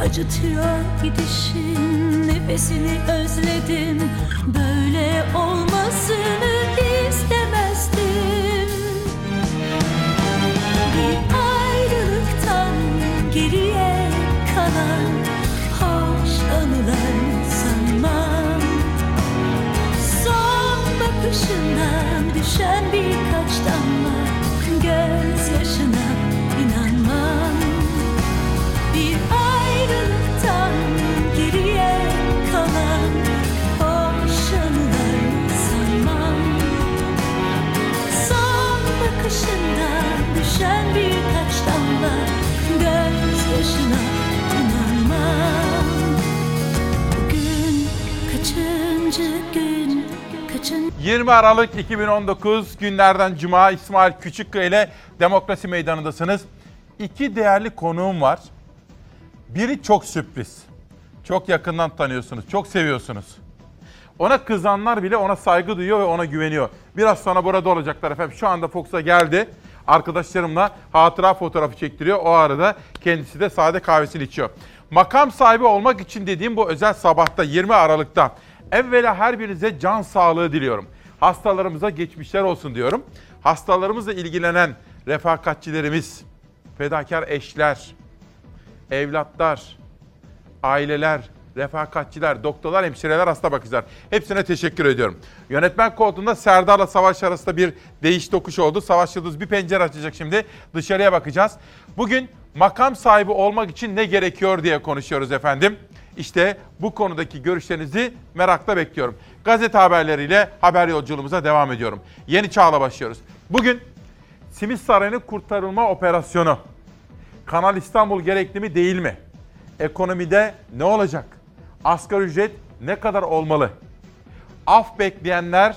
Acıtıyor gidişin, nefesini özledim. Böyle olmasını istemezdim. Bir ayrılıktan geriye kalan Hoş anılar sanmam. Son bakışından düşen birkaç damla gözyaşına inanmam. Bir ayrılıktan geriye kalan hoş anılar sanmam. Son bakışından düşen birkaç damla gözyaşına inanmam. Bugün kaçıncı gün kaçıncı 20 Aralık 2019 günlerden Cuma İsmail Küçükkaya ile Demokrasi Meydanı'ndasınız. İki değerli konuğum var. Biri çok sürpriz. Çok yakından tanıyorsunuz, çok seviyorsunuz. Ona kızanlar bile ona saygı duyuyor ve ona güveniyor. Biraz sonra burada olacaklar efendim. Şu anda Fox'a geldi. Arkadaşlarımla hatıra fotoğrafı çektiriyor. O arada kendisi de sade kahvesini içiyor. Makam sahibi olmak için dediğim bu özel sabahta 20 Aralık'ta evvela her birinize can sağlığı diliyorum. Hastalarımıza geçmişler olsun diyorum. Hastalarımızla ilgilenen refakatçilerimiz, fedakar eşler, evlatlar, aileler, refakatçiler, doktorlar, hemşireler, hasta bakıcılar. Hepsine teşekkür ediyorum. Yönetmen koltuğunda Serdar'la Savaş arasında bir değiş tokuş oldu. Savaş Yıldız bir pencere açacak şimdi. Dışarıya bakacağız. Bugün makam sahibi olmak için ne gerekiyor diye konuşuyoruz efendim. İşte bu konudaki görüşlerinizi merakla bekliyorum. Gazete haberleriyle haber yolculuğumuza devam ediyorum. Yeni çağla başlıyoruz. Bugün Simit Sarayı'nın kurtarılma operasyonu. Kanal İstanbul gerekli mi değil mi? Ekonomide ne olacak? Asgari ücret ne kadar olmalı? Af bekleyenler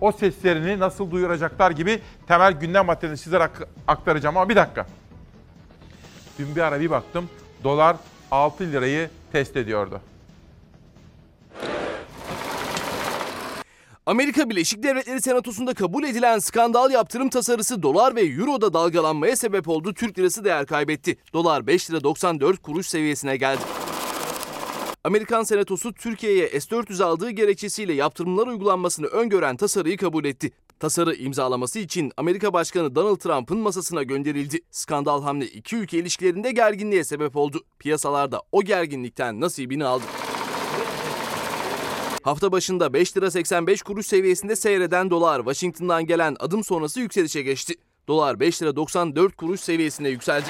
o seslerini nasıl duyuracaklar gibi temel gündem maddelerini sizlere ak- aktaracağım ama bir dakika. Dün bir ara bir baktım dolar 6 lirayı test ediyordu. Amerika Birleşik Devletleri Senatosu'nda kabul edilen skandal yaptırım tasarısı dolar ve euroda dalgalanmaya sebep oldu. Türk lirası değer kaybetti. Dolar 5 lira 94 kuruş seviyesine geldi. Amerikan Senatosu Türkiye'ye S-400 aldığı gerekçesiyle yaptırımlar uygulanmasını öngören tasarıyı kabul etti. Tasarı imzalaması için Amerika Başkanı Donald Trump'ın masasına gönderildi. Skandal hamle iki ülke ilişkilerinde gerginliğe sebep oldu. Piyasalarda o gerginlikten nasibini aldı. Hafta başında 5 lira 85 kuruş seviyesinde seyreden dolar Washington'dan gelen adım sonrası yükselişe geçti. Dolar 5 lira 94 kuruş seviyesine yükseldi.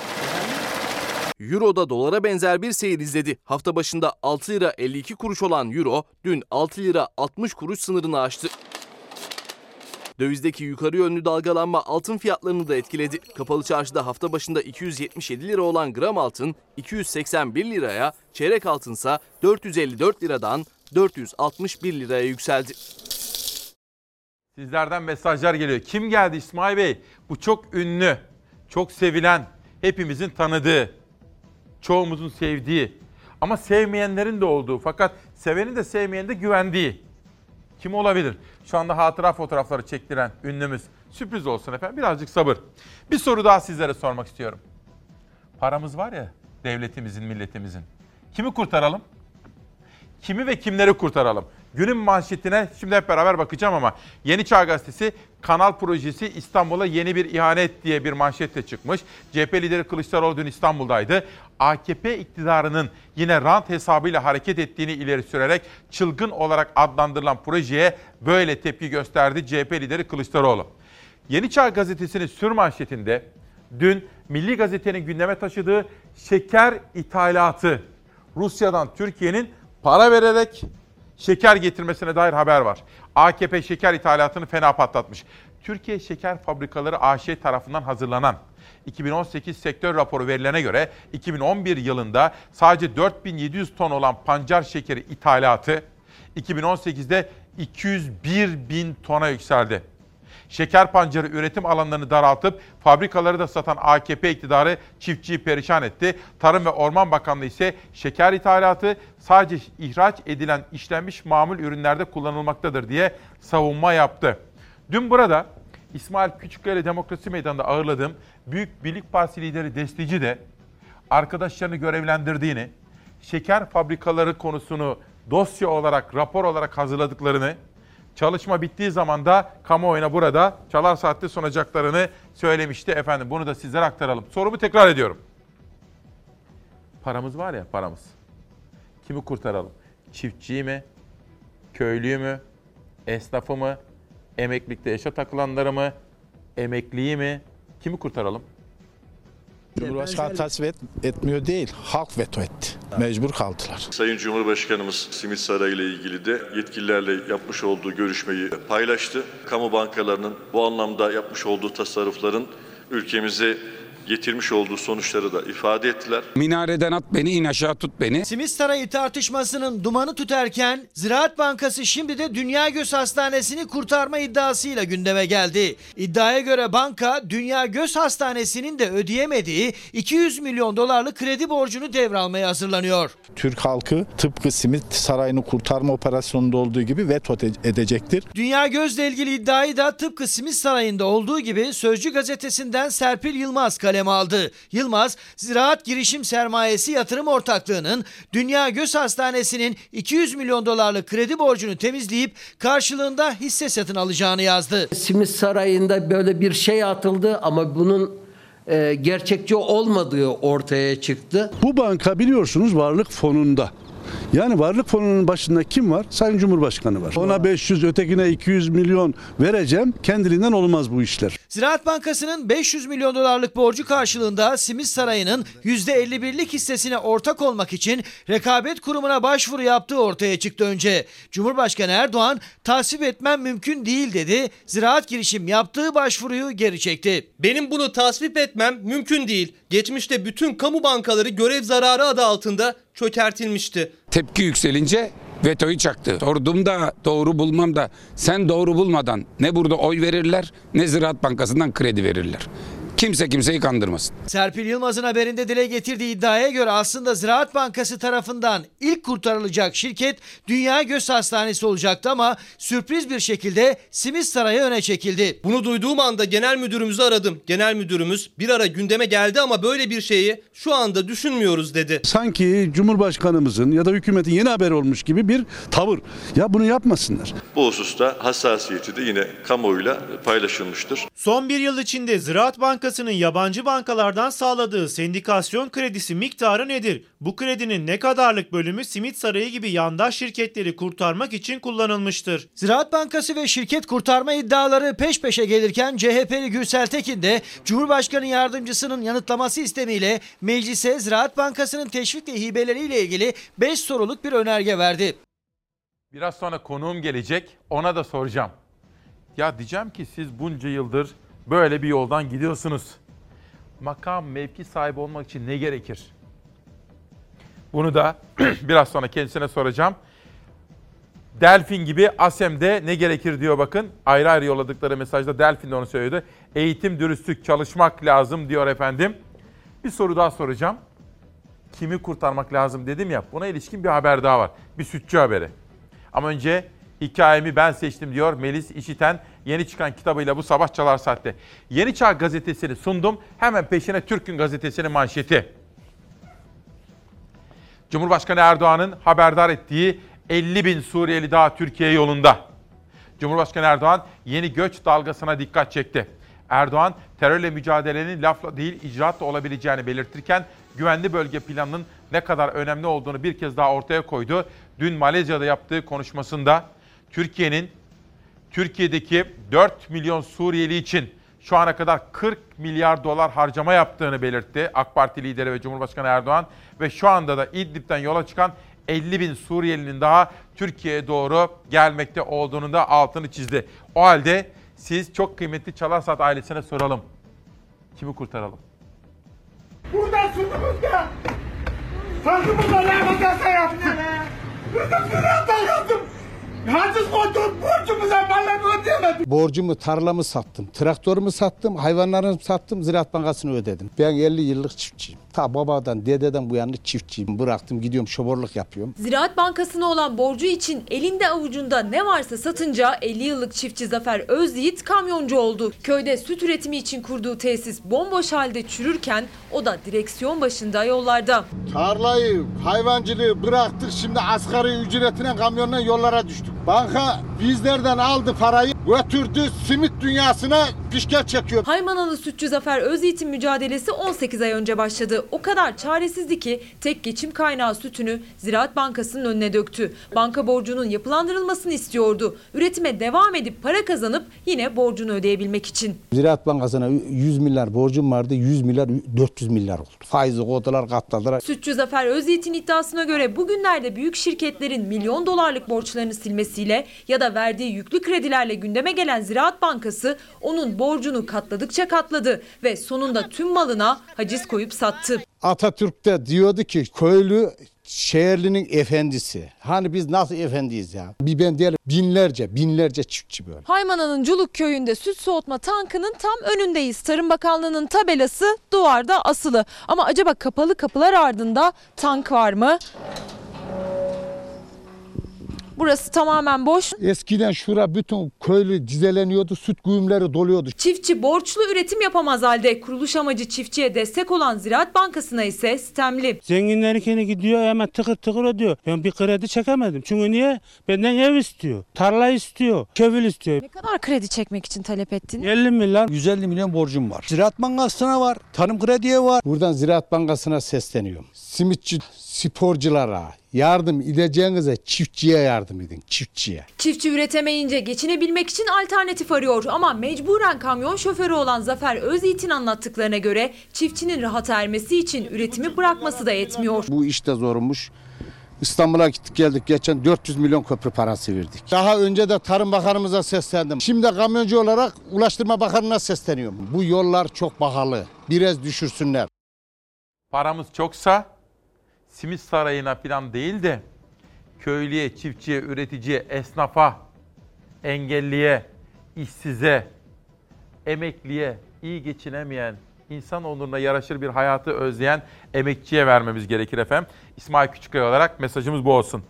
Euro da dolara benzer bir seyir izledi. Hafta başında 6 lira 52 kuruş olan Euro dün 6 lira 60 kuruş sınırını aştı. Dövizdeki yukarı yönlü dalgalanma altın fiyatlarını da etkiledi. Kapalı çarşıda hafta başında 277 lira olan gram altın 281 liraya, çeyrek altınsa 454 liradan 461 liraya yükseldi. Sizlerden mesajlar geliyor. Kim geldi İsmail Bey? Bu çok ünlü, çok sevilen, hepimizin tanıdığı, çoğumuzun sevdiği ama sevmeyenlerin de olduğu fakat sevenin de sevmeyenin de güvendiği. Kim olabilir? Şu anda hatıra fotoğrafları çektiren ünlümüz. Sürpriz olsun efendim. Birazcık sabır. Bir soru daha sizlere sormak istiyorum. Paramız var ya devletimizin, milletimizin. Kimi kurtaralım? Kimi ve kimleri kurtaralım? Günün manşetine şimdi hep beraber bakacağım ama Yeni Çağ Gazetesi kanal projesi İstanbul'a yeni bir ihanet diye bir manşetle çıkmış. CHP lideri Kılıçdaroğlu dün İstanbul'daydı. AKP iktidarının yine rant hesabıyla hareket ettiğini ileri sürerek çılgın olarak adlandırılan projeye böyle tepki gösterdi CHP lideri Kılıçdaroğlu. Yeni Çağ Gazetesi'nin sür manşetinde dün Milli Gazete'nin gündeme taşıdığı şeker ithalatı Rusya'dan Türkiye'nin para vererek şeker getirmesine dair haber var. AKP şeker ithalatını fena patlatmış. Türkiye Şeker Fabrikaları AŞ tarafından hazırlanan 2018 sektör raporu verilene göre 2011 yılında sadece 4700 ton olan pancar şekeri ithalatı 2018'de 201 bin tona yükseldi. Şeker pancarı üretim alanlarını daraltıp fabrikaları da satan AKP iktidarı çiftçiyi perişan etti. Tarım ve Orman Bakanlığı ise şeker ithalatı sadece ihraç edilen işlenmiş mamul ürünlerde kullanılmaktadır diye savunma yaptı. Dün burada İsmail Küçükkaya Demokrasi Meydanı'nda ağırladığım Büyük Birlik Partisi lideri Destici de arkadaşlarını görevlendirdiğini, şeker fabrikaları konusunu dosya olarak, rapor olarak hazırladıklarını, Çalışma bittiği zaman da kamuoyuna burada Çalar Saat'te sunacaklarını söylemişti efendim. Bunu da sizlere aktaralım. Sorumu tekrar ediyorum. Paramız var ya paramız. Kimi kurtaralım? Çiftçiyi mi? Köylüyü mü? Esnafı mı? Emeklilikte yaşa takılanları mı? Emekliyi mi? Kimi kurtaralım? Cumhurbaşkanı tasvip et, etmiyor değil, halk veto etti. Mecbur kaldılar. Sayın Cumhurbaşkanımız Simit Sarayı ile ilgili de yetkililerle yapmış olduğu görüşmeyi paylaştı. Kamu bankalarının bu anlamda yapmış olduğu tasarrufların ülkemize getirmiş olduğu sonuçları da ifade ettiler. Minareden at beni, in aşağı tut beni. Simit Sarayı tartışmasının dumanı tüterken Ziraat Bankası şimdi de Dünya Göz Hastanesi'ni kurtarma iddiasıyla gündeme geldi. İddiaya göre banka Dünya Göz Hastanesi'nin de ödeyemediği 200 milyon dolarlık kredi borcunu devralmaya hazırlanıyor. Türk halkı tıpkı Simit Sarayı'nı kurtarma operasyonunda olduğu gibi veto edecektir. Dünya Göz'le ilgili iddiayı da tıpkı Simit Sarayı'nda olduğu gibi Sözcü gazetesinden Serpil Yılmaz kaleme aldı. Yılmaz, Ziraat Girişim Sermayesi Yatırım Ortaklığı'nın Dünya Göz Hastanesi'nin 200 milyon dolarlık kredi borcunu temizleyip karşılığında hisse satın alacağını yazdı. Simit Sarayı'nda böyle bir şey atıldı ama bunun e, gerçekçi olmadığı ortaya çıktı. Bu banka biliyorsunuz varlık fonunda. Yani varlık fonunun başında kim var? Sayın Cumhurbaşkanı var. Ona 500, ötekine 200 milyon vereceğim. Kendiliğinden olmaz bu işler. Ziraat Bankası'nın 500 milyon dolarlık borcu karşılığında Simit Sarayı'nın %51'lik hissesine ortak olmak için rekabet kurumuna başvuru yaptığı ortaya çıktı önce. Cumhurbaşkanı Erdoğan tasvip etmem mümkün değil dedi. Ziraat girişim yaptığı başvuruyu geri çekti. Benim bunu tasvip etmem mümkün değil. Geçmişte bütün kamu bankaları görev zararı adı altında çökertilmişti. Tepki yükselince vetoyu çaktı. Sordum da doğru bulmam da sen doğru bulmadan ne burada oy verirler ne Ziraat Bankası'ndan kredi verirler. Kimse kimseyi kandırmasın. Serpil Yılmaz'ın haberinde dile getirdiği iddiaya göre aslında Ziraat Bankası tarafından ilk kurtarılacak şirket Dünya Göz Hastanesi olacaktı ama sürpriz bir şekilde Simit Sarayı öne çekildi. Bunu duyduğum anda genel müdürümüzü aradım. Genel müdürümüz bir ara gündeme geldi ama böyle bir şeyi şu anda düşünmüyoruz dedi. Sanki Cumhurbaşkanımızın ya da hükümetin yeni haber olmuş gibi bir tavır. Ya bunu yapmasınlar. Bu hususta hassasiyeti de yine kamuoyuyla paylaşılmıştır. Son bir yıl içinde Ziraat Bankası'nın yabancı bankalardan sağladığı sendikasyon kredisi miktarı nedir? Bu kredinin ne kadarlık bölümü Simit Sarayı gibi yandaş şirketleri kurtarmak için kullanılmıştır? Ziraat Bankası ve şirket kurtarma iddiaları peş peşe gelirken CHP'li Gürsel Tekin de Cumhurbaşkanı yardımcısının yanıtlaması istemiyle meclise Ziraat Bankası'nın teşvik ve hibeleriyle ilgili 5 soruluk bir önerge verdi. Biraz sonra konuğum gelecek. Ona da soracağım. Ya diyeceğim ki siz bunca yıldır böyle bir yoldan gidiyorsunuz. Makam, mevki sahibi olmak için ne gerekir? Bunu da biraz sonra kendisine soracağım. Delfin gibi Asem'de ne gerekir diyor bakın. Ayrı ayrı yolladıkları mesajda Delfin de onu söylüyordu. Eğitim, dürüstlük, çalışmak lazım diyor efendim. Bir soru daha soracağım. Kimi kurtarmak lazım dedim ya. Buna ilişkin bir haber daha var. Bir sütçü haberi. Ama önce hikayemi ben seçtim diyor Melis İşiten. Yeni çıkan kitabıyla bu sabah çalar saatte. Yeni Çağ gazetesini sundum. Hemen peşine Türk Gün gazetesinin manşeti. Cumhurbaşkanı Erdoğan'ın haberdar ettiği 50 bin Suriyeli daha Türkiye yolunda. Cumhurbaşkanı Erdoğan yeni göç dalgasına dikkat çekti. Erdoğan terörle mücadelenin lafla değil icraatla olabileceğini belirtirken güvenli bölge planının ne kadar önemli olduğunu bir kez daha ortaya koydu. Dün Malezya'da yaptığı konuşmasında Türkiye'nin Türkiye'deki 4 milyon Suriyeli için şu ana kadar 40 milyar dolar harcama yaptığını belirtti AK Parti lideri ve Cumhurbaşkanı Erdoğan ve şu anda da İdlib'den yola çıkan 50 bin Suriyelinin daha Türkiye'ye doğru gelmekte olduğunu da altını çizdi. O halde siz çok kıymetli Çalarsat ailesine soralım. Kimi kurtaralım? Buradan ya. Sazımızla ne bakarsa yaptın. Bizim ziraattan yaptım. Haciz koydum, borcumuza mallarını ödeyemedim. Borcumu, tarlamı sattım, traktörümü sattım, hayvanlarımı sattım, Ziraat Bankası'nı ödedim. Ben 50 yıllık çiftçiyim. Ta babadan, dededen bu yana çiftçiyim. Bıraktım, gidiyorum, şoborluk yapıyorum. Ziraat Bankası'na olan borcu için elinde avucunda ne varsa satınca 50 yıllık çiftçi Zafer Özyiğit kamyoncu oldu. Köyde süt üretimi için kurduğu tesis bomboş halde çürürken o da direksiyon başında yollarda. Tarlayı, hayvancılığı bıraktık, şimdi asgari ücretine kamyonla yollara düştük. Banka bizlerden aldı parayı, götürdü simit dünyasına pişker çekiyor. Haymanalı sütçü Zafer Özyiğit'in mücadelesi 18 ay önce başladı. O kadar çaresizdi ki tek geçim kaynağı sütünü Ziraat Bankası'nın önüne döktü. Banka borcunun yapılandırılmasını istiyordu. Üretime devam edip para kazanıp yine borcunu ödeyebilmek için. Ziraat Bankası'na 100 milyar borcum vardı, 100 milyar 400 milyar oldu. Faizi koydular, katladılar. Sütçü Zafer Özyiğit'in iddiasına göre bugünlerde büyük şirketlerin milyon dolarlık borçlarını silmesiyle ya da verdiği yüklü kredilerle gündeme gelen Ziraat Bankası onun borcunu katladıkça katladı ve sonunda tüm malına haciz koyup sattı. Atatürk de diyordu ki köylü şehirlinin efendisi. Hani biz nasıl efendiyiz ya? Bir ben değil binlerce binlerce çiftçi böyle. Haymana'nın Culuk köyünde süt soğutma tankının tam önündeyiz. Tarım Bakanlığı'nın tabelası duvarda asılı. Ama acaba kapalı kapılar ardında tank var mı? Burası tamamen boş. Eskiden şura bütün köylü dizeleniyordu, süt güğümleri doluyordu. Çiftçi borçlu üretim yapamaz halde. Kuruluş amacı çiftçiye destek olan Ziraat Bankası'na ise sistemli. Zenginlerkini gidiyor hemen tıkır tıkır ödüyor. Ben bir kredi çekemedim. Çünkü niye? Benden ev istiyor, tarla istiyor, kevil istiyor. Ne kadar kredi çekmek için talep ettiniz? 50 milyar. 150 milyon borcum var. Ziraat Bankası'na var, Tarım Kredi'ye var. Buradan Ziraat Bankası'na sesleniyorum. Simitçi sporculara yardım edeceğinize çiftçiye yardım edin, çiftçiye. Çiftçi üretemeyince geçinebilmek için alternatif arıyor ama mecburen kamyon şoförü olan Zafer Özyiğit'in anlattıklarına göre çiftçinin rahata ermesi için üretimi bırakması da yetmiyor. Bu iş de zormuş. İstanbul'a gittik geldik geçen 400 milyon köprü parası verdik. Daha önce de Tarım Bakanımıza seslendim. Şimdi kamyoncu olarak Ulaştırma Bakanı'na sesleniyorum. Bu yollar çok pahalı. Biraz düşürsünler. Paramız çoksa simit sarayına falan değil de köylüye, çiftçiye, üreticiye, esnafa, engelliye, işsize, emekliye, iyi geçinemeyen, insan onuruna yaraşır bir hayatı özleyen emekçiye vermemiz gerekir efendim. İsmail Küçükkaya olarak mesajımız bu olsun.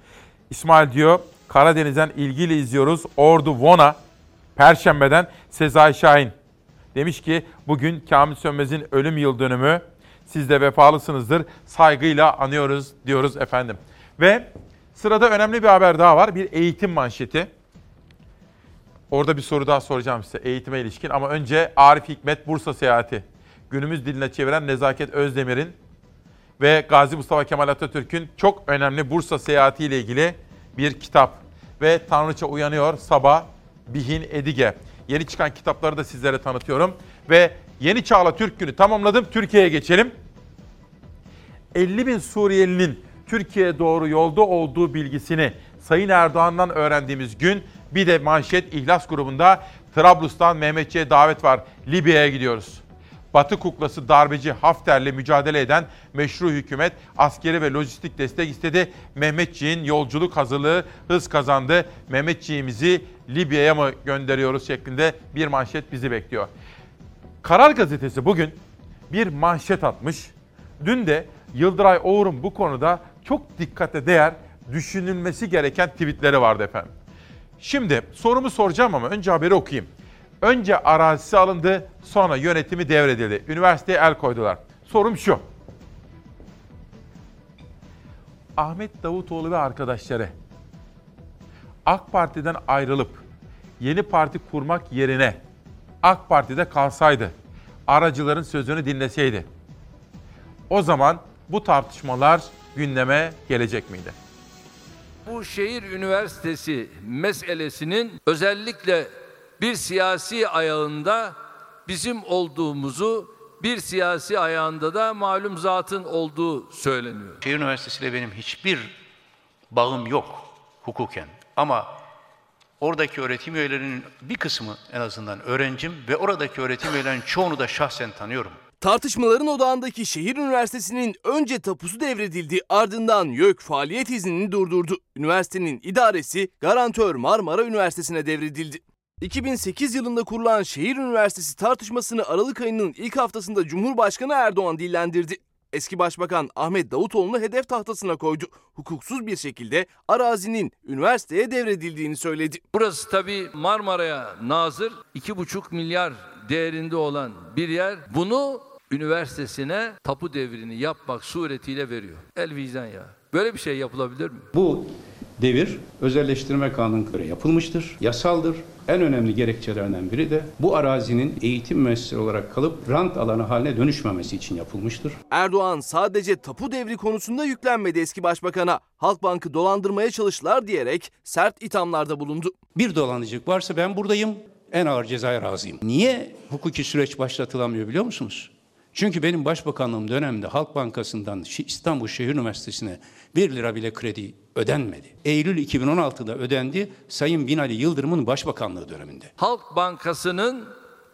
İsmail diyor, Karadeniz'den ilgiyle izliyoruz. Ordu Vona, Perşembe'den Sezai Şahin. Demiş ki bugün Kamil Sönmez'in ölüm yıl dönümü. Siz de vefalısınızdır. Saygıyla anıyoruz diyoruz efendim. Ve sırada önemli bir haber daha var. Bir eğitim manşeti. Orada bir soru daha soracağım size eğitime ilişkin ama önce Arif Hikmet Bursa seyahati. Günümüz diline çeviren Nezaket Özdemir'in ve Gazi Mustafa Kemal Atatürk'ün çok önemli Bursa seyahati ile ilgili bir kitap. Ve Tanrıça Uyanıyor Sabah Bihin Edige. Yeni çıkan kitapları da sizlere tanıtıyorum. Ve Yeni Çağla Türk Günü tamamladım. Türkiye'ye geçelim. 50 bin Suriyelinin Türkiye'ye doğru yolda olduğu bilgisini Sayın Erdoğan'dan öğrendiğimiz gün bir de manşet İhlas grubunda Trablus'tan Mehmetçi'ye davet var. Libya'ya gidiyoruz. Batı kuklası darbeci Hafter'le mücadele eden meşru hükümet askeri ve lojistik destek istedi. Mehmetçiğin yolculuk hazırlığı hız kazandı. Mehmetçiğimizi Libya'ya mı gönderiyoruz şeklinde bir manşet bizi bekliyor. Karar Gazetesi bugün bir manşet atmış. Dün de Yıldıray Oğur'un bu konuda çok dikkate değer düşünülmesi gereken tweetleri vardı efendim. Şimdi sorumu soracağım ama önce haberi okuyayım. Önce arazisi alındı, sonra yönetimi devredildi. Üniversiteye el koydular. Sorum şu. Ahmet Davutoğlu ve arkadaşları AK Parti'den ayrılıp yeni parti kurmak yerine AK Parti'de kalsaydı, aracıların sözünü dinleseydi. O zaman bu tartışmalar gündeme gelecek miydi? Bu şehir üniversitesi meselesinin özellikle bir siyasi ayağında bizim olduğumuzu, bir siyasi ayağında da malum zatın olduğu söyleniyor. Şehir Üniversitesi ile benim hiçbir bağım yok hukuken. Ama oradaki öğretim üyelerinin bir kısmı en azından öğrencim ve oradaki öğretim üyelerinin çoğunu da şahsen tanıyorum. Tartışmaların odağındaki şehir üniversitesinin önce tapusu devredildi ardından YÖK faaliyet iznini durdurdu. Üniversitenin idaresi garantör Marmara Üniversitesi'ne devredildi. 2008 yılında kurulan şehir üniversitesi tartışmasını Aralık ayının ilk haftasında Cumhurbaşkanı Erdoğan dillendirdi. Eski Başbakan Ahmet Davutoğlu'nu hedef tahtasına koydu. Hukuksuz bir şekilde arazinin üniversiteye devredildiğini söyledi. Burası tabii Marmara'ya nazır 2,5 milyar değerinde olan bir yer. Bunu üniversitesine tapu devrini yapmak suretiyle veriyor. El vicdan ya. Böyle bir şey yapılabilir mi? Bu devir özelleştirme kanunu göre yapılmıştır, yasaldır. En önemli gerekçelerinden biri de bu arazinin eğitim müessesesi olarak kalıp rant alanı haline dönüşmemesi için yapılmıştır. Erdoğan sadece tapu devri konusunda yüklenmedi eski başbakana. Halkbank'ı dolandırmaya çalıştılar diyerek sert ithamlarda bulundu. Bir dolanıcılık varsa ben buradayım, en ağır cezaya razıyım. Niye hukuki süreç başlatılamıyor biliyor musunuz? Çünkü benim başbakanlığım döneminde Halk Bankası'ndan İstanbul Şehir Üniversitesi'ne 1 lira bile kredi ödenmedi. Eylül 2016'da ödendi Sayın Binali Yıldırım'ın başbakanlığı döneminde. Halk Bankası'nın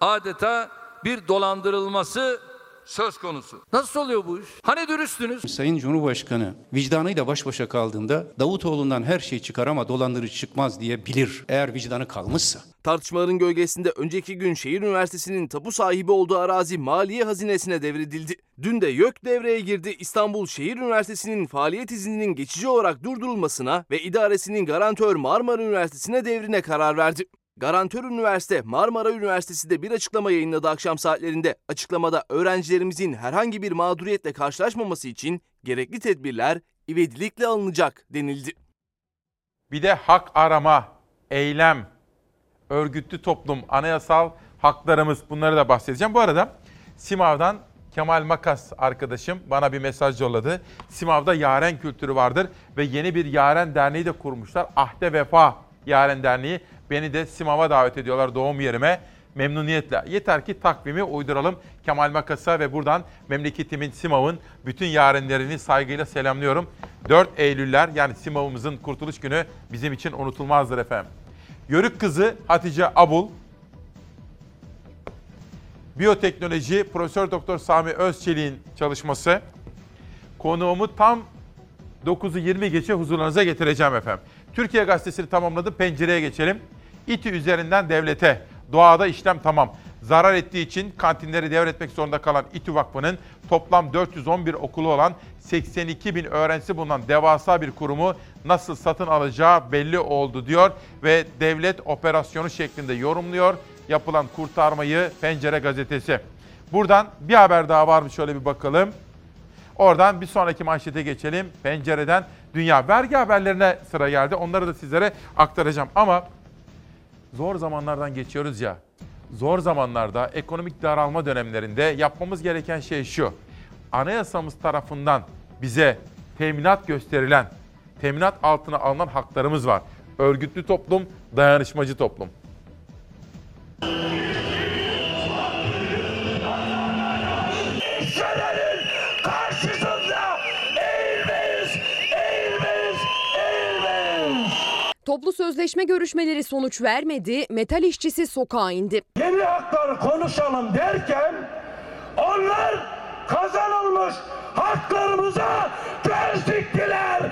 adeta bir dolandırılması söz konusu. Nasıl oluyor bu iş? Hani dürüsttünüz? Sayın Cumhurbaşkanı vicdanıyla baş başa kaldığında Davutoğlu'ndan her şey çıkar ama dolandırıcı çıkmaz diye bilir. Eğer vicdanı kalmışsa. Tartışmaların gölgesinde önceki gün şehir üniversitesinin tapu sahibi olduğu arazi maliye hazinesine devredildi. Dün de YÖK devreye girdi. İstanbul Şehir Üniversitesi'nin faaliyet izninin geçici olarak durdurulmasına ve idaresinin garantör Marmara Üniversitesi'ne devrine karar verdi. Garantör Üniversite Marmara Üniversitesi de bir açıklama yayınladı akşam saatlerinde. Açıklamada öğrencilerimizin herhangi bir mağduriyetle karşılaşmaması için gerekli tedbirler ivedilikle alınacak denildi. Bir de hak arama, eylem, örgütlü toplum, anayasal haklarımız bunları da bahsedeceğim. Bu arada Simav'dan Kemal Makas arkadaşım bana bir mesaj yolladı. Simav'da Yaren kültürü vardır ve yeni bir Yaren Derneği de kurmuşlar. Ahde Vefa Yaren Derneği. Beni de Simav'a davet ediyorlar doğum yerime. Memnuniyetle. Yeter ki takvimi uyduralım Kemal Makas'a ve buradan memleketimin Simav'ın bütün yarenlerini saygıyla selamlıyorum. 4 Eylüller yani Simav'ımızın kurtuluş günü bizim için unutulmazdır efendim. Yörük kızı Hatice Abul, biyoteknoloji Profesör Doktor Sami Özçelik'in çalışması. Konuğumu tam 9'u 20 geçe huzurlarınıza getireceğim efendim. Türkiye Gazetesi'ni tamamladım. Pencereye geçelim. İTÜ üzerinden devlete. Doğada işlem tamam. Zarar ettiği için kantinleri devretmek zorunda kalan İTÜ Vakfı'nın toplam 411 okulu olan 82 bin öğrencisi bulunan devasa bir kurumu nasıl satın alacağı belli oldu diyor ve devlet operasyonu şeklinde yorumluyor yapılan kurtarmayı Pencere gazetesi. Buradan bir haber daha var mı şöyle bir bakalım. Oradan bir sonraki manşete geçelim. Pencereden dünya vergi haberlerine sıra geldi. Onları da sizlere aktaracağım. Ama zor zamanlardan geçiyoruz ya. Zor zamanlarda, ekonomik daralma dönemlerinde yapmamız gereken şey şu. Anayasamız tarafından bize teminat gösterilen, teminat altına alınan haklarımız var. Örgütlü toplum, dayanışmacı toplum. Toplu sözleşme görüşmeleri sonuç vermedi, metal işçisi sokağa indi. Yeni hakları konuşalım derken onlar kazanılmış haklarımıza göz diktiler,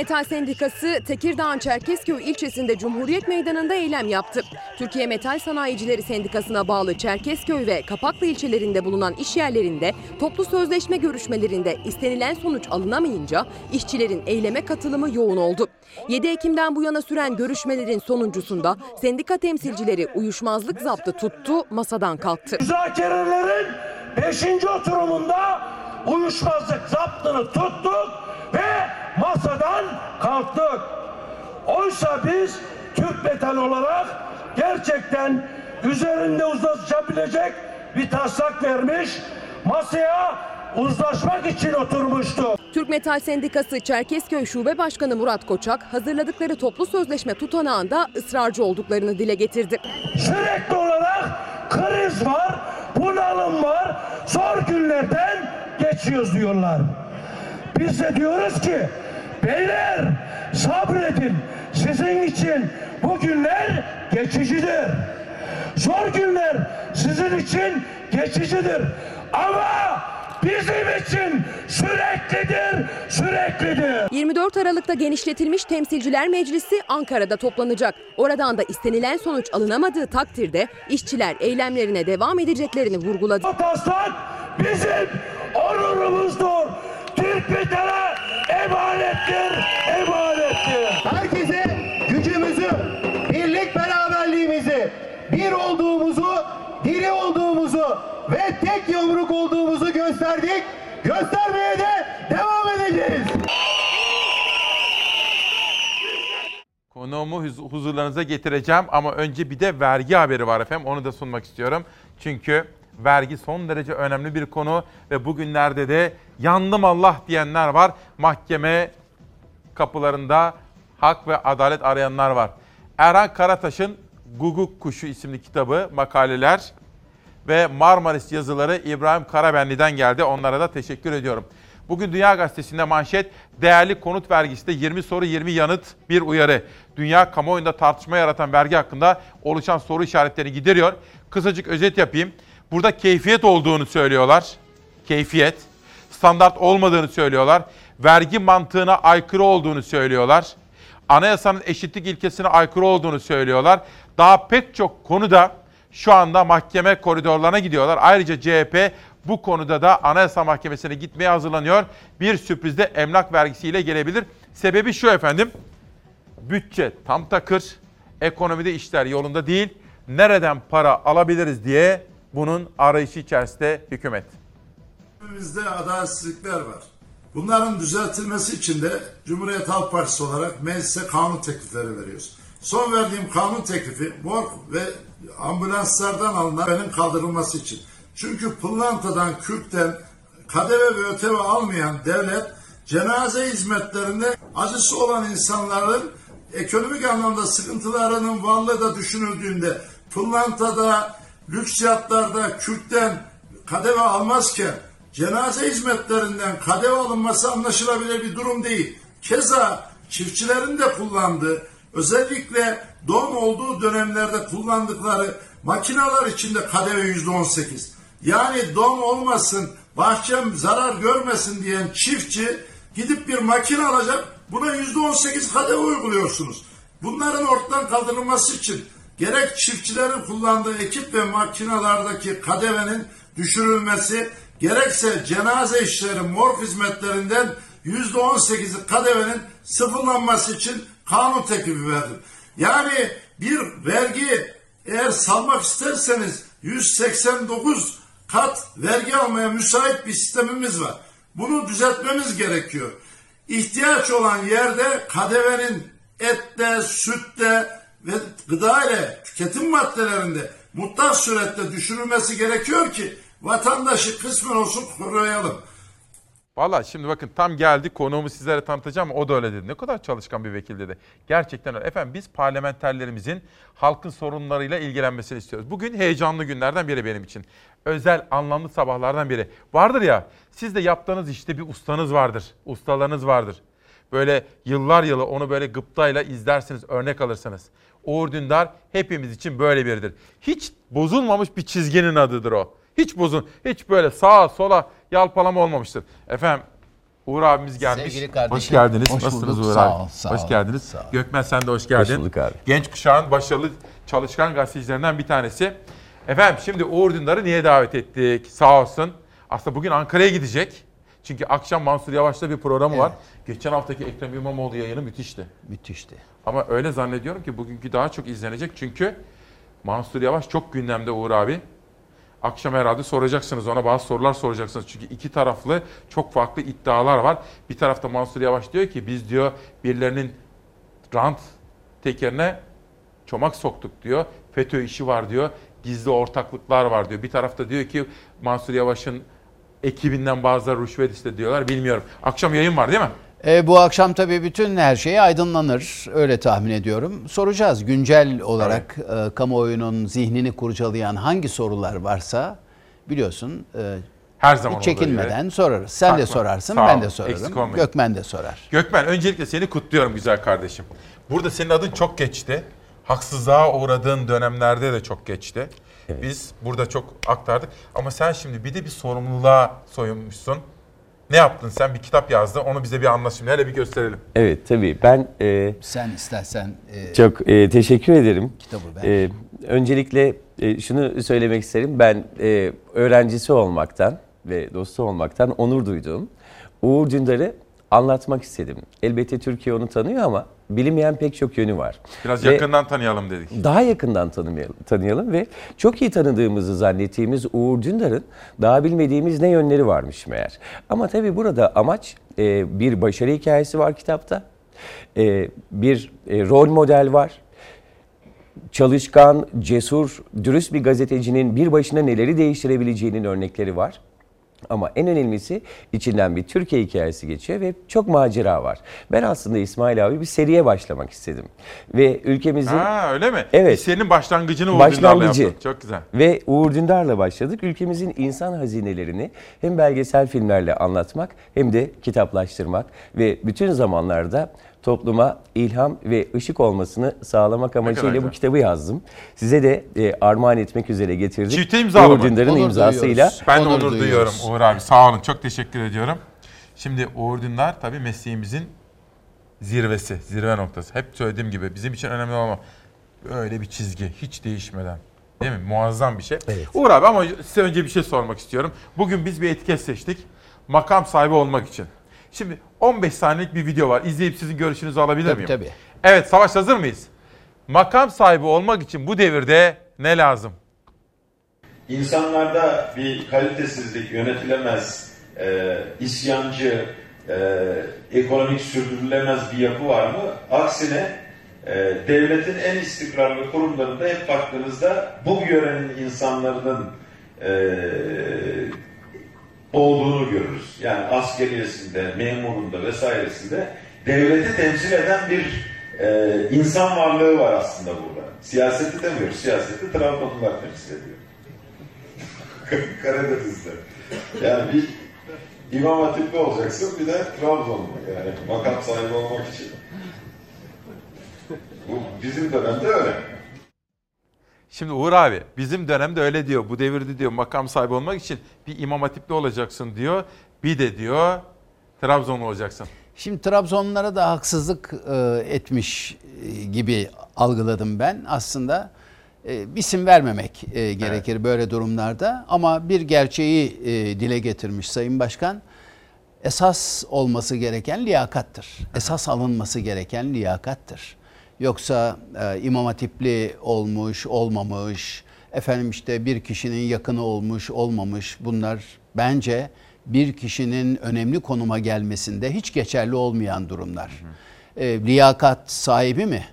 Metal Sendikası Tekirdağ Çerkezköy ilçesinde Cumhuriyet Meydanı'nda eylem yaptı. Türkiye Metal Sanayicileri Sendikası'na bağlı Çerkezköy ve Kapaklı ilçelerinde bulunan iş yerlerinde toplu sözleşme görüşmelerinde istenilen sonuç alınamayınca işçilerin eyleme katılımı yoğun oldu. 7 Ekim'den bu yana süren görüşmelerin sonuncusunda sendika temsilcileri uyuşmazlık zaptı tuttu, masadan kalktı. Müzakerelerin 5. oturumunda uyuşmazlık zaptını tuttuk masadan kalktık. Oysa biz Türk metal olarak gerçekten üzerinde uzlaşabilecek bir taslak vermiş, masaya uzlaşmak için oturmuştuk. Türk Metal Sendikası Çerkezköy Şube Başkanı Murat Koçak hazırladıkları toplu sözleşme tutanağında ısrarcı olduklarını dile getirdi. Sürekli olarak kriz var, bunalım var, zor günlerden geçiyoruz diyorlar. Biz de diyoruz ki beyler sabredin sizin için bu günler geçicidir. Zor günler sizin için geçicidir. Ama bizim için süreklidir, süreklidir. 24 Aralık'ta genişletilmiş Temsilciler Meclisi Ankara'da toplanacak. Oradan da istenilen sonuç alınamadığı takdirde işçiler eylemlerine devam edeceklerini vurguladı. O taslak bizim onurumuzdur. Türk emanettir, emanettir. Herkese gücümüzü, birlik beraberliğimizi, bir olduğumuzu, diri olduğumuzu ve tek yumruk olduğumuzu gösterdik. Göstermeye de devam edeceğiz. Konuğumu huz- huzurlarınıza getireceğim ama önce bir de vergi haberi var efendim. Onu da sunmak istiyorum. Çünkü vergi son derece önemli bir konu ve bugünlerde de yandım Allah diyenler var. Mahkeme kapılarında hak ve adalet arayanlar var. Erhan Karataş'ın Guguk Kuşu isimli kitabı, makaleler ve Marmaris yazıları İbrahim Karabenli'den geldi. Onlara da teşekkür ediyorum. Bugün Dünya Gazetesi'nde manşet değerli konut vergisi de 20 soru 20 yanıt bir uyarı. Dünya kamuoyunda tartışma yaratan vergi hakkında oluşan soru işaretlerini gideriyor. Kısacık özet yapayım. Burada keyfiyet olduğunu söylüyorlar. Keyfiyet. Standart olmadığını söylüyorlar. Vergi mantığına aykırı olduğunu söylüyorlar. Anayasanın eşitlik ilkesine aykırı olduğunu söylüyorlar. Daha pek çok konuda şu anda mahkeme koridorlarına gidiyorlar. Ayrıca CHP bu konuda da Anayasa Mahkemesi'ne gitmeye hazırlanıyor. Bir sürpriz de emlak vergisiyle gelebilir. Sebebi şu efendim. Bütçe tam takır. Ekonomide işler yolunda değil. Nereden para alabiliriz diye bunun arayışı içerisinde hükümet. Ülkemizde adaletsizlikler var. Bunların düzeltilmesi için de Cumhuriyet Halk Partisi olarak meclise kanun teklifleri veriyoruz. Son verdiğim kanun teklifi morg ve ambulanslardan alınan benim kaldırılması için. Çünkü pırlantadan, kürkten, kadeve ve öteve almayan devlet cenaze hizmetlerinde acısı olan insanların ekonomik anlamda sıkıntılarının varlığı da düşünüldüğünde pırlantada, lüks yatlarda, kürkten kadeve almazken cenaze hizmetlerinden kadeve alınması anlaşılabilir bir durum değil. Keza çiftçilerin de kullandığı özellikle don olduğu dönemlerde kullandıkları makineler içinde kadeve yüzde on sekiz. Yani don olmasın, bahçem zarar görmesin diyen çiftçi gidip bir makine alacak, buna yüzde on sekiz kadeve uyguluyorsunuz. Bunların ortadan kaldırılması için gerek çiftçilerin kullandığı ekip ve makinalardaki kadevenin düşürülmesi, gerekse cenaze işleri morg hizmetlerinden yüzde on sekizi kadevenin sıfırlanması için kanun teklifi verdim. Yani bir vergi eğer salmak isterseniz 189 kat vergi almaya müsait bir sistemimiz var. Bunu düzeltmemiz gerekiyor. İhtiyaç olan yerde kadevenin ette, sütte ve gıda ile tüketim maddelerinde mutlak surette düşürülmesi gerekiyor ki vatandaşı kısmen olsun koruyalım. Valla şimdi bakın tam geldi konuğumu sizlere tanıtacağım o da öyle dedi. Ne kadar çalışkan bir vekil dedi. Gerçekten öyle. Efendim biz parlamenterlerimizin halkın sorunlarıyla ilgilenmesini istiyoruz. Bugün heyecanlı günlerden biri benim için. Özel anlamlı sabahlardan biri. Vardır ya siz de yaptığınız işte bir ustanız vardır. Ustalarınız vardır. Böyle yıllar yılı onu böyle gıptayla izlersiniz, örnek alırsınız. Uğur Dündar hepimiz için böyle biridir. Hiç bozulmamış bir çizginin adıdır o. Hiç bozun, hiç böyle sağa sola yalpalama olmamıştır. Efendim Uğur abimiz gelmiş. Sevgili kardeşim. Hoş geldiniz. Hoş Nasılsınız bulduk. Uğur Sağ abi? ol, sağ hoş ol, geldiniz. sağ ol. Gökmen sen de hoş geldin. Hoş bulduk abi. Genç kuşağın başarılı çalışkan gazetecilerinden bir tanesi. Efendim şimdi Uğur Dündar'ı niye davet ettik? Sağ olsun. Aslında bugün Ankara'ya gidecek. Çünkü akşam Mansur Yavaş'ta bir programı var. Geçen haftaki Ekrem İmamoğlu yayını müthişti. Müthişti. Ama öyle zannediyorum ki bugünkü daha çok izlenecek. Çünkü Mansur Yavaş çok gündemde Uğur abi. Akşam herhalde soracaksınız ona bazı sorular soracaksınız. Çünkü iki taraflı çok farklı iddialar var. Bir tarafta Mansur Yavaş diyor ki biz diyor birilerinin rant tekerine çomak soktuk diyor. FETÖ işi var diyor. Gizli ortaklıklar var diyor. Bir tarafta diyor ki Mansur Yavaş'ın ekibinden bazıları rüşvet istedi diyorlar. Bilmiyorum. Akşam yayın var değil mi? E, bu akşam tabii bütün her şey aydınlanır. Öyle tahmin ediyorum. Soracağız güncel olarak e, kamuoyunun zihnini kurcalayan hangi sorular varsa biliyorsun e, Her zaman çekinmeden sorarız. Sen de Sakma. sorarsın, Sağ ben de sorarım. Gökmen de sorar. Gökmen öncelikle seni kutluyorum güzel kardeşim. Burada senin adın çok geçti. Haksızlığa uğradığın dönemlerde de çok geçti. Biz burada çok aktardık. Ama sen şimdi bir de bir sorumluluğa soyunmuşsun. Ne yaptın sen? Bir kitap yazdın. Onu bize bir anlat şimdi. Hele bir gösterelim. Evet tabii ben e, Sen istersen e, çok e, teşekkür ederim. Kitabı ver. E, öncelikle e, şunu söylemek isterim. Ben e, öğrencisi olmaktan ve dostu olmaktan onur duyduğum Uğur Dündar'ı anlatmak istedim. Elbette Türkiye onu tanıyor ama bilinmeyen pek çok yönü var. Biraz Ve- yakından tanıyalım dedik. daha yakından tanımayalım, tanıyalım ve çok iyi tanıdığımızı zannettiğimiz Uğur Dündar'ın daha bilmediğimiz ne yönleri varmış meğer. Ama tabii burada amaç e, bir başarı hikayesi var kitapta. E, bir e, rol model var. Çalışkan, cesur, dürüst bir gazetecinin bir başına neleri değiştirebileceğinin örnekleri var. Ama en önemlisi içinden bir Türkiye hikayesi geçiyor ve çok macera var. Ben aslında İsmail abi bir seriye başlamak istedim. Ve ülkemizin... Ha öyle mi? Evet. Senin başlangıcını Uğur Başlangıcı. Dündar'la yaptın. Çok güzel. Ve Uğur Dündar'la başladık. Ülkemizin insan hazinelerini hem belgesel filmlerle anlatmak hem de kitaplaştırmak ve bütün zamanlarda topluma ilham ve ışık olmasını sağlamak amacıyla bu kitabı yazdım. Size de e, armağan etmek üzere getirdik. Çifte imzalı Uğur mı? Dündar'ın Onur imzasıyla. duyuyoruz. Ben de onur, duyuyorum Uğur abi. Sağ olun. Çok teşekkür ediyorum. Şimdi Uğur Dündar tabii mesleğimizin zirvesi, zirve noktası. Hep söylediğim gibi bizim için önemli olan öyle bir çizgi hiç değişmeden. Değil mi? Muazzam bir şey. Uğur abi ama size önce bir şey sormak istiyorum. Bugün biz bir etiket seçtik. Makam sahibi olmak için. Şimdi 15 saniyelik bir video var. İzleyip sizin görüşünüzü alabilir Tabii, miyim? tabii. Evet Savaş hazır mıyız? Makam sahibi olmak için bu devirde ne lazım? İnsanlarda bir kalitesizlik, yönetilemez, e, isyancı, e, ekonomik sürdürülemez bir yapı var mı? Aksine e, devletin en istikrarlı kurumlarında hep baktığınızda bu yörenin insanların e, olduğunu görürüz. Yani askeriyesinde, memurunda vesairesinde devleti temsil eden bir e, insan varlığı var aslında burada. Siyaseti demiyoruz, siyaseti Trabzonlular temsil ediyor. Karadeniz'de. Yani bir İmam Hatipli olacaksın bir de Trabzonlu yani makam sahibi olmak için. Bu bizim dönemde öyle. Şimdi Uğur abi bizim dönemde öyle diyor. Bu devirde diyor makam sahibi olmak için bir imam hatipli olacaksın diyor. Bir de diyor Trabzonlu olacaksın. Şimdi Trabzonlulara da haksızlık e, etmiş e, gibi algıladım ben. Aslında e, isim vermemek gerekir böyle durumlarda. Ama bir gerçeği dile getirmiş Sayın Başkan. Esas olması gereken liyakattır. Esas alınması gereken liyakattır. Yoksa e, imam hatipli olmuş, olmamış, efendim işte bir kişinin yakını olmuş, olmamış bunlar bence bir kişinin önemli konuma gelmesinde hiç geçerli olmayan durumlar. E, liyakat sahibi mi?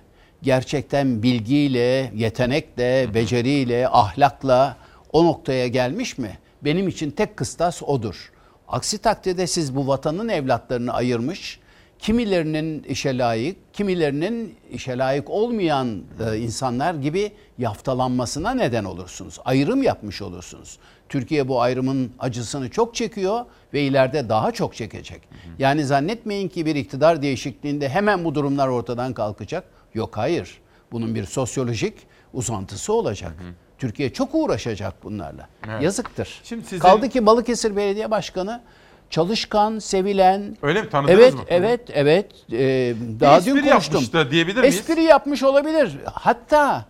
Gerçekten bilgiyle, yetenekle, beceriyle, ahlakla o noktaya gelmiş mi? Benim için tek kıstas odur. Aksi takdirde siz bu vatanın evlatlarını ayırmış, kimilerinin işe layık, kimilerinin işe layık olmayan e, insanlar gibi yaftalanmasına neden olursunuz. Ayrım yapmış olursunuz. Türkiye bu ayrımın acısını çok çekiyor ve ileride daha çok çekecek. Yani zannetmeyin ki bir iktidar değişikliğinde hemen bu durumlar ortadan kalkacak. Yok hayır. Bunun bir sosyolojik uzantısı olacak. Türkiye çok uğraşacak bunlarla. Evet. Yazıktır. Şimdi sizin- Kaldı ki Balıkesir Belediye Başkanı çalışkan, sevilen. Öyle mi? Tanıdınız evet, mı? Evet, evet. Ee, daha espri dün konuştum. yapmış da diyebilir miyiz? Espri yapmış olabilir. Hatta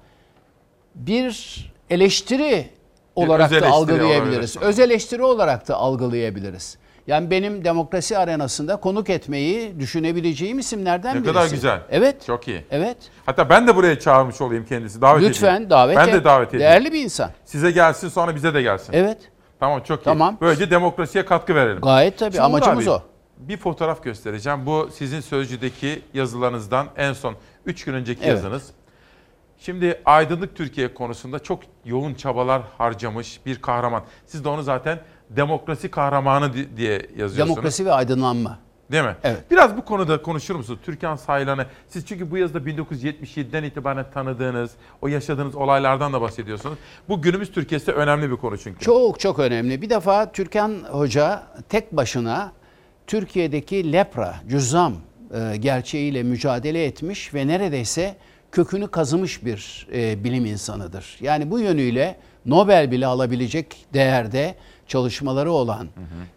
bir eleştiri olarak da algılayabiliriz. olabilir. Öz eleştiri olarak da algılayabiliriz. Yani benim demokrasi arenasında konuk etmeyi düşünebileceğim isimlerden Ne birisi. kadar güzel. Evet. Çok iyi. Evet. Hatta ben de buraya çağırmış olayım kendisi. Davet Lütfen edeyim. davet Ben et. de davet edeyim. Değerli bir insan. Size gelsin sonra bize de gelsin. Evet. Tamam çok iyi. Tamam. Böylece demokrasiye katkı verelim. Gayet tabii, Şimdi amacımız abi, o. Bir fotoğraf göstereceğim. Bu sizin Sözcü'deki yazılarınızdan en son 3 gün önceki Evet. yazınız. Şimdi aydınlık Türkiye konusunda çok yoğun çabalar harcamış bir kahraman. Siz de onu zaten demokrasi kahramanı di- diye yazıyorsunuz. Demokrasi ve aydınlanma. Değil mi? Evet. Biraz bu konuda konuşur musunuz? Türkan Saylan'ı. Siz çünkü bu yazıda 1977'den itibaren tanıdığınız, o yaşadığınız olaylardan da bahsediyorsunuz. Bu günümüz Türkiye'si önemli bir konu çünkü. Çok çok önemli. Bir defa Türkan Hoca tek başına Türkiye'deki lepra, cüzzam e, gerçeğiyle mücadele etmiş ve neredeyse kökünü kazımış bir e, bilim insanıdır. Yani bu yönüyle Nobel bile alabilecek değerde çalışmaları olan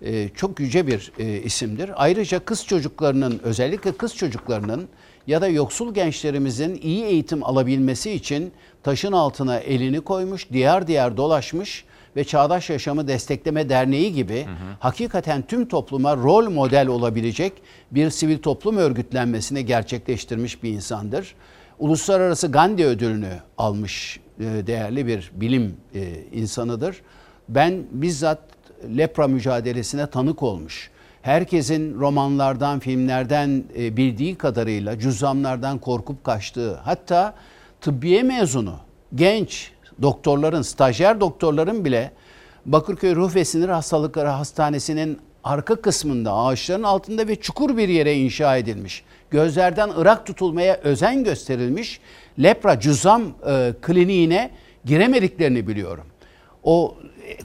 e, çok yüce bir e, isimdir. Ayrıca kız çocuklarının özellikle kız çocuklarının ya da yoksul gençlerimizin iyi eğitim alabilmesi için taşın altına elini koymuş, diğer diğer dolaşmış ve Çağdaş Yaşamı Destekleme Derneği gibi hakikaten tüm topluma rol model olabilecek bir sivil toplum örgütlenmesini gerçekleştirmiş bir insandır. Uluslararası Gandhi ödülünü almış e, değerli bir bilim insanıdır. Ben bizzat lepra mücadelesine tanık olmuş. Herkesin romanlardan, filmlerden e, bildiği kadarıyla cüzzamlardan korkup kaçtığı, hatta tıbbiye mezunu genç doktorların, stajyer doktorların bile Bakırköy Ruh ve Sinir Hastalıkları Hastanesi'nin arka kısmında ağaçların altında ve çukur bir yere inşa edilmiş. Gözlerden ırak tutulmaya özen gösterilmiş lepra cüzam e, kliniğine giremediklerini biliyorum. O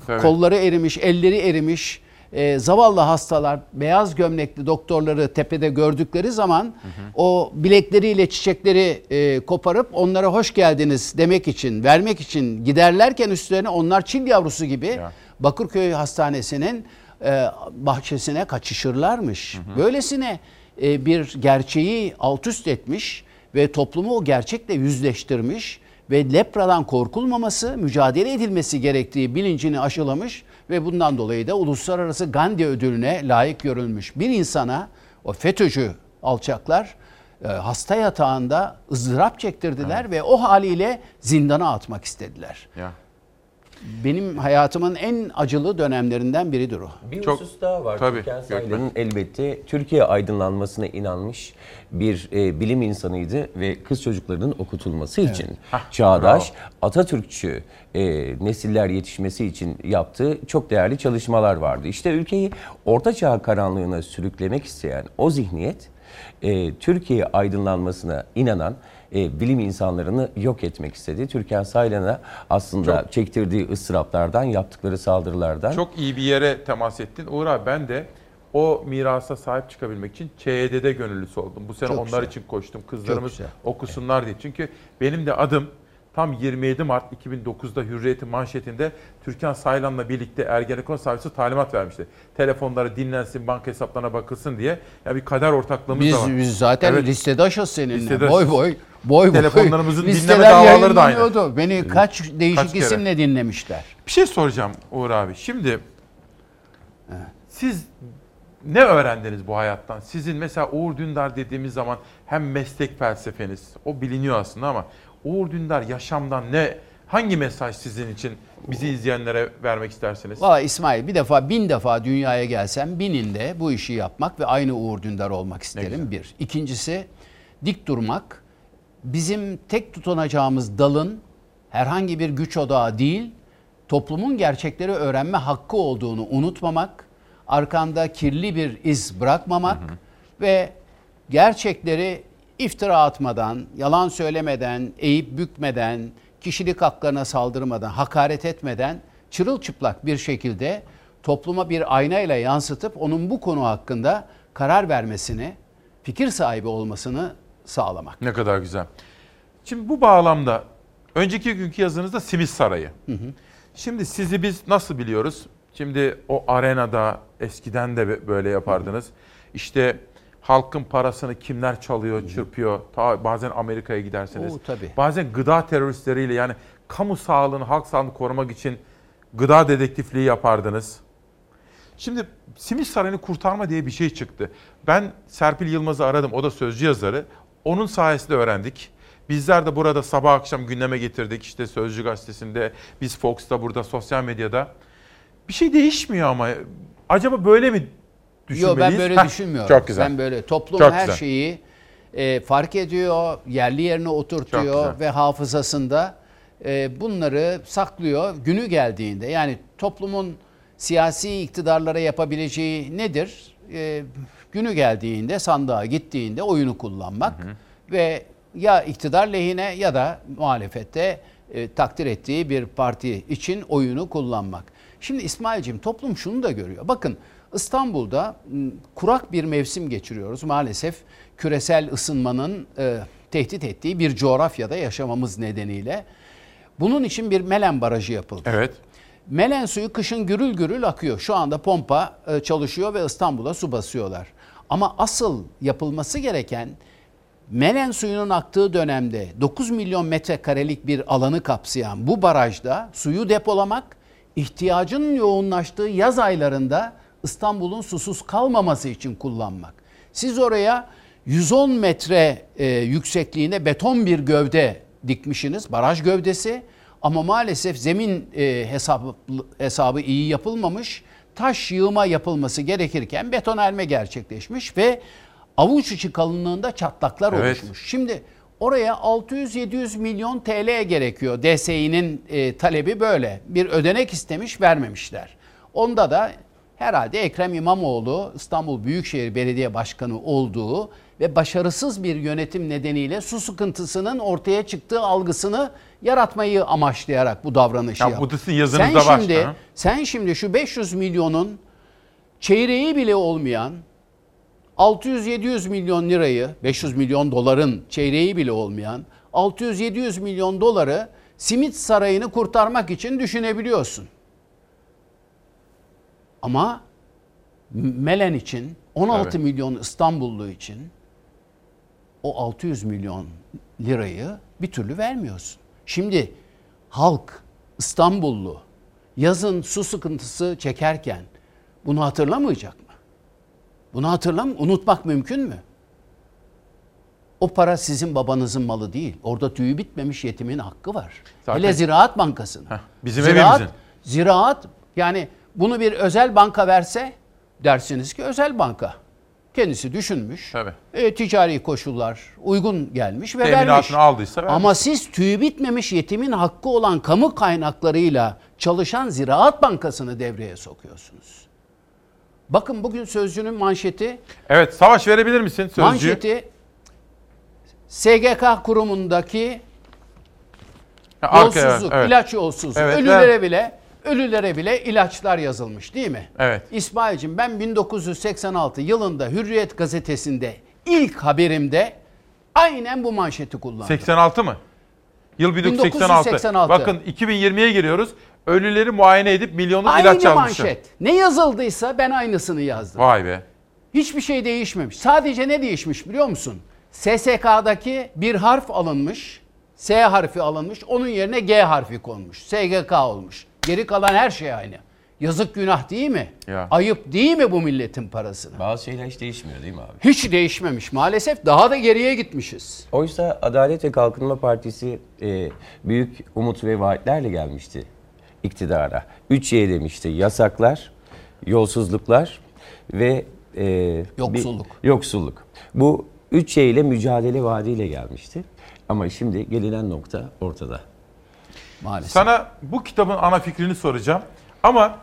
Evet. kolları erimiş, elleri erimiş, e, zavallı hastalar beyaz gömlekli doktorları tepede gördükleri zaman o bilekleriyle çiçekleri e, koparıp onlara hoş geldiniz demek için, vermek için giderlerken üstlerine onlar çil yavrusu gibi Bakırköy Hastanesi'nin e, bahçesine kaçışırlarmış. Böylesine e, bir gerçeği alt üst etmiş ve toplumu o gerçekle yüzleştirmiş ve lepradan korkulmaması, mücadele edilmesi gerektiği bilincini aşılamış ve bundan dolayı da Uluslararası Gandhi Ödülüne layık görülmüş. Bir insana o FETÖ'cü alçaklar e, hasta yatağında ızdırap çektirdiler ve o haliyle zindana atmak istediler. Ya. Benim hayatımın en acılı dönemlerinden biridir o. Bir husus daha var. Tabii, Türkan. Saylan'ın elbette Türkiye aydınlanmasına inanmış bir e, bilim insanıydı ve kız çocuklarının okutulması için çağdaş, Atatürkçü e, nesiller yetişmesi için yaptığı çok değerli çalışmalar vardı. İşte ülkeyi orta çağ karanlığına sürüklemek isteyen o zihniyet e, Türkiye aydınlanmasına inanan e, bilim insanlarını yok etmek istedi. Türkan Saylan'a aslında Çok- çektirdiği ıstıraplardan, yaptıkları saldırılardan Çok iyi bir yere temas ettin. Uğur abi ben de o mirasa sahip çıkabilmek için ÇED'de gönüllüsü oldum. Bu sene Çok onlar güzel. için koştum. Kızlarımız okusunlar diye. Çünkü benim de adım tam 27 Mart 2009'da Hürriyet'in manşetinde Türkan Saylan'la birlikte Ergenekon savcısı talimat vermişti. Telefonları dinlensin, banka hesaplarına bakılsın diye. Ya bir kader ortaklığımız Biz, da var. biz zaten Evet. listede aşız seninle. Listede boy boy. Boy boy. Telefonlarımızın dinleme Listeler davaları da aynı. Beni kaç değişik Kaç kere? isimle dinlemişler. Bir şey soracağım Uğur abi. Şimdi siz ne öğrendiniz bu hayattan? Sizin mesela Uğur Dündar dediğimiz zaman hem meslek felsefeniz, o biliniyor aslında ama Uğur Dündar yaşamdan ne, hangi mesaj sizin için bizi izleyenlere vermek istersiniz? Valla İsmail bir defa bin defa dünyaya gelsem bininde bu işi yapmak ve aynı Uğur Dündar olmak isterim bir. İkincisi dik durmak. Bizim tek tutunacağımız dalın herhangi bir güç odağı değil, toplumun gerçekleri öğrenme hakkı olduğunu unutmamak, arkanda kirli bir iz bırakmamak ve gerçekleri iftira atmadan, yalan söylemeden, eğip bükmeden, kişilik haklarına saldırmadan, hakaret etmeden çırılçıplak bir şekilde topluma bir aynayla yansıtıp onun bu konu hakkında karar vermesini, fikir sahibi olmasını sağlamak. Ne kadar güzel. Şimdi bu bağlamda önceki günkü yazınızda Simit Sarayı. Şimdi sizi biz nasıl biliyoruz? Şimdi o arenada eskiden de böyle yapardınız. İşte halkın parasını kimler çalıyor, çırpıyor. Ta bazen Amerika'ya gidersiniz. Oo, tabii. Bazen gıda teröristleriyle yani kamu sağlığını, halk sağlığını korumak için gıda dedektifliği yapardınız. Şimdi Simit Sarayı'nı kurtarma diye bir şey çıktı. Ben Serpil Yılmaz'ı aradım. O da sözcü yazarı. Onun sayesinde öğrendik. Bizler de burada sabah akşam gündeme getirdik. İşte Sözcü Gazetesi'nde, biz Fox'ta burada, sosyal medyada. Bir şey değişmiyor ama. Acaba böyle mi düşünmeliyiz? Yok ben böyle Heh, düşünmüyorum. Çok güzel. Ben böyle toplum Çok her güzel. şeyi e, fark ediyor, yerli yerine oturtuyor ve hafızasında e, bunları saklıyor. Günü geldiğinde yani toplumun siyasi iktidarlara yapabileceği nedir? E, günü geldiğinde sandığa gittiğinde oyunu kullanmak ve ya iktidar lehine ya da muhalefette e, takdir ettiği bir parti için oyunu kullanmak. Şimdi İsmail'cim toplum şunu da görüyor. Bakın İstanbul'da kurak bir mevsim geçiriyoruz. Maalesef küresel ısınmanın e, tehdit ettiği bir coğrafyada yaşamamız nedeniyle. Bunun için bir Melen Barajı yapıldı. Evet. Melen suyu kışın gürül gürül akıyor. Şu anda pompa e, çalışıyor ve İstanbul'a su basıyorlar. Ama asıl yapılması gereken Melen suyunun aktığı dönemde 9 milyon metrekarelik bir alanı kapsayan bu barajda suyu depolamak, ihtiyacın yoğunlaştığı yaz aylarında İstanbul'un susuz kalmaması için kullanmak. Siz oraya 110 metre e, yüksekliğine beton bir gövde dikmişsiniz, baraj gövdesi. Ama maalesef zemin e, hesabı, hesabı iyi yapılmamış. Taş yığma yapılması gerekirken betonelme gerçekleşmiş ve avuç içi kalınlığında çatlaklar Evet. oluşmuş. Şimdi Oraya 600-700 milyon TL gerekiyor. DSİ'nin e, talebi böyle. Bir ödenek istemiş vermemişler. Onda da herhalde Ekrem İmamoğlu İstanbul Büyükşehir Belediye Başkanı olduğu ve başarısız bir yönetim nedeniyle su sıkıntısının ortaya çıktığı algısını yaratmayı amaçlayarak bu davranışı Ya yaptı. bu da sizin yazınızda sen. Şimdi, Hı. sen şimdi şu 500 milyonun çeyreği bile olmayan 600-700 milyon lirayı, 500 milyon doların çeyreği bile olmayan 600-700 milyon doları simit sarayını kurtarmak için düşünebiliyorsun. Ama Melen için 16 Evet. milyon İstanbullu için o 600 milyon lirayı bir türlü vermiyorsun. Şimdi halk İstanbullu yazın su sıkıntısı çekerken bunu hatırlamayacak mı? Bunu hatırlam unutmak mümkün mü? O para sizin babanızın malı değil. Orada tüyü bitmemiş yetimin hakkı var. Zaten- Hele Ziraat Bankası'nın. bizim Ziraat, evimizin. Ziraat yani bunu bir özel banka verse dersiniz ki özel banka. Kendisi düşünmüş. E, ticari koşullar uygun gelmiş ve Teminatını vermiş. aldıysa vermiş. Ama siz tüyü bitmemiş yetimin hakkı olan kamu kaynaklarıyla çalışan Ziraat Bankası'nı devreye sokuyorsunuz. Bakın bugün Sözcü'nün manşeti Evet Savaş verebilir misin sözcüğü? Manşeti SGK kurumundaki Ha, arkaya, yolsuzluk, evet. ilaç yolsuzluğu. Evet, ölülere ver. bile ölülere bile ilaçlar yazılmış değil mi? Evet. İsmail'cim ben 1986 yılında Hürriyet gazetesinde ilk haberimde aynen bu manşeti kullandım. 86 mı? Yıl 1986. 1986. Bakın 2020'ye giriyoruz. Ölüleri muayene edip milyonluk Aynı ilaç yazmışlar. manşet. Ne yazıldıysa ben aynısını yazdım. Vay be. Hiçbir şey değişmemiş. Sadece ne değişmiş biliyor musun? SSK'daki bir harf alınmış, S harfi alınmış, onun yerine G harfi konmuş. SGK olmuş. Geri kalan her şey aynı. Yazık günah değil mi? Ya. Ayıp değil mi bu milletin parasını? Bazı şeyler hiç değişmiyor değil mi abi? Hiç değişmemiş maalesef. Daha da geriye gitmişiz. Oysa Adalet ve Kalkınma Partisi e, büyük umut ve vaatlerle gelmişti iktidara. 3Y demişti. Yasaklar, yolsuzluklar ve e, Yoksulluk. bir- yoksulluk. Bu 3Y ile mücadele vaadiyle gelmişti. Ama şimdi gelinen nokta ortada. Maalesef. Sana bu kitabın ana fikrini soracağım. Ama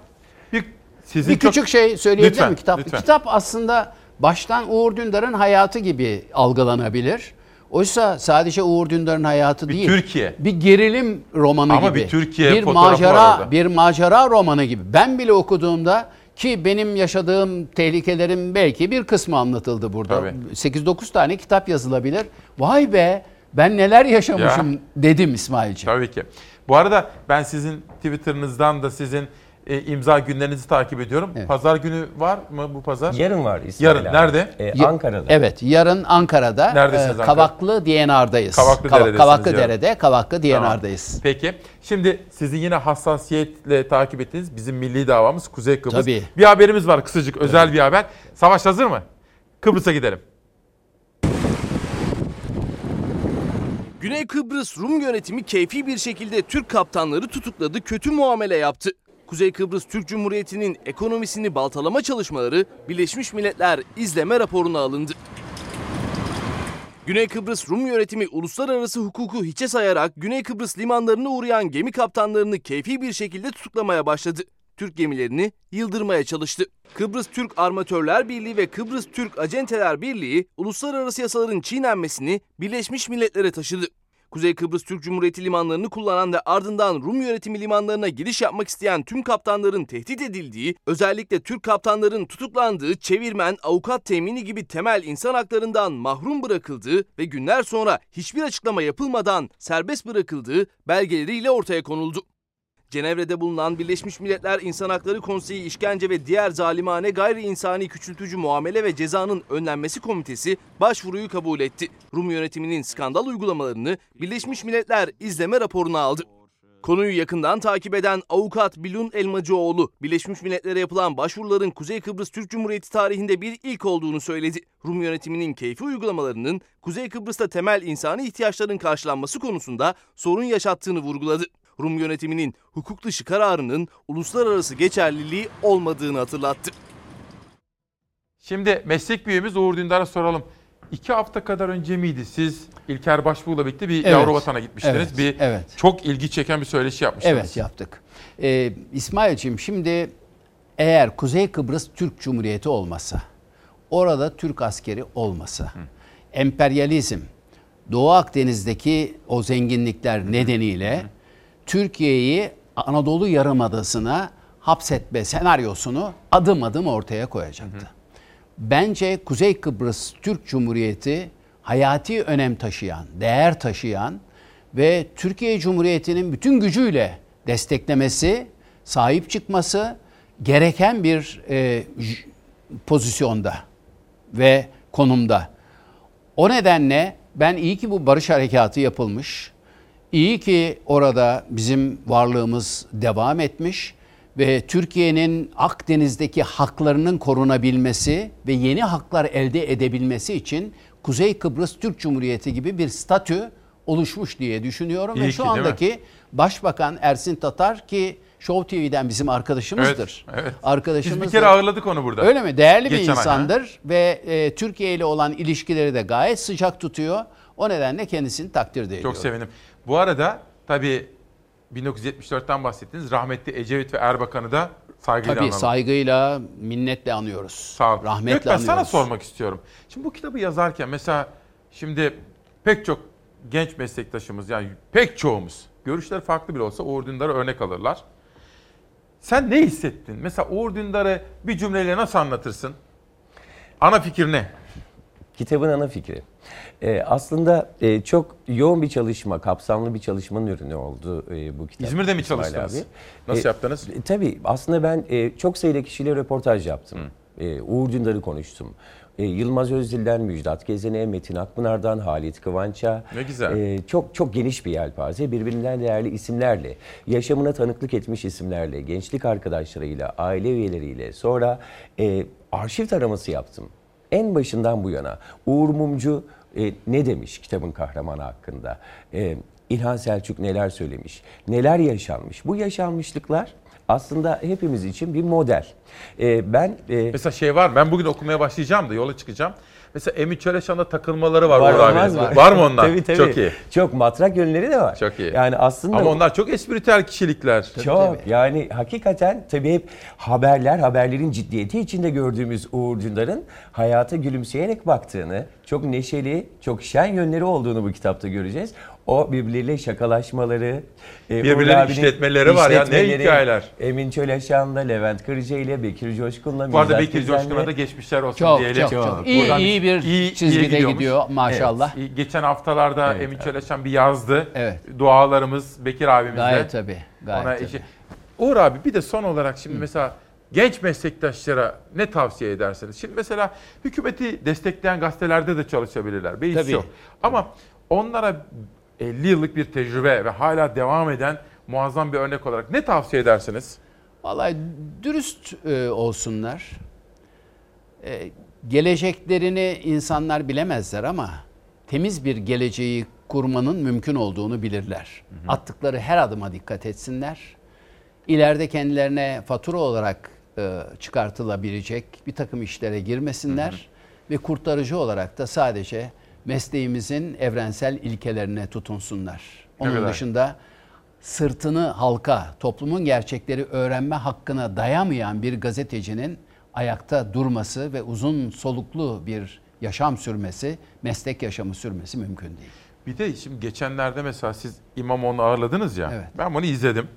bir sizin bir çok- küçük şey söyleyebilir Lütfen, miyim kitap? lütfen. Kitap aslında baştan Uğur Dündar'ın hayatı gibi algılanabilir. Oysa sadece Uğur Dündar'ın hayatı değil. Türkiye. Bir gerilim romanı Ama gibi. bir Türkiye bir macera, bir macera romanı gibi. Ben bile okuduğumda ki benim yaşadığım tehlikelerin belki bir kısmı anlatıldı burada. Tabii. 8-9 tane kitap yazılabilir. Vay be ben neler yaşamışım Ya. dedim İsmailciğim. Tabii ki. Bu arada ben sizin Twitter'ınızdan da sizin e, imza günlerinizi takip ediyorum. Pazar günü var mı bu pazar? Yarın var İsmail Yarın. abi. Nerede? E, Ya- Ankara'da. Evet, yarın Ankara'da Neredesiniz e? Kavaklı DNR'dayız. Kavaklı Kava- Dere'desiniz Kavaklı yarın. Dere'de, Kavaklı DNR'dayız. Peki. Şimdi sizi yine hassasiyetle takip ettiğiniz bizim milli davamız Kuzey Kıbrıs. Tabii. Bir haberimiz var kısacık özel bir haber. Savaş hazır mı? Kıbrıs'a gidelim. Güney Kıbrıs Rum yönetimi keyfi bir şekilde Türk kaptanları tutukladı, kötü muamele yaptı. Kuzey Kıbrıs Türk Cumhuriyeti'nin ekonomisini baltalama çalışmaları Birleşmiş Milletler izleme raporuna alındı. Güney Kıbrıs Rum yönetimi uluslararası hukuku hiçe sayarak Güney Kıbrıs limanlarına uğrayan gemi kaptanlarını keyfi bir şekilde tutuklamaya başladı. Türk gemilerini yıldırmaya çalıştı. Kıbrıs Türk Armatörler Birliği ve Kıbrıs Türk Acenteler Birliği uluslararası yasaların çiğnenmesini Birleşmiş Milletler'e taşıdı. Kuzey Kıbrıs Türk Cumhuriyeti limanlarını kullanan ve ardından Rum yönetimi limanlarına giriş yapmak isteyen tüm kaptanların tehdit edildiği, özellikle Türk kaptanların tutuklandığı, çevirmen, avukat temini gibi temel insan haklarından mahrum bırakıldığı ve günler sonra hiçbir açıklama yapılmadan serbest bırakıldığı belgeleriyle ortaya konuldu. Cenevre'de bulunan Birleşmiş Milletler İnsan Hakları Konseyi İşkence ve Diğer Zalimane Gayri İnsani Küçültücü Muamele ve Cezanın Önlenmesi Komitesi başvuruyu kabul etti. Rum yönetiminin skandal uygulamalarını Birleşmiş Milletler izleme raporuna aldı. Konuyu yakından takip eden avukat Bilun Elmacıoğlu, Birleşmiş Milletler'e yapılan başvuruların Kuzey Kıbrıs Türk Cumhuriyeti tarihinde bir ilk olduğunu söyledi. Rum yönetiminin keyfi uygulamalarının Kuzey Kıbrıs'ta temel insani ihtiyaçların karşılanması konusunda sorun yaşattığını vurguladı. Rum yönetiminin hukuk dışı kararının uluslararası geçerliliği olmadığını hatırlattı. Şimdi meslek büyüğümüz Uğur Dündar'a soralım. İki hafta kadar önce miydi siz İlker Başbuğ'la birlikte bir Evet. yavru vatana gitmiştiniz. Evet, Bir evet. çok ilgi çeken bir söyleşi yapmıştınız. Evet yaptık. Ee, İsmail'ciğim şimdi eğer Kuzey Kıbrıs Türk Cumhuriyeti olmasa, orada Türk askeri olmasa, emperyalizm, Doğu Akdeniz'deki o zenginlikler nedeniyle Türkiye'yi Anadolu Yarımadası'na hapsetme senaryosunu adım adım ortaya koyacaktı. Bence Kuzey Kıbrıs Türk Cumhuriyeti hayati önem taşıyan, değer taşıyan ve Türkiye Cumhuriyeti'nin bütün gücüyle desteklemesi, sahip çıkması gereken bir e, pozisyonda ve konumda. O nedenle ben iyi ki bu barış harekatı yapılmış. İyi ki orada bizim varlığımız devam etmiş ve Türkiye'nin Akdeniz'deki haklarının korunabilmesi ve yeni haklar elde edebilmesi için Kuzey Kıbrıs Türk Cumhuriyeti gibi bir statü oluşmuş diye düşünüyorum İyi ve ki, şu mi? andaki Başbakan Ersin Tatar ki Show TV'den bizim arkadaşımızdır. Evet, evet. Arkadaşımızdır. Biz bir kere ağırladık onu burada. Öyle mi? Değerli bir Geçen ay, ha? insandır ve e, Türkiye ile olan ilişkileri de gayet sıcak tutuyor. O nedenle kendisini takdir ediyorum. Çok sevindim. Bu arada tabii 1974'ten bahsettiniz. Rahmetli Ecevit ve Erbakan'ı da saygıyla Tabii analım. saygıyla, minnetle anıyoruz. Sağ ol. Rahmetle Gökmen sana anıyoruz. sormak istiyorum. Şimdi bu kitabı yazarken mesela şimdi pek çok genç meslektaşımız yani pek çoğumuz görüşleri farklı bile olsa Uğur Dündar'ı örnek alırlar. Sen ne hissettin? Mesela Uğur Dündar'ı bir cümleyle nasıl anlatırsın? Ana fikir ne? Kitabın ana fikri. Ee, aslında e, çok yoğun bir çalışma, kapsamlı bir çalışmanın ürünü oldu e, bu kitap. İzmir'de mi çalıştınız? abi. Nasıl E, yaptınız? e, tabii aslında ben e, çok sayıda kişiyle röportaj yaptım. E, Uğur Dündar'ı konuştum. E, Yılmaz Özdil'den Müjdat Gezen'e, Metin Akpınar'dan Halit Kıvanç'a. Ne güzel. e, çok çok geniş bir yelpaze. Birbirinden değerli isimlerle, yaşamına tanıklık etmiş isimlerle, gençlik arkadaşlarıyla, aile üyeleriyle. Sonra e, arşiv taraması yaptım. En başından bu yana Uğur Mumcu e, ne demiş kitabın kahramanı hakkında? E, İlhan Selçuk neler söylemiş? Neler yaşanmış? Bu yaşanmışlıklar aslında hepimiz için bir model. E, ben e, Mesela şey var? Ben bugün okumaya başlayacağım da yola çıkacağım. Mesela Emin Çöleşan'da takılmaları var. Var abinin. mı? Var mı onlar? tabii tabii. Çok iyi. Çok matrak yönleri de var. Çok iyi. Yani aslında Ama onlar çok espritüel kişilikler. Çok yani hakikaten tabii hep haberler, haberlerin ciddiyeti içinde gördüğümüz Uğur Dündar'ın hayata gülümseyerek baktığını, çok neşeli, çok şen yönleri olduğunu bu kitapta göreceğiz. O birbirleriyle şakalaşmaları, e, Birbirlerinin Uğur işletmeleri var ya, ne hikayeler. Emin Çöleşan'la, Levent Kırcı ile, Bekir Coşkun'la, Bu arada Müjdat Bekir Gezen'le- Coşkun'a da geçmişler olsun Çok, diyelim. çok, çok. İyi- Buradan iyi bir çizgide gidiyormuş. gidiyor maşallah. Evet. Geçen haftalarda Emin Çöleşan bir yazdı. Evet. Dualarımız Bekir abimizle. Gayet tabii, gayet Ona tabii. eşi- Uğur abi bir de son olarak şimdi mesela genç meslektaşlara ne tavsiye edersiniz? Şimdi mesela hükümeti destekleyen gazetelerde de çalışabilirler. Bir Tabii. yok. Ama onlara 50 yıllık bir tecrübe ve hala devam eden muazzam bir örnek olarak ne tavsiye edersiniz? Vallahi dürüst e, olsunlar. E, geleceklerini insanlar bilemezler ama temiz bir geleceği kurmanın mümkün olduğunu bilirler. Attıkları her adıma dikkat etsinler. İleride kendilerine fatura olarak e, çıkartılabilecek bir takım işlere girmesinler ve kurtarıcı olarak da sadece mesleğimizin evrensel ilkelerine tutunsunlar. Onun kadar? dışında sırtını halka, toplumun gerçekleri öğrenme hakkına dayamayan bir gazetecinin ayakta durması ve uzun soluklu bir yaşam sürmesi, meslek yaşamı sürmesi mümkün değil. Bir de şimdi geçenlerde mesela siz İmamoğlu'nu ağırladınız ya. Evet. Ben bunu izledim.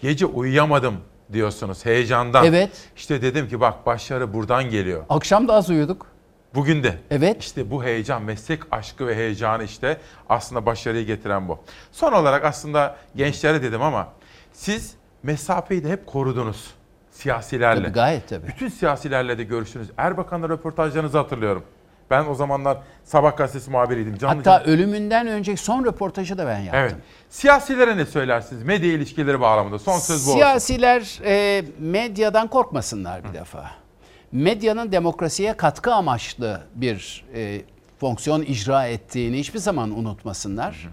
Gece uyuyamadım diyorsunuz heyecandan. Evet. İşte dedim ki bak başarı buradan geliyor. Akşam da az uyuduk. Bugün de. Evet. İşte bu heyecan, meslek aşkı ve heyecanı işte aslında başarıyı getiren bu. Son olarak aslında gençlere dedim ama siz mesafeyi de hep korudunuz siyasilerle. Tabii, gayet tabii. Bütün siyasilerle de görüştünüz. Erbakan'la röportajlarınızı hatırlıyorum. Ben o zamanlar Sabah gazetesi muhabiriydim. Canlı Hatta canlı- ölümünden önceki son röportajı da ben yaptım. Evet. Siyasilere ne söylersiniz? Medya ilişkileri bağlamında. Son söz bu olsun. Siyasiler e, medyadan korkmasınlar bir defa. Medyanın demokrasiye katkı amaçlı bir e, fonksiyon icra ettiğini hiçbir zaman unutmasınlar.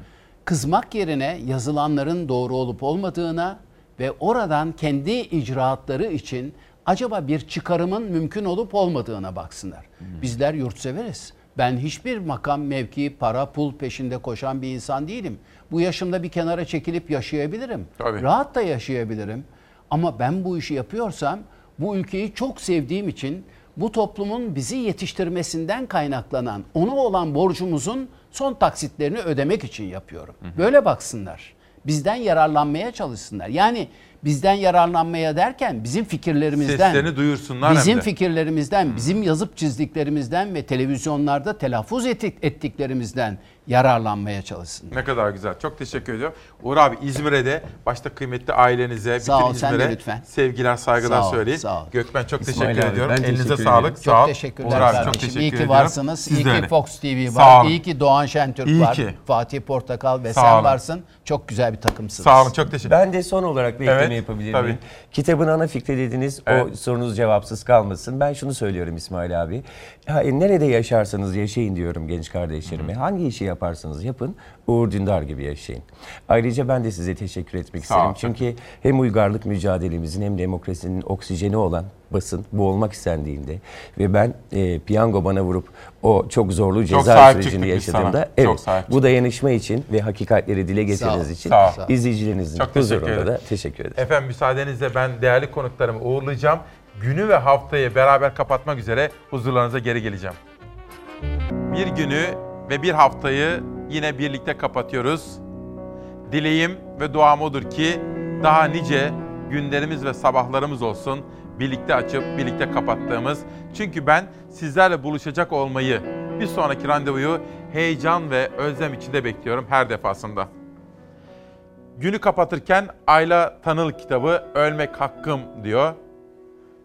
Kızmak yerine yazılanların doğru olup olmadığına ve oradan kendi icraatları için acaba bir çıkarımın mümkün olup olmadığına baksınlar. Bizler yurtseveriz. Ben hiçbir makam, mevki, para, pul peşinde koşan bir insan değilim. Bu yaşımda bir kenara çekilip yaşayabilirim. Tabii. Rahat da yaşayabilirim. Ama ben bu işi yapıyorsam bu ülkeyi çok sevdiğim için bu toplumun bizi yetiştirmesinden kaynaklanan ona olan borcumuzun son taksitlerini ödemek için yapıyorum. Böyle baksınlar. Bizden yararlanmaya çalışsınlar. Yani bizden yararlanmaya derken bizim fikirlerimizden, Seslerini duyursunlar hem bizim de. fikirlerimizden, bizim yazıp çizdiklerimizden ve televizyonlarda telaffuz ettik, ettiklerimizden yararlanmaya çalışsınlar. Ne kadar güzel. Çok teşekkür ediyorum. Uğur abi İzmir'e de başta kıymetli ailenize, Sağ bütün ol, sen de İzmir'e lütfen. sevgiler, saygılar Sağ ol, söyleyin. sağ ol. Gökmen çok İsmail teşekkür abi, ediyorum. Elinize teşekkür sağlık. ederim. Sağ ol. Çok teşekkürler Uğur abi çok kardeşim. teşekkür İyi ki varsınız. Siz iyi ki öyle. Fox TV var. İyi ki Doğan Şentürk İyi var. ki. Fatih Portakal ve Sağ sen olun. varsın. Çok güzel bir takımsınız. Sağ olun çok teşekkür Ben de son olarak bir Evet, ekleme yapabilir tabii. miyim? Kitabın ana fikri dediniz. O Evet. sorunuz cevapsız kalmasın. Ben şunu söylüyorum İsmail abi. Ya, e, nerede yaşarsanız yaşayın diyorum genç kardeşlerime. Hangi işi yaparsanız yapın Uğur Dündar gibi yaşayın. Ayrıca ben de size teşekkür etmek Sağ isterim. ol. Çünkü hem uygarlık mücadelemizin hem demokrasinin oksijeni olan basın bu olmak istendiğinde ve ben e, piyango bana vurup o çok zorlu Çok ceza sahip sürecini yaşadığımda Çok evet bu dayanışma için ve hakikatleri dile getirdiğiniz için izleyicilerinizin Çok teşekkür huzurunda ederim. da teşekkür ederim. Efendim müsaadenizle ben değerli konuklarımı uğurlayacağım. Günü ve haftayı beraber kapatmak üzere huzurlarınıza geri geleceğim. Bir günü ve bir haftayı yine birlikte kapatıyoruz. Dileğim ve duam odur ki daha nice günlerimiz ve sabahlarımız olsun birlikte açıp birlikte kapattığımız. Çünkü ben sizlerle buluşacak olmayı, bir sonraki randevuyu heyecan ve özlem içinde bekliyorum her defasında. Günü kapatırken Ayla Tanıl kitabı Ölmek Hakkım diyor.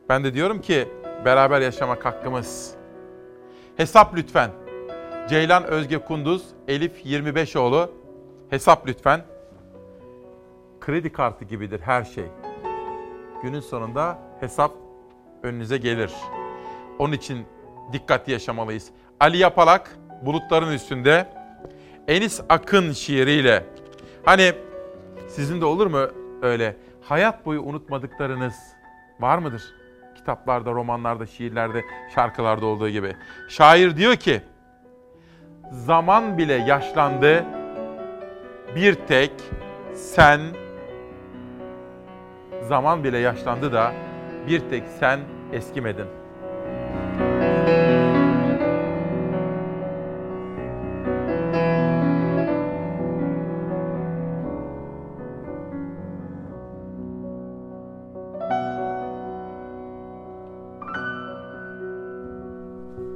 Ben de diyorum ki beraber yaşamak hakkımız. Hesap lütfen. Ceylan Özge Kunduz, Elif 25oğlu. Hesap lütfen. Kredi kartı gibidir her şey. Günün sonunda hesap önünüze gelir. Onun için dikkatli yaşamalıyız. Ali Yapalak bulutların üstünde Enis Akın şiiriyle hani sizin de olur mu öyle hayat boyu unutmadıklarınız var mıdır? Kitaplarda, romanlarda, şiirlerde, şarkılarda olduğu gibi. Şair diyor ki zaman bile yaşlandı bir tek sen zaman bile yaşlandı da bir tek sen eskimedin.